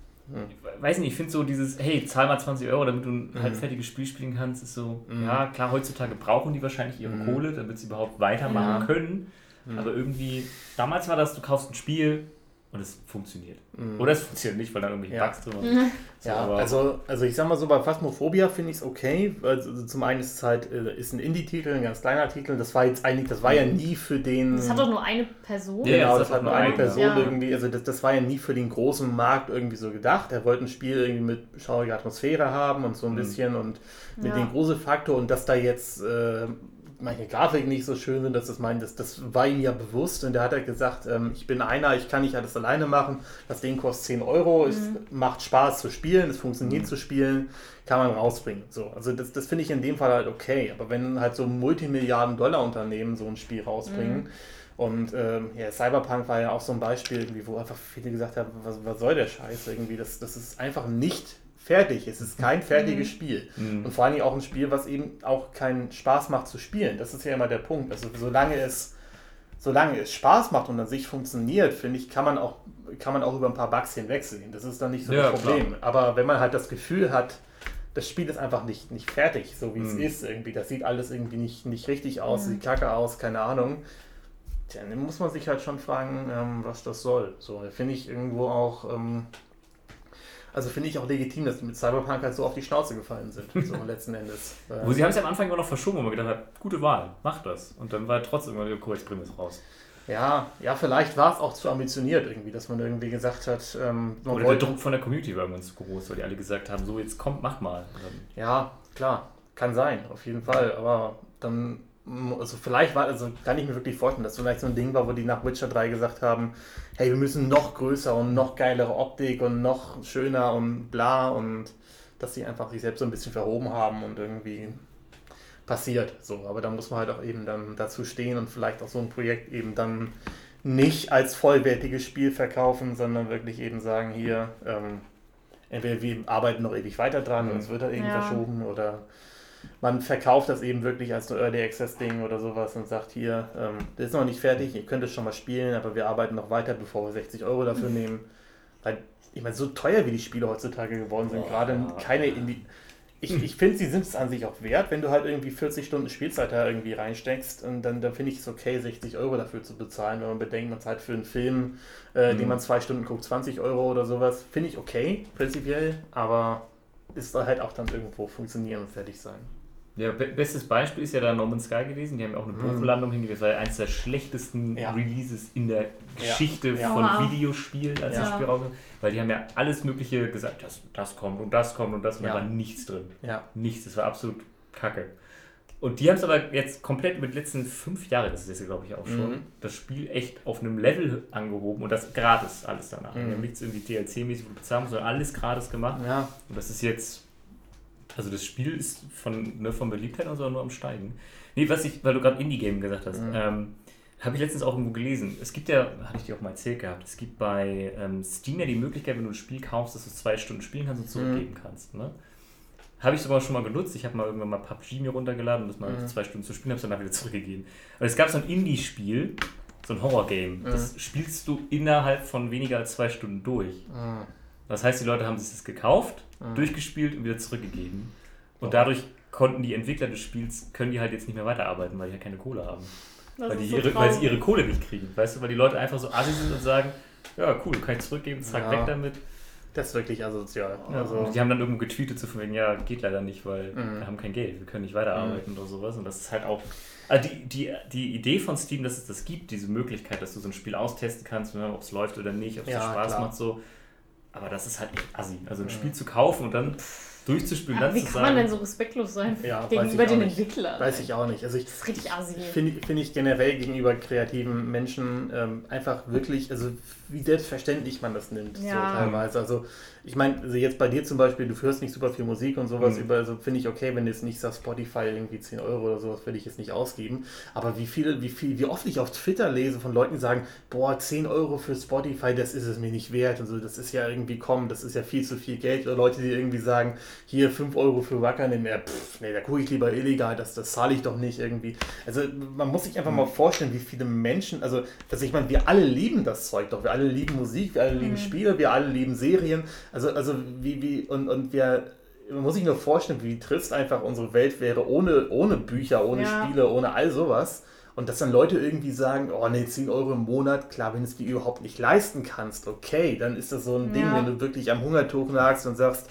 Ich weiß nicht, ich finde so dieses, hey, zahl mal 20 Euro, damit du ein Mhm. halbfertiges Spiel spielen kannst, ist so, Mhm. ja, klar, heutzutage brauchen die wahrscheinlich ihre Mhm. Kohle, damit sie überhaupt weitermachen Ja. können. Mhm. Aber irgendwie, damals war das, du kaufst ein Spiel und es funktioniert. Mhm. Oder es funktioniert nicht, weil da irgendwelche Ja. Bugs drin sind. So, Ja, aber- also, also ich sag mal so, bei Phasmophobia finde ich es okay. Also zum einen ist es halt äh, ist ein Indie-Titel, ein ganz kleiner Titel. Das war jetzt eigentlich, das war ja nie für den. Das hat doch nur eine Person. Ja, Genau, das das hat nur eine Person ja. irgendwie, also das, das war ja nie für den großen Markt irgendwie so gedacht. Er wollte ein Spiel irgendwie mit schauriger Atmosphäre haben und so ein Mhm. bisschen und mit Ja. dem Gruselfaktor und dass da jetzt äh, manche Grafik nicht so schön sind, dass das meint, das, das war ihm ja bewusst und da hat er gesagt, ähm, ich bin einer, ich kann nicht alles alleine machen, das Ding kostet 10 Euro, es macht Spaß zu spielen, es funktioniert zu spielen, kann man rausbringen. So, also das, das finde ich in dem Fall halt okay, aber wenn halt so Multimilliarden-Dollar-Unternehmen so ein Spiel rausbringen, und ähm, ja, Cyberpunk war ja auch so ein Beispiel, irgendwie, wo einfach viele gesagt haben, was, was soll der Scheiß irgendwie? Das, das ist einfach nicht fertig. Es ist kein fertiges Spiel. Mhm. Und vor allen Dingen auch ein Spiel, was eben auch keinen Spaß macht zu spielen. Das ist ja immer der Punkt. Also solange es, solange es Spaß macht und an sich funktioniert, finde ich, kann man auch, kann man auch über ein paar Bugs hinwegsehen. Das ist dann nicht so Ja, das Problem. Aber wenn man halt das Gefühl hat, das Spiel ist einfach nicht, nicht fertig, so wie Mhm. es ist irgendwie. Das sieht alles irgendwie nicht, nicht richtig aus, Mhm. sieht kacke aus, keine Ahnung. Dann muss man sich halt schon fragen, ähm, was das soll. So, finde ich irgendwo auch, ähm, also finde ich auch legitim, dass die mit Cyberpunk halt so auf die Schnauze gefallen sind, so [LAUGHS] letzten Endes. Äh, Wo sie haben es ja am Anfang immer noch verschoben, wo man gedacht hat, gute Wahl, mach das. Und dann war trotzdem immer, cool, ich bringe es raus. ja, ja, vielleicht war es auch zu ambitioniert irgendwie, dass man irgendwie gesagt hat, ähm, man Oder der wollte, Druck von der Community war irgendwann zu groß, weil die alle gesagt haben, so jetzt kommt, mach mal. Ja, klar, kann sein, auf jeden Fall, aber dann, also vielleicht war, also kann ich mir wirklich vorstellen, dass vielleicht so ein Ding war, wo die nach Witcher 3 gesagt haben, hey, wir müssen noch größer und noch geilere Optik und noch schöner und bla und dass sie einfach sich selbst so ein bisschen verhoben haben und irgendwie passiert. So, aber da muss man halt auch eben dann dazu stehen und vielleicht auch so ein Projekt eben dann nicht als vollwertiges Spiel verkaufen, sondern wirklich eben sagen, hier, ähm, entweder wir arbeiten noch ewig weiter dran Mhm. und es wird dann irgendwie Ja. verschoben oder man verkauft das eben wirklich als so Early Access Ding oder sowas und sagt hier, ähm, das ist noch nicht fertig, ihr könnt es schon mal spielen, aber wir arbeiten noch weiter, bevor wir 60 Euro dafür nehmen. Weil, ich meine, so teuer wie die Spiele heutzutage geworden sind, Boah. gerade keine Indie. Ich, ich finde, sie sind es an sich auch wert, wenn du halt irgendwie 40 Stunden Spielzeit da irgendwie reinsteckst. Und dann, dann finde ich es okay, 60 Euro dafür zu bezahlen, wenn man bedenkt, man zahlt für einen Film, äh, Mhm. den man zwei Stunden guckt, 20 Euro oder sowas. Finde ich okay, prinzipiell, aber ist da halt auch dann irgendwo funktionieren und fertig sein. Ja, be bestes Beispiel ist ja da No Man's Sky gewesen. Die haben ja auch eine Mhm. Bruchlandung hingelegt. Das war ja eines der schlechtesten Ja. Releases in der Geschichte Ja. von Oha. Videospielen, als Ja. das Spiel rauskam. Weil die haben ja alles Mögliche gesagt, das, das kommt und das kommt und das. Und Ja. da war nichts drin. Ja. Nichts. Das war absolut kacke. Und die haben es aber jetzt komplett über die letzten fünf Jahre, das ist jetzt glaube ich auch schon, Mhm. das Spiel echt auf einem Level angehoben und das gratis alles danach. Mhm. Die haben nichts irgendwie DLC-mäßig, wo du bezahlen musst, sondern alles gratis gemacht. Ja, Und das ist jetzt. Also das Spiel ist von, ne, von Beliebtheit und so nur am Steigen. Nee, was ich, weil du gerade Indie-Game gesagt hast, Mhm. ähm, habe ich letztens auch irgendwo gelesen. Es gibt ja, hatte ich dir auch mal erzählt gehabt, es gibt bei ähm, Steam ja die Möglichkeit, wenn du ein Spiel kaufst, dass du zwei Stunden spielen kannst und zurückgeben kannst. Ne? Habe ich sogar schon mal genutzt. Ich habe mal irgendwann mal PUBG mir runtergeladen, um das mal Mhm. zwei Stunden zu spielen, habe es danach wieder zurückgegeben. Aber es gab so ein Indie-Spiel, so ein Horror-Game. Das spielst du innerhalb von weniger als zwei Stunden durch. Mhm. Das heißt, die Leute haben sich das gekauft, Mhm. durchgespielt und wieder zurückgegeben. Und dadurch konnten die Entwickler des Spiels, können die halt jetzt nicht mehr weiterarbeiten, weil die ja keine Kohle haben. Das Weil, die so ihre, weil sie ihre Kohle nicht kriegen. Weißt du, weil die Leute einfach so assi sind und sagen, ja cool, kann ich zurückgeben, zack, Ja. weg damit. Das ist wirklich asozial. Ja, Also, und die haben dann irgendwo getweetet zu von wegen, ja, geht leider nicht, weil Mhm. wir haben kein Geld, wir können nicht weiterarbeiten oder sowas. Und das ist halt auch. Also die, die, die Idee von Steam, dass es das gibt, diese Möglichkeit, dass du so ein Spiel austesten kannst, ne, ob es läuft oder nicht, ob es dir Ja, Spaß klar. macht, so. Aber das ist halt echt assi. Also ein Spiel zu kaufen und dann durchzuspielen, Ja, dann wie zu kann sagen. man denn so respektlos sein Ja, weiß gegenüber ich auch den nicht. Entwicklern? weiß ich auch nicht. Also ich Das ist richtig assi. finde find ich generell gegenüber kreativen Menschen ähm, einfach wirklich, also wie selbstverständlich man das nimmt, Ja. so teilweise. Also ich meine, also jetzt bei dir zum Beispiel, du hörst nicht super viel Musik und sowas Mhm. über, also finde ich okay, wenn du jetzt nicht sagst, Spotify irgendwie 10 Euro oder sowas, würde ich jetzt nicht ausgeben. Aber wie viele, wie viel, wie oft ich auf Twitter lese von Leuten, die sagen, boah, 10 Euro für Spotify, das ist es mir nicht wert. Und so, das ist ja irgendwie kommen, das ist ja viel zu viel Geld. Oder Leute, die irgendwie sagen, hier 5 Euro für Wacker, nee, pff, nee, da gucke ich lieber illegal, das, das zahle ich doch nicht irgendwie. Also man muss sich einfach mal vorstellen, wie viele Menschen, also, also ich meine, wir alle lieben das Zeug doch, wir alle lieben Musik, wir alle lieben Spiele, wir alle lieben Serien, also, also wie, wie, und, und wir, man muss sich nur vorstellen, wie trist einfach unsere Welt wäre ohne, ohne Bücher, ohne Ja. Spiele, ohne all sowas. Und dass dann Leute irgendwie sagen, oh nee, 10 Euro im Monat, klar, wenn du es dir überhaupt nicht leisten kannst, okay, dann ist das so ein Ding, Ja. wenn du wirklich am Hungertuch nagst und sagst,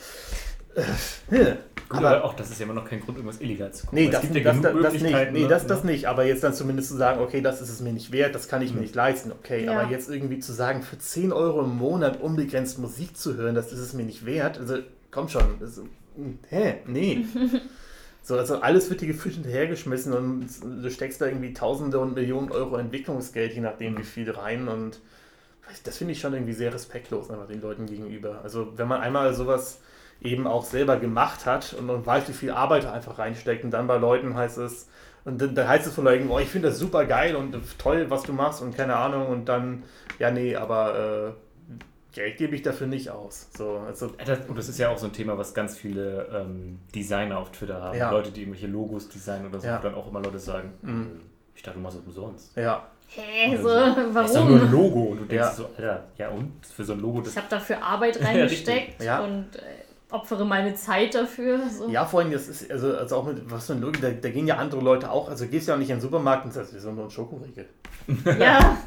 Gut, aber aber auch das ist ja immer noch kein Grund, irgendwas illegal zu gucken. Nee, Es das, gibt ja das, das, das nicht. Nee, ne? das, das nicht. Aber jetzt dann zumindest zu sagen, okay, das ist es mir nicht wert, das kann ich mir nicht leisten, okay. Ja. Aber jetzt irgendwie zu sagen, für 10 Euro im Monat unbegrenzt Musik zu hören, das ist es mir nicht wert. Also, komm schon. Das, hä? Nee. [LAUGHS] So, also alles wird dir gefühlt hinterhergeschmissen und du steckst da irgendwie Tausende und Millionen Euro Entwicklungsgeld, je nachdem wie viel rein und das finde ich schon irgendwie sehr respektlos einfach den Leuten gegenüber. Also wenn man einmal sowas eben auch selber gemacht hat und, und weiß, wie viel Arbeit da einfach reinsteckt und dann bei Leuten heißt es, und dann, dann heißt es von Leuten, oh, ich finde das super geil und toll, was du machst und keine Ahnung und dann, ja nee, aber äh, Geld gebe ich dafür nicht aus. So, also, Das, und das ist ja auch so ein Thema, was ganz viele ähm, Designer auf Twitter haben. Ja. Leute, die irgendwelche Logos designen oder so, Ja. wo dann auch immer Leute sagen, Mhm. ich dachte, du machst das umsonst. ja, Hä, so, Das ist doch nur ein warum? Logo. Und du denkst Ja. so, Alter, ja und? Für so ein Logo, das Ich habe dafür Arbeit [LAUGHS] reingesteckt. Ja. und äh, opfere meine Zeit dafür. So. Ja, vor allem, das ist, also, also auch mit, was für ein Logik, da, da gehen ja andere Leute auch, also gehst ja auch nicht in den Supermarkt und sagst, wir sind nur ein Schokoriegel. [LAUGHS] ja,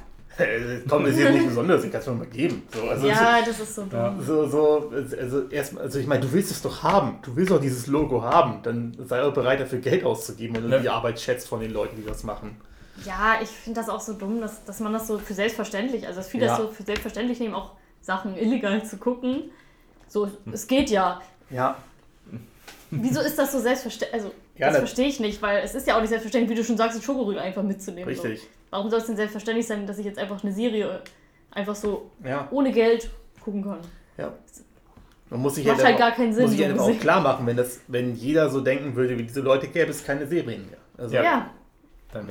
[LAUGHS] Komm, das ist jetzt nicht besonders, ich kann es mir mal geben. So, also, ja, das ist so dumm. Ja. So, so, also erstmal, also ich meine, du willst es doch haben. Du willst doch dieses Logo haben. Dann sei auch bereit, dafür Geld auszugeben und Ja. die Arbeit schätzt von den Leuten, die das machen. Ja, ich finde das auch so dumm, dass, dass man das so für selbstverständlich, also dass viele Ja. das so für selbstverständlich nehmen, auch Sachen illegal zu gucken. So, es geht ja. Ja. Wieso ist das so selbstverständlich? Also, Ja, das verstehe ich nicht, weil es ist ja auch nicht selbstverständlich, wie du schon sagst, einen Schokoriegel einfach mitzunehmen. Richtig. So. Warum soll es denn selbstverständlich sein, dass ich jetzt einfach eine Serie einfach so Ja. ohne Geld gucken kann? ja. Man muss sich Macht halt, halt auch- gar keinen Sinn, Muss sich so auch klar machen, wenn, das, wenn jeder so denken würde wie diese Leute, gäbe es keine Serien mehr. Also, Ja. Ja,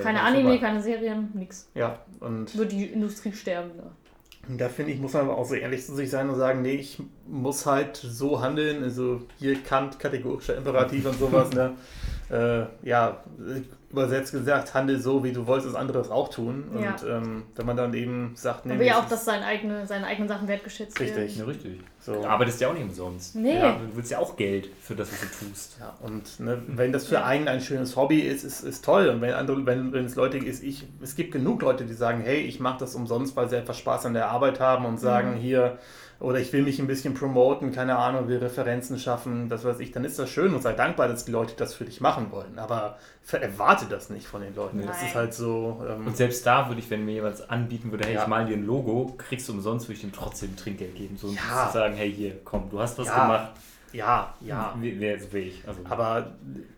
Keine Anime, keine Serien, nix. Ja, und Wird die Industrie sterben. Ja. Da finde ich, muss man aber auch so ehrlich zu sich sein und sagen, nee, ich muss halt so handeln, also hier Kant, kategorischer Imperativ und sowas, ne? [LAUGHS] Äh, ja, übersetzt gesagt, handel so, wie du wolltest, das andere auch tun. Und Ja. ähm, wenn man dann eben sagt, nee, Man will ja das auch, dass seine, eigene, seine eigenen Sachen wertgeschätzt Richtig. werden. Ja, richtig. so. Du arbeitest ja auch nicht umsonst. Nee. Ja. Du willst ja auch Geld für das, was du tust. Ja, und ne, wenn das für einen ein schönes Hobby ist, ist, ist toll. Und wenn andere, wenn, wenn es Leute ist, ich, es gibt genug Leute, die sagen, hey, ich mache das umsonst, weil sie einfach Spaß an der Arbeit haben und sagen, Mhm. hier, oder ich will mich ein bisschen promoten, keine Ahnung, will Referenzen schaffen, das weiß ich, dann ist das schön und sei dankbar, dass die Leute das für dich machen wollen. Aber erwarte das nicht von den Leuten. Das Nein. ist halt so. Ähm, Und selbst da würde ich, wenn mir jemand anbieten würde, hey, Ja. ich mal dir ein Logo, kriegst du umsonst, würde ich dem trotzdem Trinkgeld geben. So Ja. zu sagen, hey, hier, komm, du hast was Ja. gemacht. Ja, ja. Wäre so wie ich. Also, Aber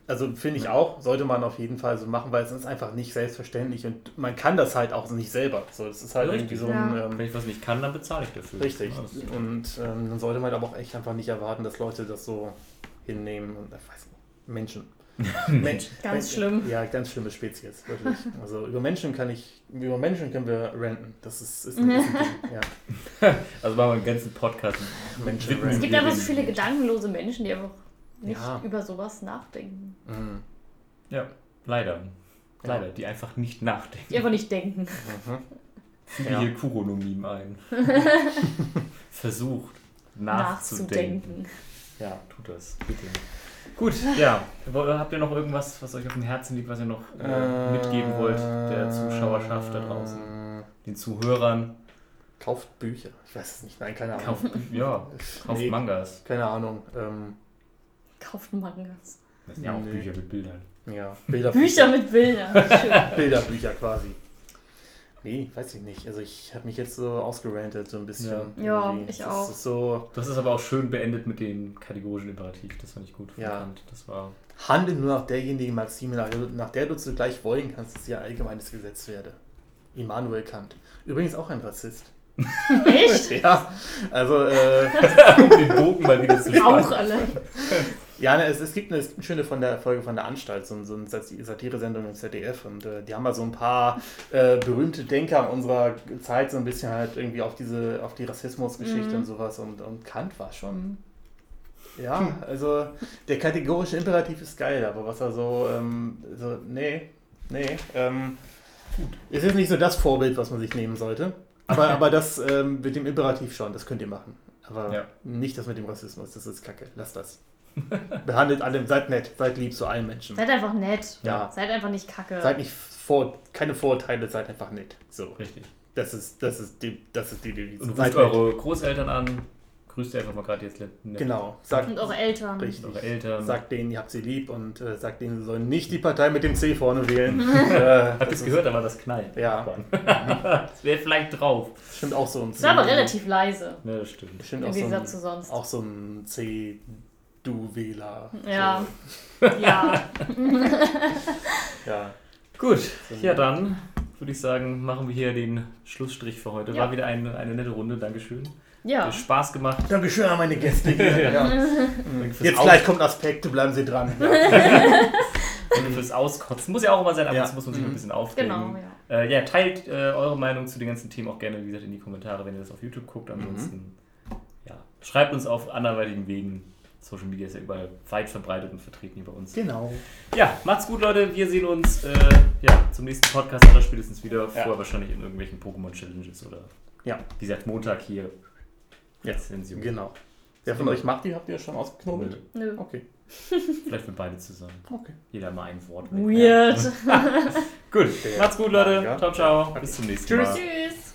also finde ich auch, sollte man auf jeden Fall so machen, weil es ist einfach nicht selbstverständlich und man kann das halt auch nicht selber. So, das ist halt Richtig. irgendwie so ein. Ja. Ähm, wenn ich was nicht kann, dann bezahle ich dafür. Richtig. Das- Und ähm, dann sollte man aber auch echt einfach nicht erwarten, dass Leute das so hinnehmen. Und, ich weiß nicht, Menschen. [LAUGHS] Mensch, Ganz schlimm. Ja, ganz schlimme Spezies, wirklich. Also über Menschen kann ich, über Menschen können wir ranten. Das ist, ist, ein, Ding. [LAUGHS] Ja, [LAUGHS] Also machen wir einen ganzen Podcast. Menschen Es ranten. gibt einfach so viele gedankenlose Menschen, die einfach nicht Ja. über sowas nachdenken. Mhm. Ja, leider. Leider, die einfach nicht nachdenken. Die einfach nicht denken. Mhm. Füge Ja. hier Kuronomim ein. Versucht nachzudenken. Nachzudenken. Ja, tut das, bitte. Gut, ja. Habt ihr noch irgendwas, was euch auf dem Herzen liegt, was ihr noch äh, mitgeben wollt, der Zuschauerschaft da draußen, Äh, den Zuhörern? Kauft Bücher. Ich weiß es nicht. Nein, keine Ahnung. Kauft, ja, [LAUGHS] kauft Nee, Mangas. Keine Ahnung. Ähm, Kauft Mangas. Das sind ja auch Nee. Bücher mit Bildern. ja, Bilder Bücher mit Bildern. [LAUGHS] Bilderbücher quasi. Nee, weiß ich nicht. Also ich habe mich jetzt so ausgerantet, so ein bisschen. Ja. Ja, irgendwie. ich das auch. Ist so, Das ist aber auch schön beendet mit dem kategorischen Imperativ. Das fand ich gut. von Ja. Kant. Das war. handel nur nach derjenigen Maxime, nach, nach der du zugleich wollen kannst, dass sie ein allgemeines Gesetz werde. Immanuel Kant. Übrigens auch ein Rassist. Echt? [LAUGHS] Ja, also, äh, [LAUGHS] um den Bogen mal wieder zu Auch spannen. alle. Ja, ne, es, es gibt eine schöne von der Folge von der Anstalt, so, so eine Satire-Sendung im ZDF und äh, die haben mal so ein paar äh, berühmte Denker unserer Zeit so ein bisschen halt irgendwie auf diese, auf die Rassismusgeschichte Mhm. und sowas und, und Kant war schon, ja, also der kategorische Imperativ ist geil, aber was er so, ähm, so nee, nee, ähm, es ist nicht so das Vorbild, was man sich nehmen sollte, aber, [LAUGHS] aber das ähm, mit dem Imperativ schon, das könnt ihr machen. Aber Ja. nicht das mit dem Rassismus, das ist kacke. Lasst das. [LAUGHS] Behandelt alle, seid nett, seid lieb zu allen Menschen. Seid einfach nett. Ja. Seid einfach nicht kacke. Seid nicht vor, keine Vorurteile, seid einfach nett. So, Richtig. das ist, das ist die, das ist die Devise. Und Seid ruft eure Großeltern an. Grüßt ihr einfach mal gerade jetzt nett. Genau, sagt, Und eure Eltern. richtig. Eure Eltern. Sagt denen, ihr habt sie lieb und äh, sagt denen, sie sollen nicht die Partei mit dem C vorne wählen. [LAUGHS] äh, Habt ihr es gehört, aber das knallt. Ja. das [LAUGHS] wäre vielleicht drauf. Stimmt auch so ein Das war aber relativ leise. Ja, das stimmt. Bestimmt Im auch so Gegensatz ein, zu sonst. auch so ein C-Du-Wähler. Ja. So, Ja. [LAUGHS] ja. Gut, ja dann würde ich sagen, machen wir hier den Schlussstrich für heute. Ja. War wieder eine, eine nette Runde, Dankeschön. Ja. Hat Spaß gemacht. Dankeschön an meine Gäste hier. [LAUGHS] ja. Jetzt Aus- gleich kommt Aspekte, bleiben Sie dran. Ja. [LAUGHS] Danke fürs Auskotzen. Muss ja auch immer sein, aber Ja. jetzt muss man sich Mhm. ein bisschen aufregen. Genau, ja. Äh, ja, teilt äh, eure Meinung zu den ganzen Themen auch gerne, wie gesagt, in die Kommentare, wenn ihr das auf YouTube guckt. Ansonsten, ja, schreibt uns auf anderweitigen Wegen. Social Media ist ja überall weit verbreitet und vertreten hier bei uns. Genau. Ja, macht's gut, Leute. Wir sehen uns äh, ja, zum nächsten Podcast oder spätestens wieder. Ja. Vorher wahrscheinlich in irgendwelchen Pokémon-Challenges oder, Ja. wie gesagt, Montag hier. Ja, Rezension. Genau. Wer von euch macht die? Habt ihr schon ausgeknobelt? Nö. Okay. [LAUGHS] Vielleicht für beide zusammen. Okay. Jeder mal ein Wort. Weird. [LAUGHS] Gut, macht's gut, Leute. Ciao, ciao. Okay. Bis zum nächsten Tschüss. Mal. Tschüss.